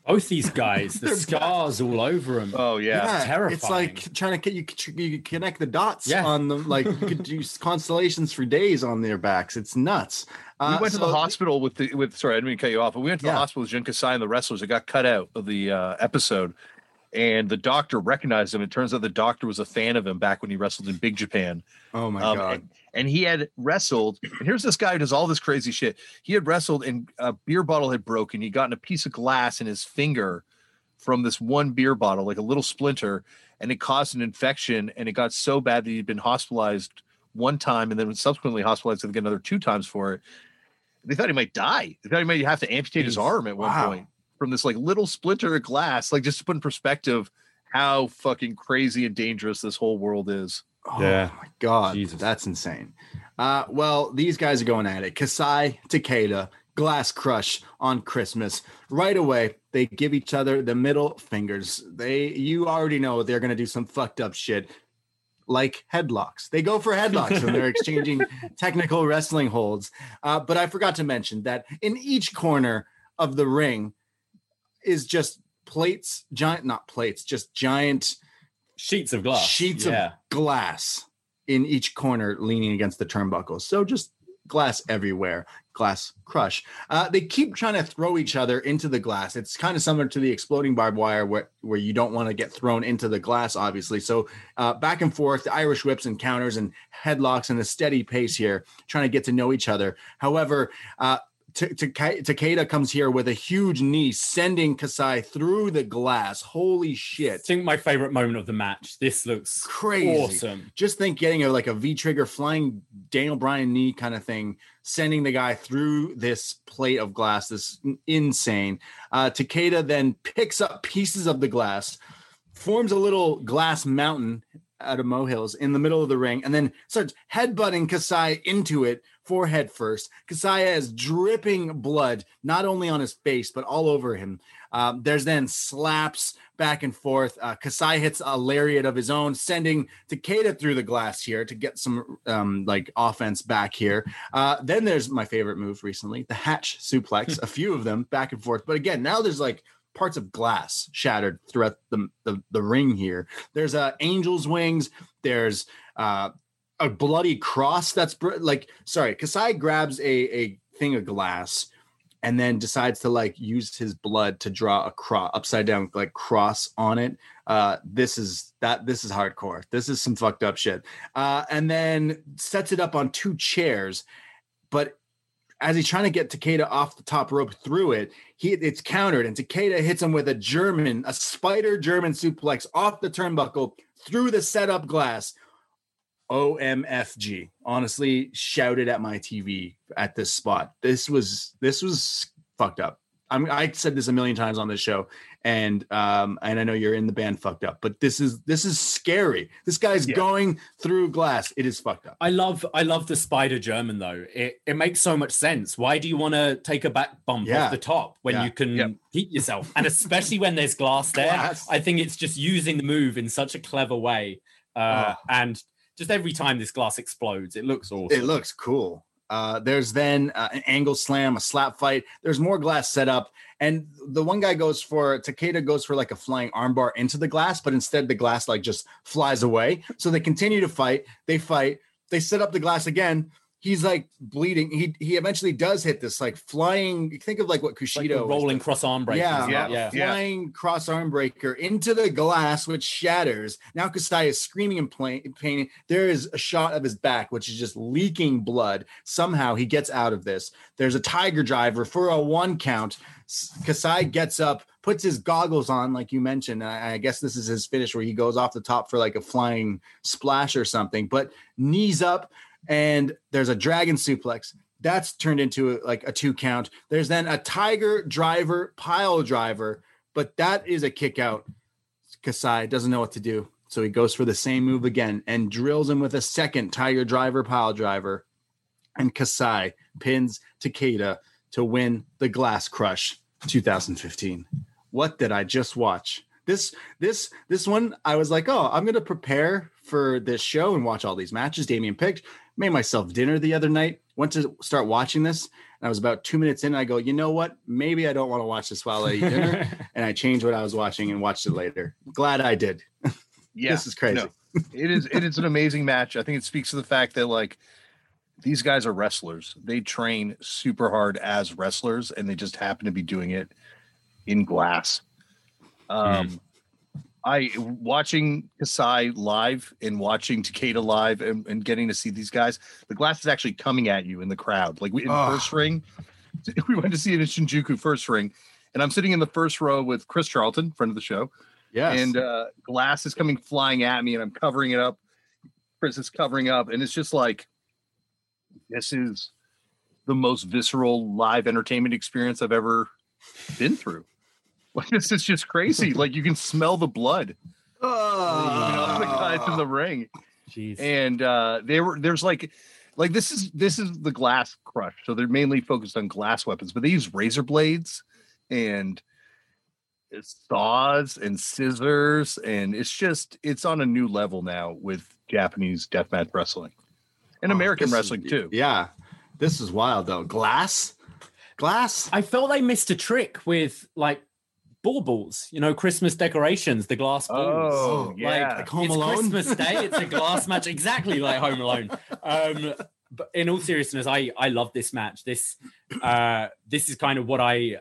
Both these guys, the They're scars all over them. Oh, yeah. It's terrifying. It's like trying to get you, you connect the dots Yeah. on them. Like you could do constellations for days on their backs. It's nuts. we Uh, went to the hospital with the with sorry, I didn't mean to cut you off, but we went to Yeah. the hospital with Jun Kasai and the wrestlers that got cut out of the uh, episode. And the doctor recognized him. It turns out the doctor was a fan of him back when he wrestled in Big Japan. Oh my Um, god! And, he had wrestled. And here's this guy who does all this crazy shit. He had wrestled, and a beer bottle had broken. He'd gotten a piece of glass in his finger from this one beer bottle, like a little splinter, and it caused an infection. And it got so bad that he'd been hospitalized one time, and then subsequently hospitalized again another two times for it. They thought he might die. They thought he might have to amputate his arm at one Wow. point from this like little splinter of glass. Like just to put in perspective how fucking crazy and dangerous this whole world is. Oh Yeah. my god, Jesus. that's insane. Uh, well, these guys are going at it. Kasai, Takeda, Glass Crush on Christmas. Right away, they give each other the middle fingers. They, you already know they're gonna do some fucked up shit, like headlocks. They go for headlocks when they're exchanging technical wrestling holds. Uh, but I forgot to mention that in each corner of the ring is just plates, giant, not plates, just giant Sheets of glass. sheets yeah. of glass in each corner leaning against the turnbuckles. So just glass everywhere, glass crush. Uh, they keep trying to throw each other into the glass. It's kind of similar to the exploding barbed wire where, where you don't want to get thrown into the glass, obviously. So uh, back and forth, the Irish whips and counters and headlocks and a steady pace here, trying to get to know each other. However, uh, Takeda comes here with a huge knee, sending Kasai through the glass. Holy shit! I think my favorite moment of the match. This looks Crazy. awesome. Just think getting a like a V trigger flying Daniel Bryan knee kind of thing, sending the guy through this plate of glass. This insane. Uh, Takeda then picks up pieces of the glass, forms a little glass mountain out of Mohills in the middle of the ring, and then starts headbutting Kasai into it, forehead first. Kasai has dripping blood, not only on his face, but all over him. Um, there's then slaps back and forth. Uh, Kasai hits a lariat of his own, sending Takeda through the glass here to get some um, like offense back here. Uh, then there's my favorite move recently, the hatch suplex, a few of them back and forth. But again, now there's like parts of glass shattered throughout the, the, the ring here. There's uh, angel's wings. There's uh, a bloody cross that's br- like, sorry, Kasai grabs a, a thing of glass and then decides to like use his blood to draw a cross upside down like cross on it. Uh this is that this is hardcore. This is some fucked up shit. Uh and then sets it up on two chairs but as he's trying to get Takeda off the top rope through it, he it's countered, and Takeda hits him with a German, a spider German suplex off the turnbuckle through the setup glass. OMFG. Honestly, shouted at my TV at this spot. This was this was fucked up. I'm, I said this a million times on this show, and um, and I know you're in the band fucked up, but this is this is scary. This guy's Yeah. going through glass. It is fucked up. I love I love the spider German though. It it makes so much sense. Why do you want to take a back bump Yeah. off the top when Yeah. you can Yep. heat yourself? And especially when there's glass there. Glass. I think it's just using the move in such a clever way. Uh, Oh. and just every time this glass explodes, it looks awesome. It looks cool. Uh, there's then uh, an angle slam, a slap fight. There's more glass set up, and the one guy goes for Takeda goes for like a flying armbar into the glass, but instead the glass like just flies away. So they continue to fight. They fight. They set up the glass again. He's like bleeding. He he eventually does hit this like flying. Think of like what like Kushida the was rolling cross arm breaker. Yeah, Yeah, yeah. yeah. flying cross arm breaker into the glass, which shatters. Now Kasai is screaming in pla- pain. There is a shot of his back, which is just leaking blood. Somehow he gets out of this. There's a tiger driver for a one count. S- Kasai gets up, puts his goggles on, like you mentioned. and I, I guess this is his finish where he goes off the top for like a flying splash or something. But knees up, and there's a dragon suplex. That's turned into a, like a two count. There's then a tiger driver, pile driver, but that is a kick out. Kasai doesn't know what to do. So he goes for the same move again and drills him with a second tiger driver, pile driver. And Kasai pins Takeda to win the Glass Crush 2015. What did I just watch? This this this one I was like, "Oh, I'm going to prepare for this show and watch all these matches Damian picked." Made myself dinner the other night. Went to start watching this, and I was about 2 minutes in and I go, "You know what? Maybe I don't want to watch this while I eat dinner." and I changed what I was watching and watched it later. Glad I did. Yeah, this is crazy. no. it is it is an amazing match. I think it speaks to the fact that like these guys are wrestlers. They train super hard as wrestlers, and they just happen to be doing it in glass. Um, I watching Kasai live and watching Takeda live and, and getting to see these guys. The glass is actually coming at you in the crowd. Like we in Oh. first ring, we went to see it in Shinjuku first ring, and I'm sitting in the first row with Chris Charlton, friend of the show Yes. and uh, glass is coming flying at me, and I'm covering it up. Chris is covering up, and it's just like this is the most visceral live entertainment experience I've ever been through. Like this is just crazy. like you can smell the blood. Oh, you know, the guys in the ring, Jeez. and uh, they were there's like like this is this is the glass crush. So they're mainly focused on glass weapons, but they use razor blades and saws and scissors, and it's just it's on a new level now with Japanese deathmatch wrestling and Oh, American this is- wrestling too. Yeah. This is wild though. Glass? Glass? I felt they missed a trick with like baubles, you know, Christmas decorations, the glass balls. Oh, like, yeah. Like Home it's Alone? Christmas Day. It's a glass match, exactly like Home Alone. Um, but in all seriousness, I I love this match. This uh, this is kind of what I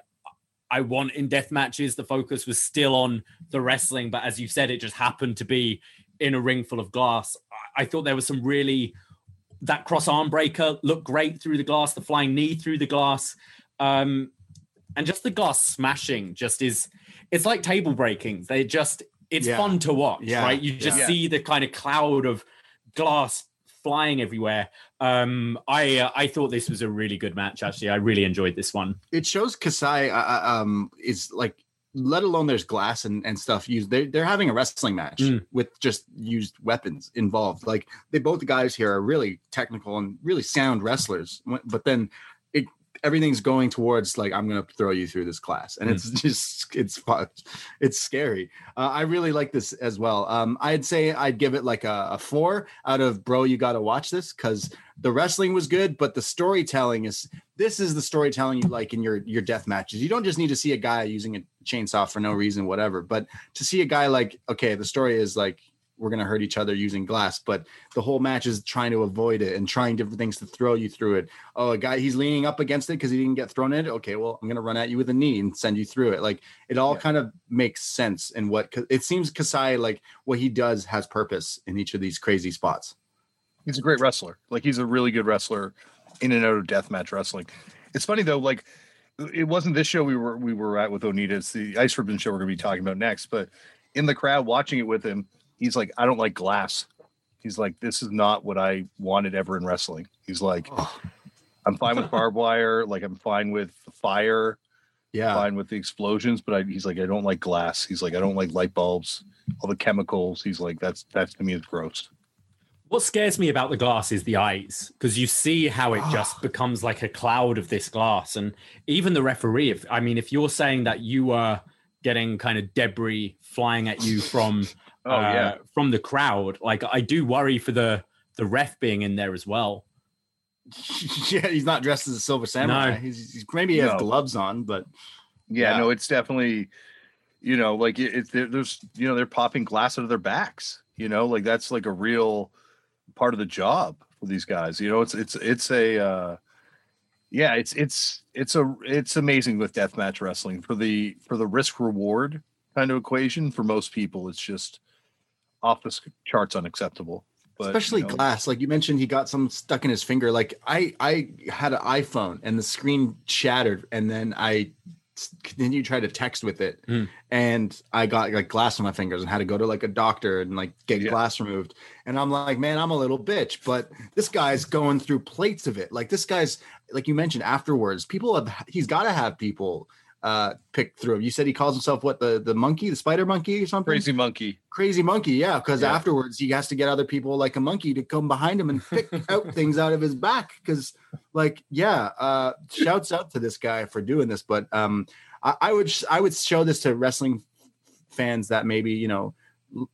I want in death matches. The focus was still on the wrestling, but as you said, it just happened to be in a ring full of glass. I, I thought there was some really that cross arm breaker looked great through the glass, the flying knee through the glass. Um, and just the glass smashing just is it's like table breaking. They just it's Yeah. fun to watch, Yeah. right? You just Yeah. see the kind of cloud of glass flying everywhere. Um, I uh, I thought this was a really good match. Actually, I really enjoyed this one. it shows Kasai uh, uh, um is like let alone there's glass and, and stuff used they're, they're having a wrestling match Mm. with just used weapons involved like they both the guys here are really technical and really sound wrestlers but then everything's going towards like i'm gonna throw you through this class and it's just it's it's scary uh, i really like this as well um i'd say i'd give it like a, a four out of bro you gotta watch this because the wrestling was good but the storytelling is this is the storytelling you like in your your death matches. You don't just need to see a guy using a chainsaw for no reason, whatever. But to see a guy like, okay, the story is like we're gonna hurt each other using glass, but the whole match is trying to avoid it and trying different things to throw you through it. Oh, a guy he's leaning up against it because he didn't get thrown in it. Okay, well, I'm gonna run at you with a knee and send you through it. Like it all Yeah. kind of makes sense in what it seems Kasai like what he does has purpose in each of these crazy spots. He's a great wrestler. Like he's a really good wrestler in and out of deathmatch wrestling. It's funny though, like it wasn't this show we were we were at with Onita. It's the Ice Ribbon show we're gonna be talking about next. But in the crowd watching it with him, he's like, I don't like glass. He's like, this is not what I wanted ever in wrestling. He's like, I'm fine with barbed wire, like I'm fine with the fire, Yeah. fine with the explosions, but I, he's like, I don't like glass. He's like, I don't like light bulbs, all the chemicals. He's like, that's that's to me is gross. What scares me about the glass is the eyes because you see how it just becomes like a cloud of this glass, and even the referee. If I mean, if you're saying that you were getting kind of debris flying at you from Oh uh, yeah. from the crowd, like I do worry for the the ref being in there as well. yeah, he's not dressed as a silver samurai. No. He's, he's maybe he has No. gloves on, but yeah, Yeah. no it's definitely you know like it, it's there, there's you know they're popping glass out of their backs you know like that's like a real part of the job for these guys you know it's it's it's a uh yeah it's it's it's a it's amazing with deathmatch wrestling for the for the risk reward kind of equation for most people it's just off the charts unacceptable but especially you know, glass. Like you mentioned, he got some stuck in his finger. Like I, I had an iPhone and the screen shattered, and then I continued to try to text with it, Mm. and I got like glass on my fingers and had to go to like a doctor and like get Yeah. glass removed. And I'm like, man, I'm a little bitch, but this guy's going through plates of it. Like this guy's, like you mentioned afterwards, people have he's got to have people uh pick through him. You said he calls himself what the the monkey, the spider monkey or something? crazy monkey crazy monkey yeah because Yeah. afterwards he has to get other people like a monkey to come behind him and pick out things out of his back because like yeah uh shouts out to this guy for doing this but um I, I would i would show this to wrestling fans that maybe you know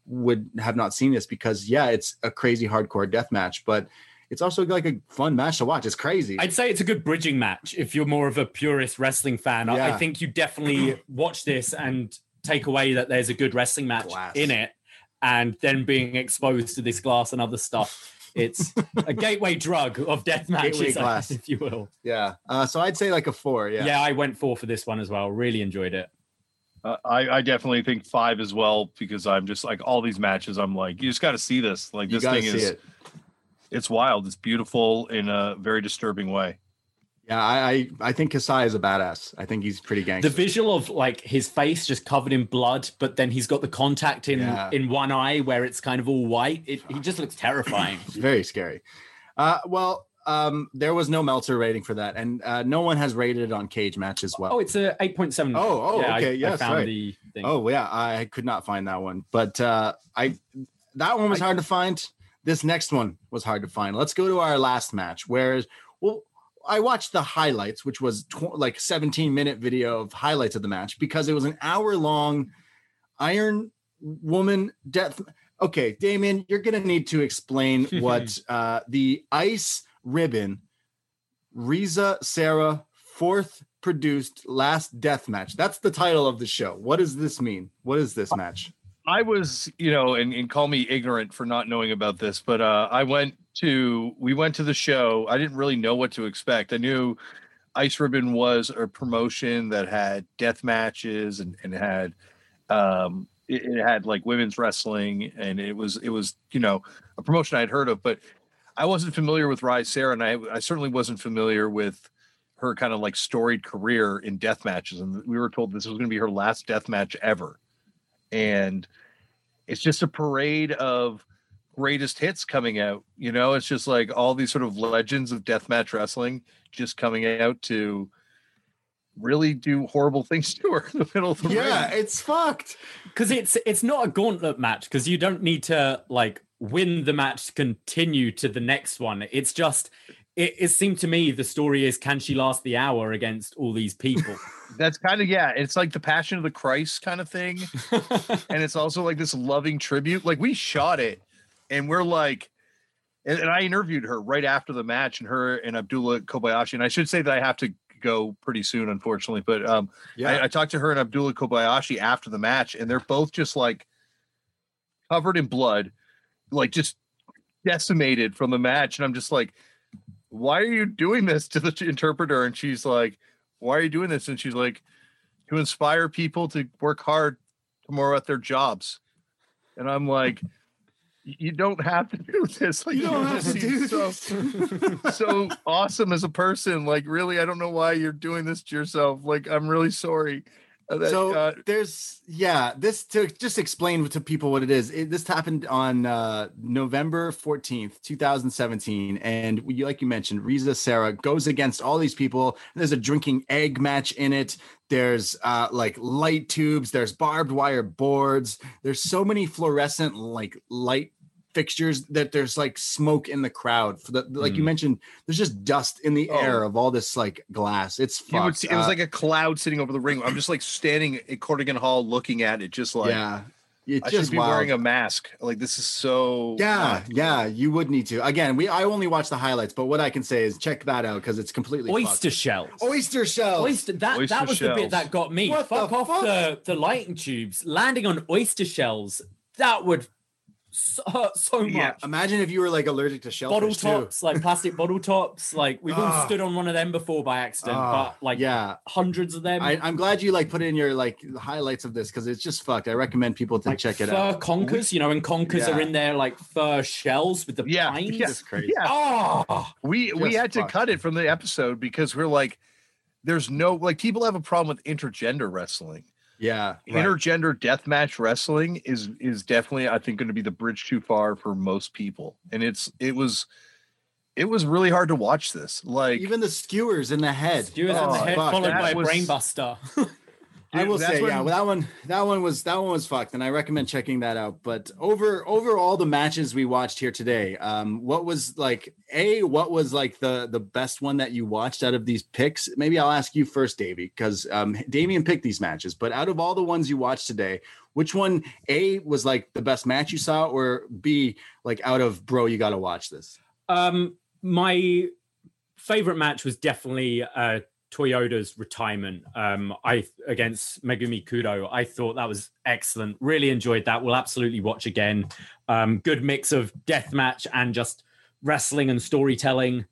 would have not seen this because yeah it's a crazy hardcore death match but it's also like a fun match to watch it's crazy I'd say it's a good bridging match if you're more of a purist wrestling fan. I, I think you definitely watch this and take away that there's a good wrestling match Glass. in it, and then being exposed to this glass and other stuff. It's a gateway drug of death matches, Gateway glass. if you will. yeah uh so i'd say like a four yeah Yeah. I went four for this one as well. Really enjoyed it. Uh, I, I definitely think five as well because I'm just like all these matches. I'm like, you just got to see this. Like you this gotta thing see is, it it's wild. It's beautiful in a very disturbing way. yeah I, I i think kasai is a badass i think he's pretty gangster The visual of like his face just covered in blood, but then he's got the contact in Yeah. in one eye where it's kind of all white. It, he just looks terrifying. It's very scary. Uh, well, um, there was no Meltzer rating for that, and uh, no one has rated it on Cagematch as well. Oh, it's a eight point seven. Oh, oh, yeah, I- okay, I, yes, found right. the thing. Oh, yeah, I could not find that one, but uh, I that one was hard to find. This next one was hard to find. Let's go to our last match, where well, I watched the highlights, which was tw- like 17 minute video of highlights of the match because it was an hour long Iron Woman death. Okay, Damian, you're gonna need to explain what uh, the Ice Ribbon Risa Sera fourth produced last death match. That's the title of the show. What does this mean? What is this match? I was, you know, and, and call me ignorant for not knowing about this, but uh, I went to, we went to the show. I didn't really know what to expect. I knew Ice Ribbon was a promotion that had death matches and, and had, um, it, it had like women's wrestling and it was, it was, you know, a promotion I'd heard of, but I wasn't familiar with Risa Sera and I, I certainly wasn't familiar with her kind of like storied career in death matches, and we were told this was going to be her last death match ever, and it's just a parade of greatest hits coming out. You know, it's just like all these sort of legends of deathmatch wrestling just coming out to really do horrible things to her in the middle of the Yeah, ring. it's fucked. because it's it's not a gauntlet match because you don't need to like win the match to continue to the next one it's just it, it seemed to me the story is can she last the hour against all these people That's kind of yeah, it's like the Passion of the Christ kind of thing, and it's also like this loving tribute. Like we shot it, and we're like, and, and I interviewed her right after the match, and her and Abdullah Kobayashi. And I should say that I have to go pretty soon, unfortunately, but um, I, I talked to her and Abdullah Kobayashi after the match, and they're both just like covered in blood, like just decimated from the match. And I'm just like, why are you doing this to the interpreter? And she's like, why are you doing this? And she's like, to inspire people to work hard tomorrow at their jobs. And I'm like, you don't have to do this. Like, You don't have to do so, so awesome as a person. Like, really, I don't know why you're doing this to yourself. Like, I'm really sorry. So uh, there's yeah this to just explain to people what it is it, this happened on uh november 14th 2017 and we, like you mentioned Risa Sera goes against all these people. There's a drinking egg match in it. There's uh like light tubes. There's barbed wire boards. There's so many fluorescent like light fixtures that there's like smoke in the crowd for the like you Mm. mentioned there's just dust in the Oh. air of all this like glass it's fucked. see, it was Uh, like a cloud sitting over the ring. I'm just like standing at Korakuen Hall looking at it, just like yeah it's I just should be wild. wearing a mask. Like this is so Yeah, not- yeah, you would need to. Again, we I only watch the highlights, but what I can say is check that out because it's completely oyster fucked. shells oyster shells. Oyster, that, Oyster that was the bit that got me. What the fuck off fuck? the, the lighting tubes. Landing on oyster shells, that would so, hurt so much. Yeah, Imagine if you were like allergic to shellfish bottle too. tops, like plastic bottle tops. Like we've all Ah. stood on one of them before by accident, Ah, but like yeah, hundreds of them. I, I'm glad you like put in your like highlights of this because it's just fucked. I recommend people to like check it out. fur out. conkers, you know, and conkers Yeah. are in there like fur shells with the Yeah, pines. yeah. It's crazy. Yeah. Oh, we we Just had to cut it from the episode because we're like, there's no like people have a problem with intergender wrestling. Yeah, right. Intergender deathmatch wrestling is is definitely I think going to be the bridge too far for most people, and it's it was it was really hard to watch this. Like even the skewers in the head. skewers in Oh, the head fuck, followed by a was- brainbuster. I will Dude, that's say, yeah, well, that one, that one was that one was fucked, and I recommend checking that out. But over over all the matches we watched here today, um, what was like a what was like the the best one that you watched out of these picks? Maybe I'll ask you first, Davie, because um, Damian picked these matches. But out of all the ones you watched today, which one a was like the best match you saw, or b like out of bro, you got to watch this? Um, my favorite match was definitely uh, Toyoda's retirement. Um, I against Megumi Kudo. I thought that was excellent. Really enjoyed that. We'll absolutely watch again. Um, good mix of death match and just wrestling and storytelling.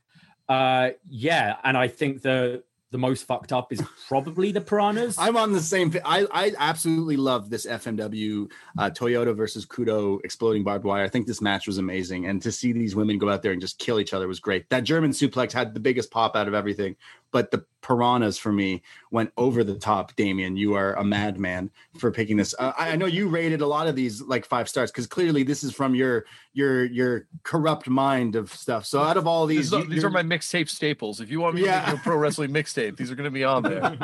Uh, yeah, and I think the the most fucked up is probably the Piranhas. I'm on the same. I I absolutely love this FMW uh, Toyoda versus Kudo exploding barbed wire. I think this match was amazing, and to see these women go out there and just kill each other was great. That German suplex had the biggest pop out of everything, but the piranhas for me went over the top. Damian, you are a madman for picking this. Uh, I know you rated a lot of these like five stars because clearly this is from your your your corrupt mind of stuff. So out of all these, these, are, you- these are my mixtape staples. If you want me Yeah. to make a pro wrestling mixtape, these are going to be on there.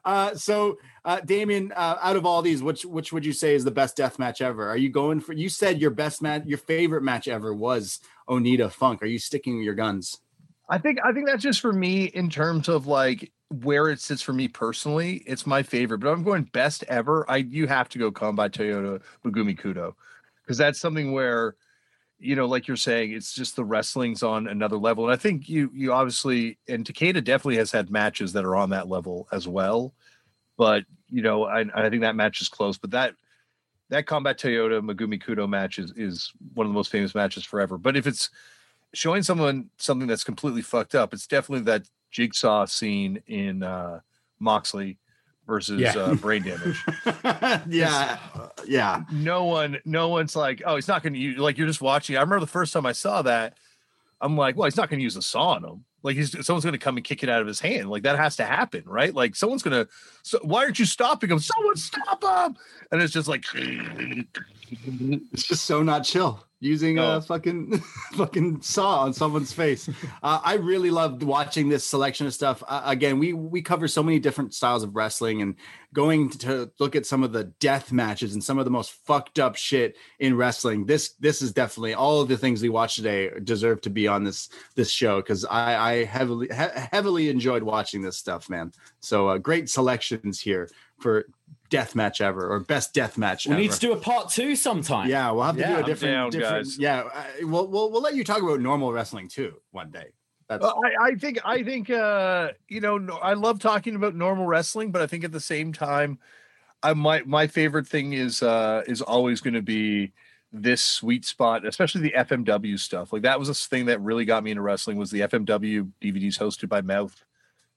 uh, so, uh, Damian, uh, out of all these, which which would you say is the best death match ever? Are you going for? You said your best match, your favorite match ever was Onita Funk. Are you sticking your guns? I think I think that's just for me in terms of like where it sits for me personally. It's my favorite, but I'm going best ever. I you have to go Combat Toyoda Megumi Kudo because that's something where you know, like you're saying, it's just the wrestling's on another level. And I think you you obviously and Takeda definitely has had matches that are on that level as well. But you know, I, I think that match is close. But that that Combat Toyoda Megumi Kudo match is is one of the most famous matches forever. But if it's showing someone something that's completely fucked up, it's definitely that jigsaw scene in uh Moxley versus Yeah. uh, brain damage. yeah, yeah. no one, no one's like, oh, he's not going to use like you're just watching. I remember the first time I saw that, I'm like, well, he's not going to use a saw on him. Like he's someone's going to come and kick it out of his hand. Like that has to happen, right? Like someone's going to. So why aren't you stopping him? Someone stop him! And it's just like It's just so not chill. Using No. a fucking fucking saw on someone's face. Uh, I really loved watching this selection of stuff. Uh, again, we we cover so many different styles of wrestling, and going to look at some of the death matches and some of the most fucked up shit in wrestling. This this is definitely all of the things we watched today deserve to be on this this show because I, I heavily he- heavily enjoyed watching this stuff, man. So uh, great selections here for death match ever or best death match. We ever. need to do a part two sometime. Yeah, we'll have to Yeah, do a I'm different, down, different guys. yeah. I, we'll, we'll we'll let you talk about normal wrestling too one day. That's Well, I, I think I think uh you know I love talking about normal wrestling, but I think at the same time, I my my favorite thing is uh is always going to be this sweet spot, especially the FMW stuff. Like that was a thing that really got me into wrestling was the FMW DVDs hosted by Mouth,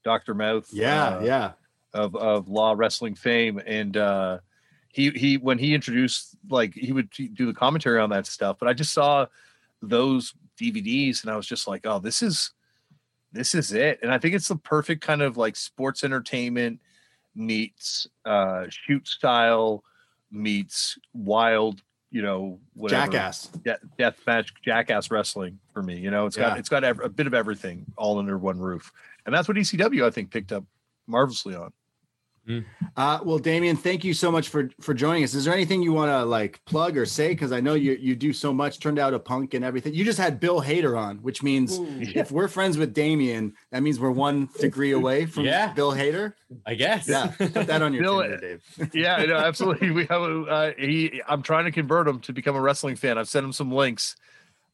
Doctor Mouth. yeah, uh, yeah. of of law wrestling fame and uh he he when he introduced like he would do the commentary on that stuff but i just saw those dvds and i was just like oh this is this is it and i think it's the perfect kind of like sports entertainment meets uh shoot style meets wild you know whatever. Jackass. de- death match jackass wrestling for me you know it's got it's got ev- a bit of everything all under one roof. And that's what ecw i think picked up marvelously on Uh, well, Damian, thank you so much for for joining us. Is there anything you want to like plug or say? Because I know you you do so much. Turned out a punk and everything. You just had Bill Hader on, which means if we're friends with Damian, that means we're one degree away from Yeah. Bill Hader. I guess. Yeah, put that on your Bill- Tinder, Dave. yeah, no, absolutely. We have a, uh, he. I'm trying to convert him to become a wrestling fan. I've sent him some links.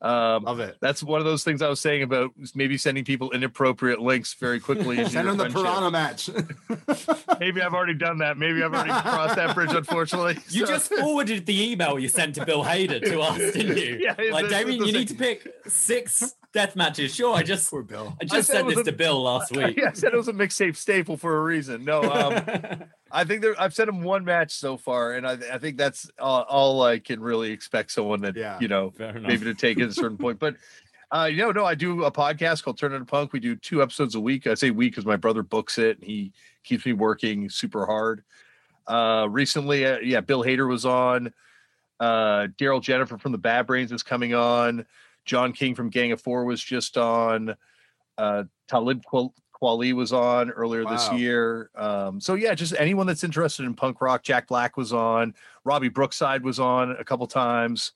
Um, Love it. that's one of those things I was saying about maybe sending people inappropriate links very quickly. into Send your him the friendship. Piranha match. Maybe I've already done that. Maybe I've already crossed that bridge. Unfortunately, You So- just forwarded the email you sent to Bill Hader to us, didn't you? Yeah, like it's Damian, you same- need to pick six death matches. Sure, I just Poor Bill. I I just said it sent was this a- to Bill last week. yeah, I said it was a mixtape staple for a reason. No, um, I think there. I've sent him one match so far, and I, I think that's all, all I can really expect someone that Yeah. you know maybe to take at a certain point. But uh, you know, no, I do a podcast called Turned Out A Punk. We do two episodes a week. I say week because my brother books it. And he keeps me working super hard. Uh, recently, uh, yeah, Bill Hader was on. Uh, Darryl Jenifer from the Bad Brains is coming on. Jon King from Gang of Four was just on. Uh, Talib Kweli Kweli was on earlier this year. Um, so yeah, just anyone that's interested in punk rock. Jack Black was on. Robbie Brookside was on a couple times.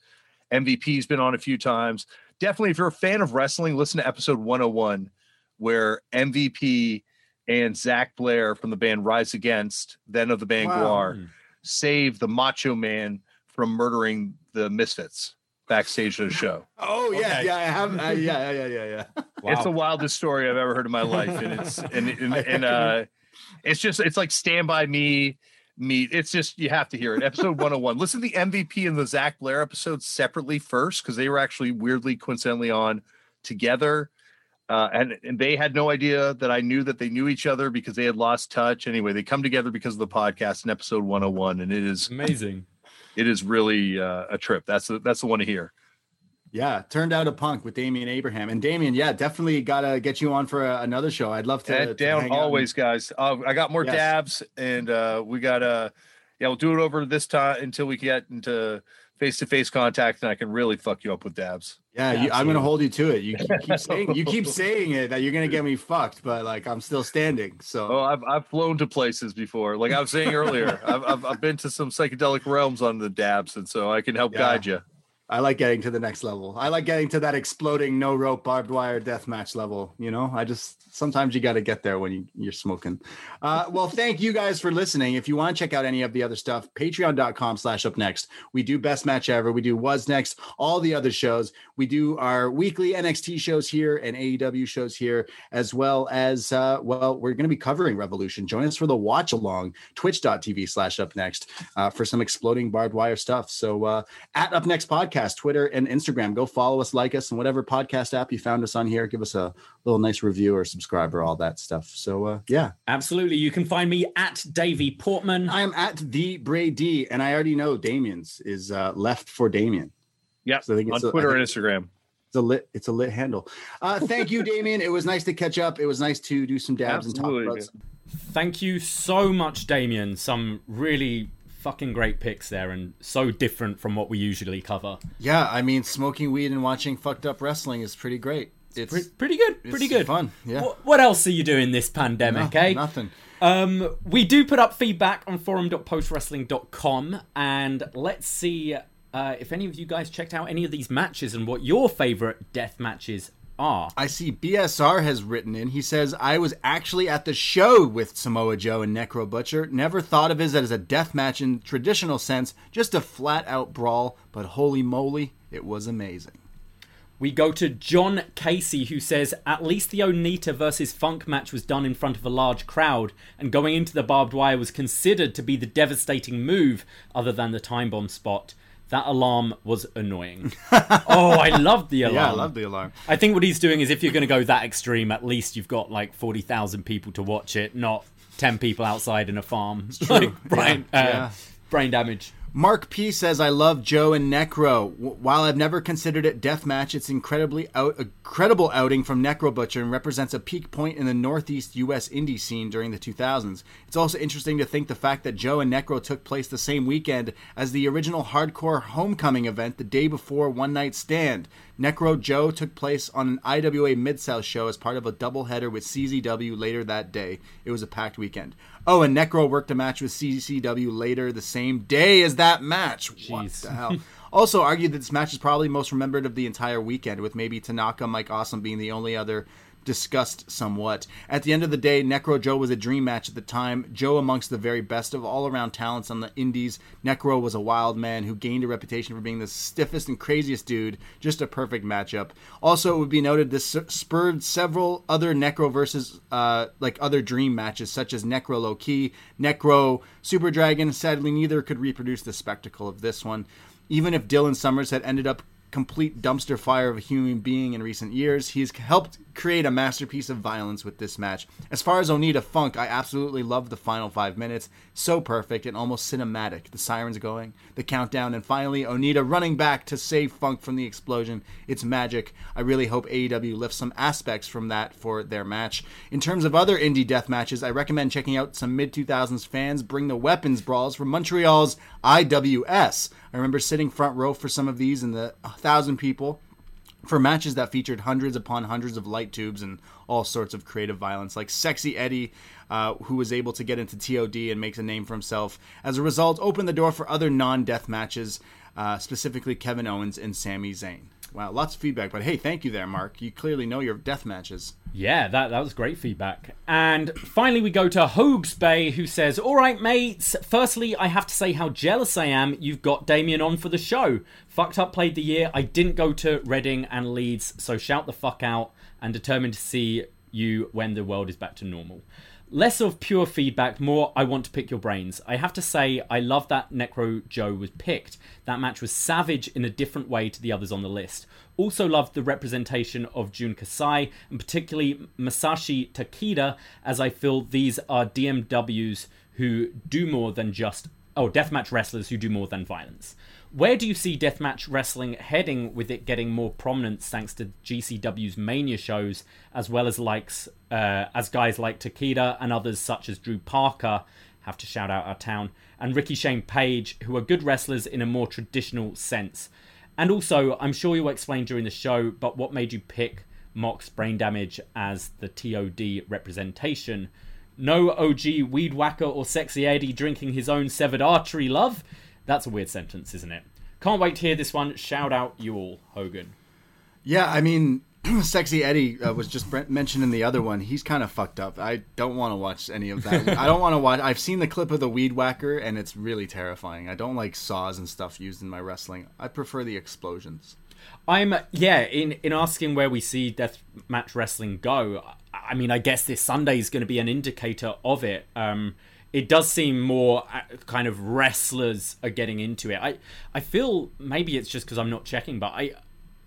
MVP's been on a few times. Definitely, if you're a fan of wrestling, listen to episode 101, where MVP and Zach Blair from the band Rise Against, then of the band Wow. GWAR, save the Macho Man from murdering the Misfits backstage at a show. Oh yeah, Okay. yeah, I have. Uh, yeah, yeah, yeah, yeah. It's the wildest story I've ever heard in my life, and it's and and, and uh, it's just it's like Stand by Me. Meet. It's just you have to hear it. Episode 101. Listen to the MVP and the Zach Blair episodes separately first because they were actually weirdly coincidentally on together. Uh, and, and they had no idea that I knew that they knew each other because they had lost touch. Anyway, they come together because of the podcast in episode 101, and it is Amazing. It is really uh, a trip. That's the that's the one to hear. Yeah, turned out a punk with Damian Abraham. And Damian, yeah, definitely got to get you on for a, another show. I'd love to. Head to down hang out and- always, guys. Uh, I got more Yes. dabs, and uh, we got uh, yeah, we'll do it over this time until we get into face to face contact, and I can really fuck you up with dabs. Yeah, you, I'm going to hold you to it. You keep, keep saying you keep saying it that you're going to get me fucked, but like I'm still standing. So Oh, I've I've flown to places before. Like I was saying earlier, I've, I've I've been to some psychedelic realms on the dabs, and so I can help Yeah. guide you. I like getting to the next level. I like getting to that exploding no rope barbed wire death match level. You know, I just sometimes you got to get there when you, you're smoking. Uh, well, thank you guys for listening. If you want to check out any of the other stuff, patreon.com slash upNXT. We do best match ever. We do was next, all the other shows. We do our weekly NXT shows here and AEW shows here, as well as, uh, well, we're going to be covering Revolution. Join us for the watch along, twitch.tv slash upNXT uh, for some exploding barbed wire stuff. So, uh, at upNXT Podcast, Twitter and Instagram. Go follow us, like us, and whatever podcast app you found us on here. Give us a little nice review or subscribe or all that stuff. So, uh, yeah, Absolutely. You can find me at Davie Portman. I am at the Brady, and I already know Damian's is uh, left for Damian. Yeah, So I think on it's a- Twitter I and Instagram. It's a lit. It's a lit handle. Uh, thank you, Damian. It was nice to catch up. It was nice to do some dabs Absolutely, and talk about. Some, Thank you so much, Damian. Some really fucking great picks there, and so different from what we usually cover. yeah, I mean, smoking weed and watching fucked up wrestling is pretty great. It's Pre- pretty good, pretty good. fun, yeah. Wh- what else are you doing this pandemic, no- eh? nothing. Um, we do put up feedback on forum.postwrestling.com, and let's see uh, if any of you guys checked out any of these matches and what your favorite death matches are. I see BSR has written in. He says, I was actually at the show with Samoa Joe and Necro Butcher. Never thought of it as a death match in traditional sense, just a flat out brawl, but holy moly, it was amazing. We go to John Casey, who says, At least the Onita versus Funk match was done in front of a large crowd, and going into the barbed wire was considered to be the devastating move, other than the time bomb spot. That alarm was annoying. oh, I loved the alarm. Yeah, I love the alarm. I think what he's doing is if you're going to go that extreme, at least you've got like 40,000 people to watch it, not 10 people outside in a farm. like brain, Yeah, uh, yeah. brain damage. Mark P says, "I love Joe and Necro. While I've never considered it deathmatch, it's incredibly out, a credible outing from Necro Butcher and represents a peak point in the Northeast U.S. indie scene during the 2000s. It's also interesting to think the fact that Joe and Necro took place the same weekend as the original Hardcore Homecoming event the day before One Night Stand. Necro Joe took place on an IWA Mid South show as part of a doubleheader with CZW later that day. It was a packed weekend. Oh, and Necro worked a match with CCW later the same day as that match. What the hell? also argued that this match is probably most remembered of the entire weekend, with maybe Tanaka, Mike Awesome being the only other discussed somewhat. At the end of the day, Necro Joe was a dream match at the time. Joe amongst the very best of all around talents on the indies. Necro was a wild man who gained a reputation for being the stiffest and craziest dude. Just a perfect matchup. Also, it would be noted this spurred several other Necro versus uh, like other dream matches, such as Necro Low Ki, Necro Super Dragon. Sadly, neither could reproduce the spectacle of this one. Even if Dylan Summers had ended up complete dumpster fire of a human being in recent years, he's helped create a masterpiece of violence with this match. As far as Onita Funk, I absolutely loved the final five minutes. So perfect and almost cinematic. The sirens going, the countdown, and finally Onita running back to save Funk from the explosion. It's magic. I really hope AEW lifts some aspects from that for their match. In terms of other indie death matches, I recommend checking out some mid 2000s fans bring the weapons brawls from Montreal's IWS. I remember sitting front row for some of these in the thousand people for matches that featured hundreds upon hundreds of light tubes and all sorts of creative violence, like Sexy Eddie, uh, who was able to get into TOD and makes a name for himself. As a result, opened the door for other non-death matches, uh, specifically Kevin Owens and Sami Zayn. Wow, lots of feedback, but hey, thank you there, Mark. You clearly know your death matches. Yeah, that, that was great feedback. And finally, we go to Hogs Bay, who says, All right, mates. Firstly, I have to say how jealous I am you've got Damien on for the show. Fucked up played the year. I didn't go to Reading and Leeds, so shout the fuck out and determined to see you when the world is back to normal. Less of pure feedback, more I want to pick your brains. I have to say, I love that Necro Joe was picked. That match was savage in a different way to the others on the list. Also loved the representation of Jun Kasai, and particularly Masashi Takeda, as I feel these are DMWs who do more than just oh deathmatch wrestlers who do more than violence. Where do you see deathmatch wrestling heading with it getting more prominence thanks to GCW's Mania shows, as well as likes uh, as guys like Takeda and others such as Drew Parker have to shout out our town and Ricky Shane Page, who are good wrestlers in a more traditional sense. And also, I'm sure you'll explain during the show, but what made you pick Mox Brain Damage as the TOD representation? No OG weed whacker or sexy Eddie drinking his own severed artery love? That's a weird sentence, isn't it? Can't wait to hear this one. Shout out you all, Hogan. Yeah, I mean, Sexy Eddie uh, was just mentioned in the other one. He's kind of fucked up. I don't want to watch any of that. I don't want to watch. I've seen the clip of the weed whacker, and it's really terrifying. I don't like saws and stuff used in my wrestling. I prefer the explosions. I'm yeah. In in asking where we see death match wrestling go, I mean, I guess this Sunday is going to be an indicator of it. Um, it does seem more uh, kind of wrestlers are getting into it. I I feel maybe it's just because I'm not checking, but I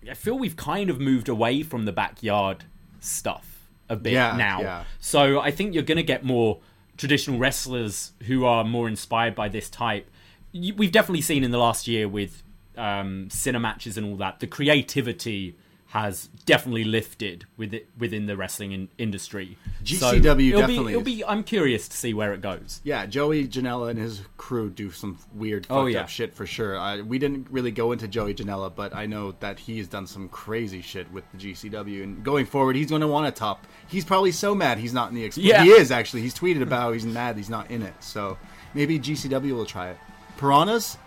I feel we've kind of moved away from the backyard stuff a bit Yeah, now. yeah. So I think you're going to get more traditional wrestlers who are more inspired by this type. We've definitely seen in the last year with um, cinema matches and all that, the creativity has definitely lifted with it, within the wrestling in, industry. So GCW it'll be- definitely it'll be. I'm curious to see where it goes. Yeah, Joey Janela and his crew do some weird, oh, fucked Oh, yeah. up shit for sure. I, we didn't really go into Joey Janela, but I know that he's done some crazy shit with the GCW. And going forward, he's going to want to top. He's probably so mad he's not in the. Exp- Yeah. He is actually. He's tweeted about how he's mad he's not in it. So maybe GCW will try it. Piranhas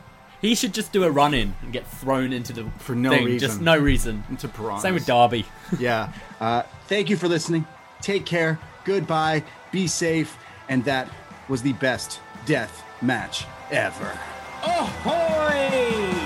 He should just do a run in and get thrown into the For no thing, reason. Just no reason. into Piranhas. Same with Darby. yeah. Uh, thank you for listening. Take care. Goodbye. Be safe. And that was the best death match ever. Ahoy!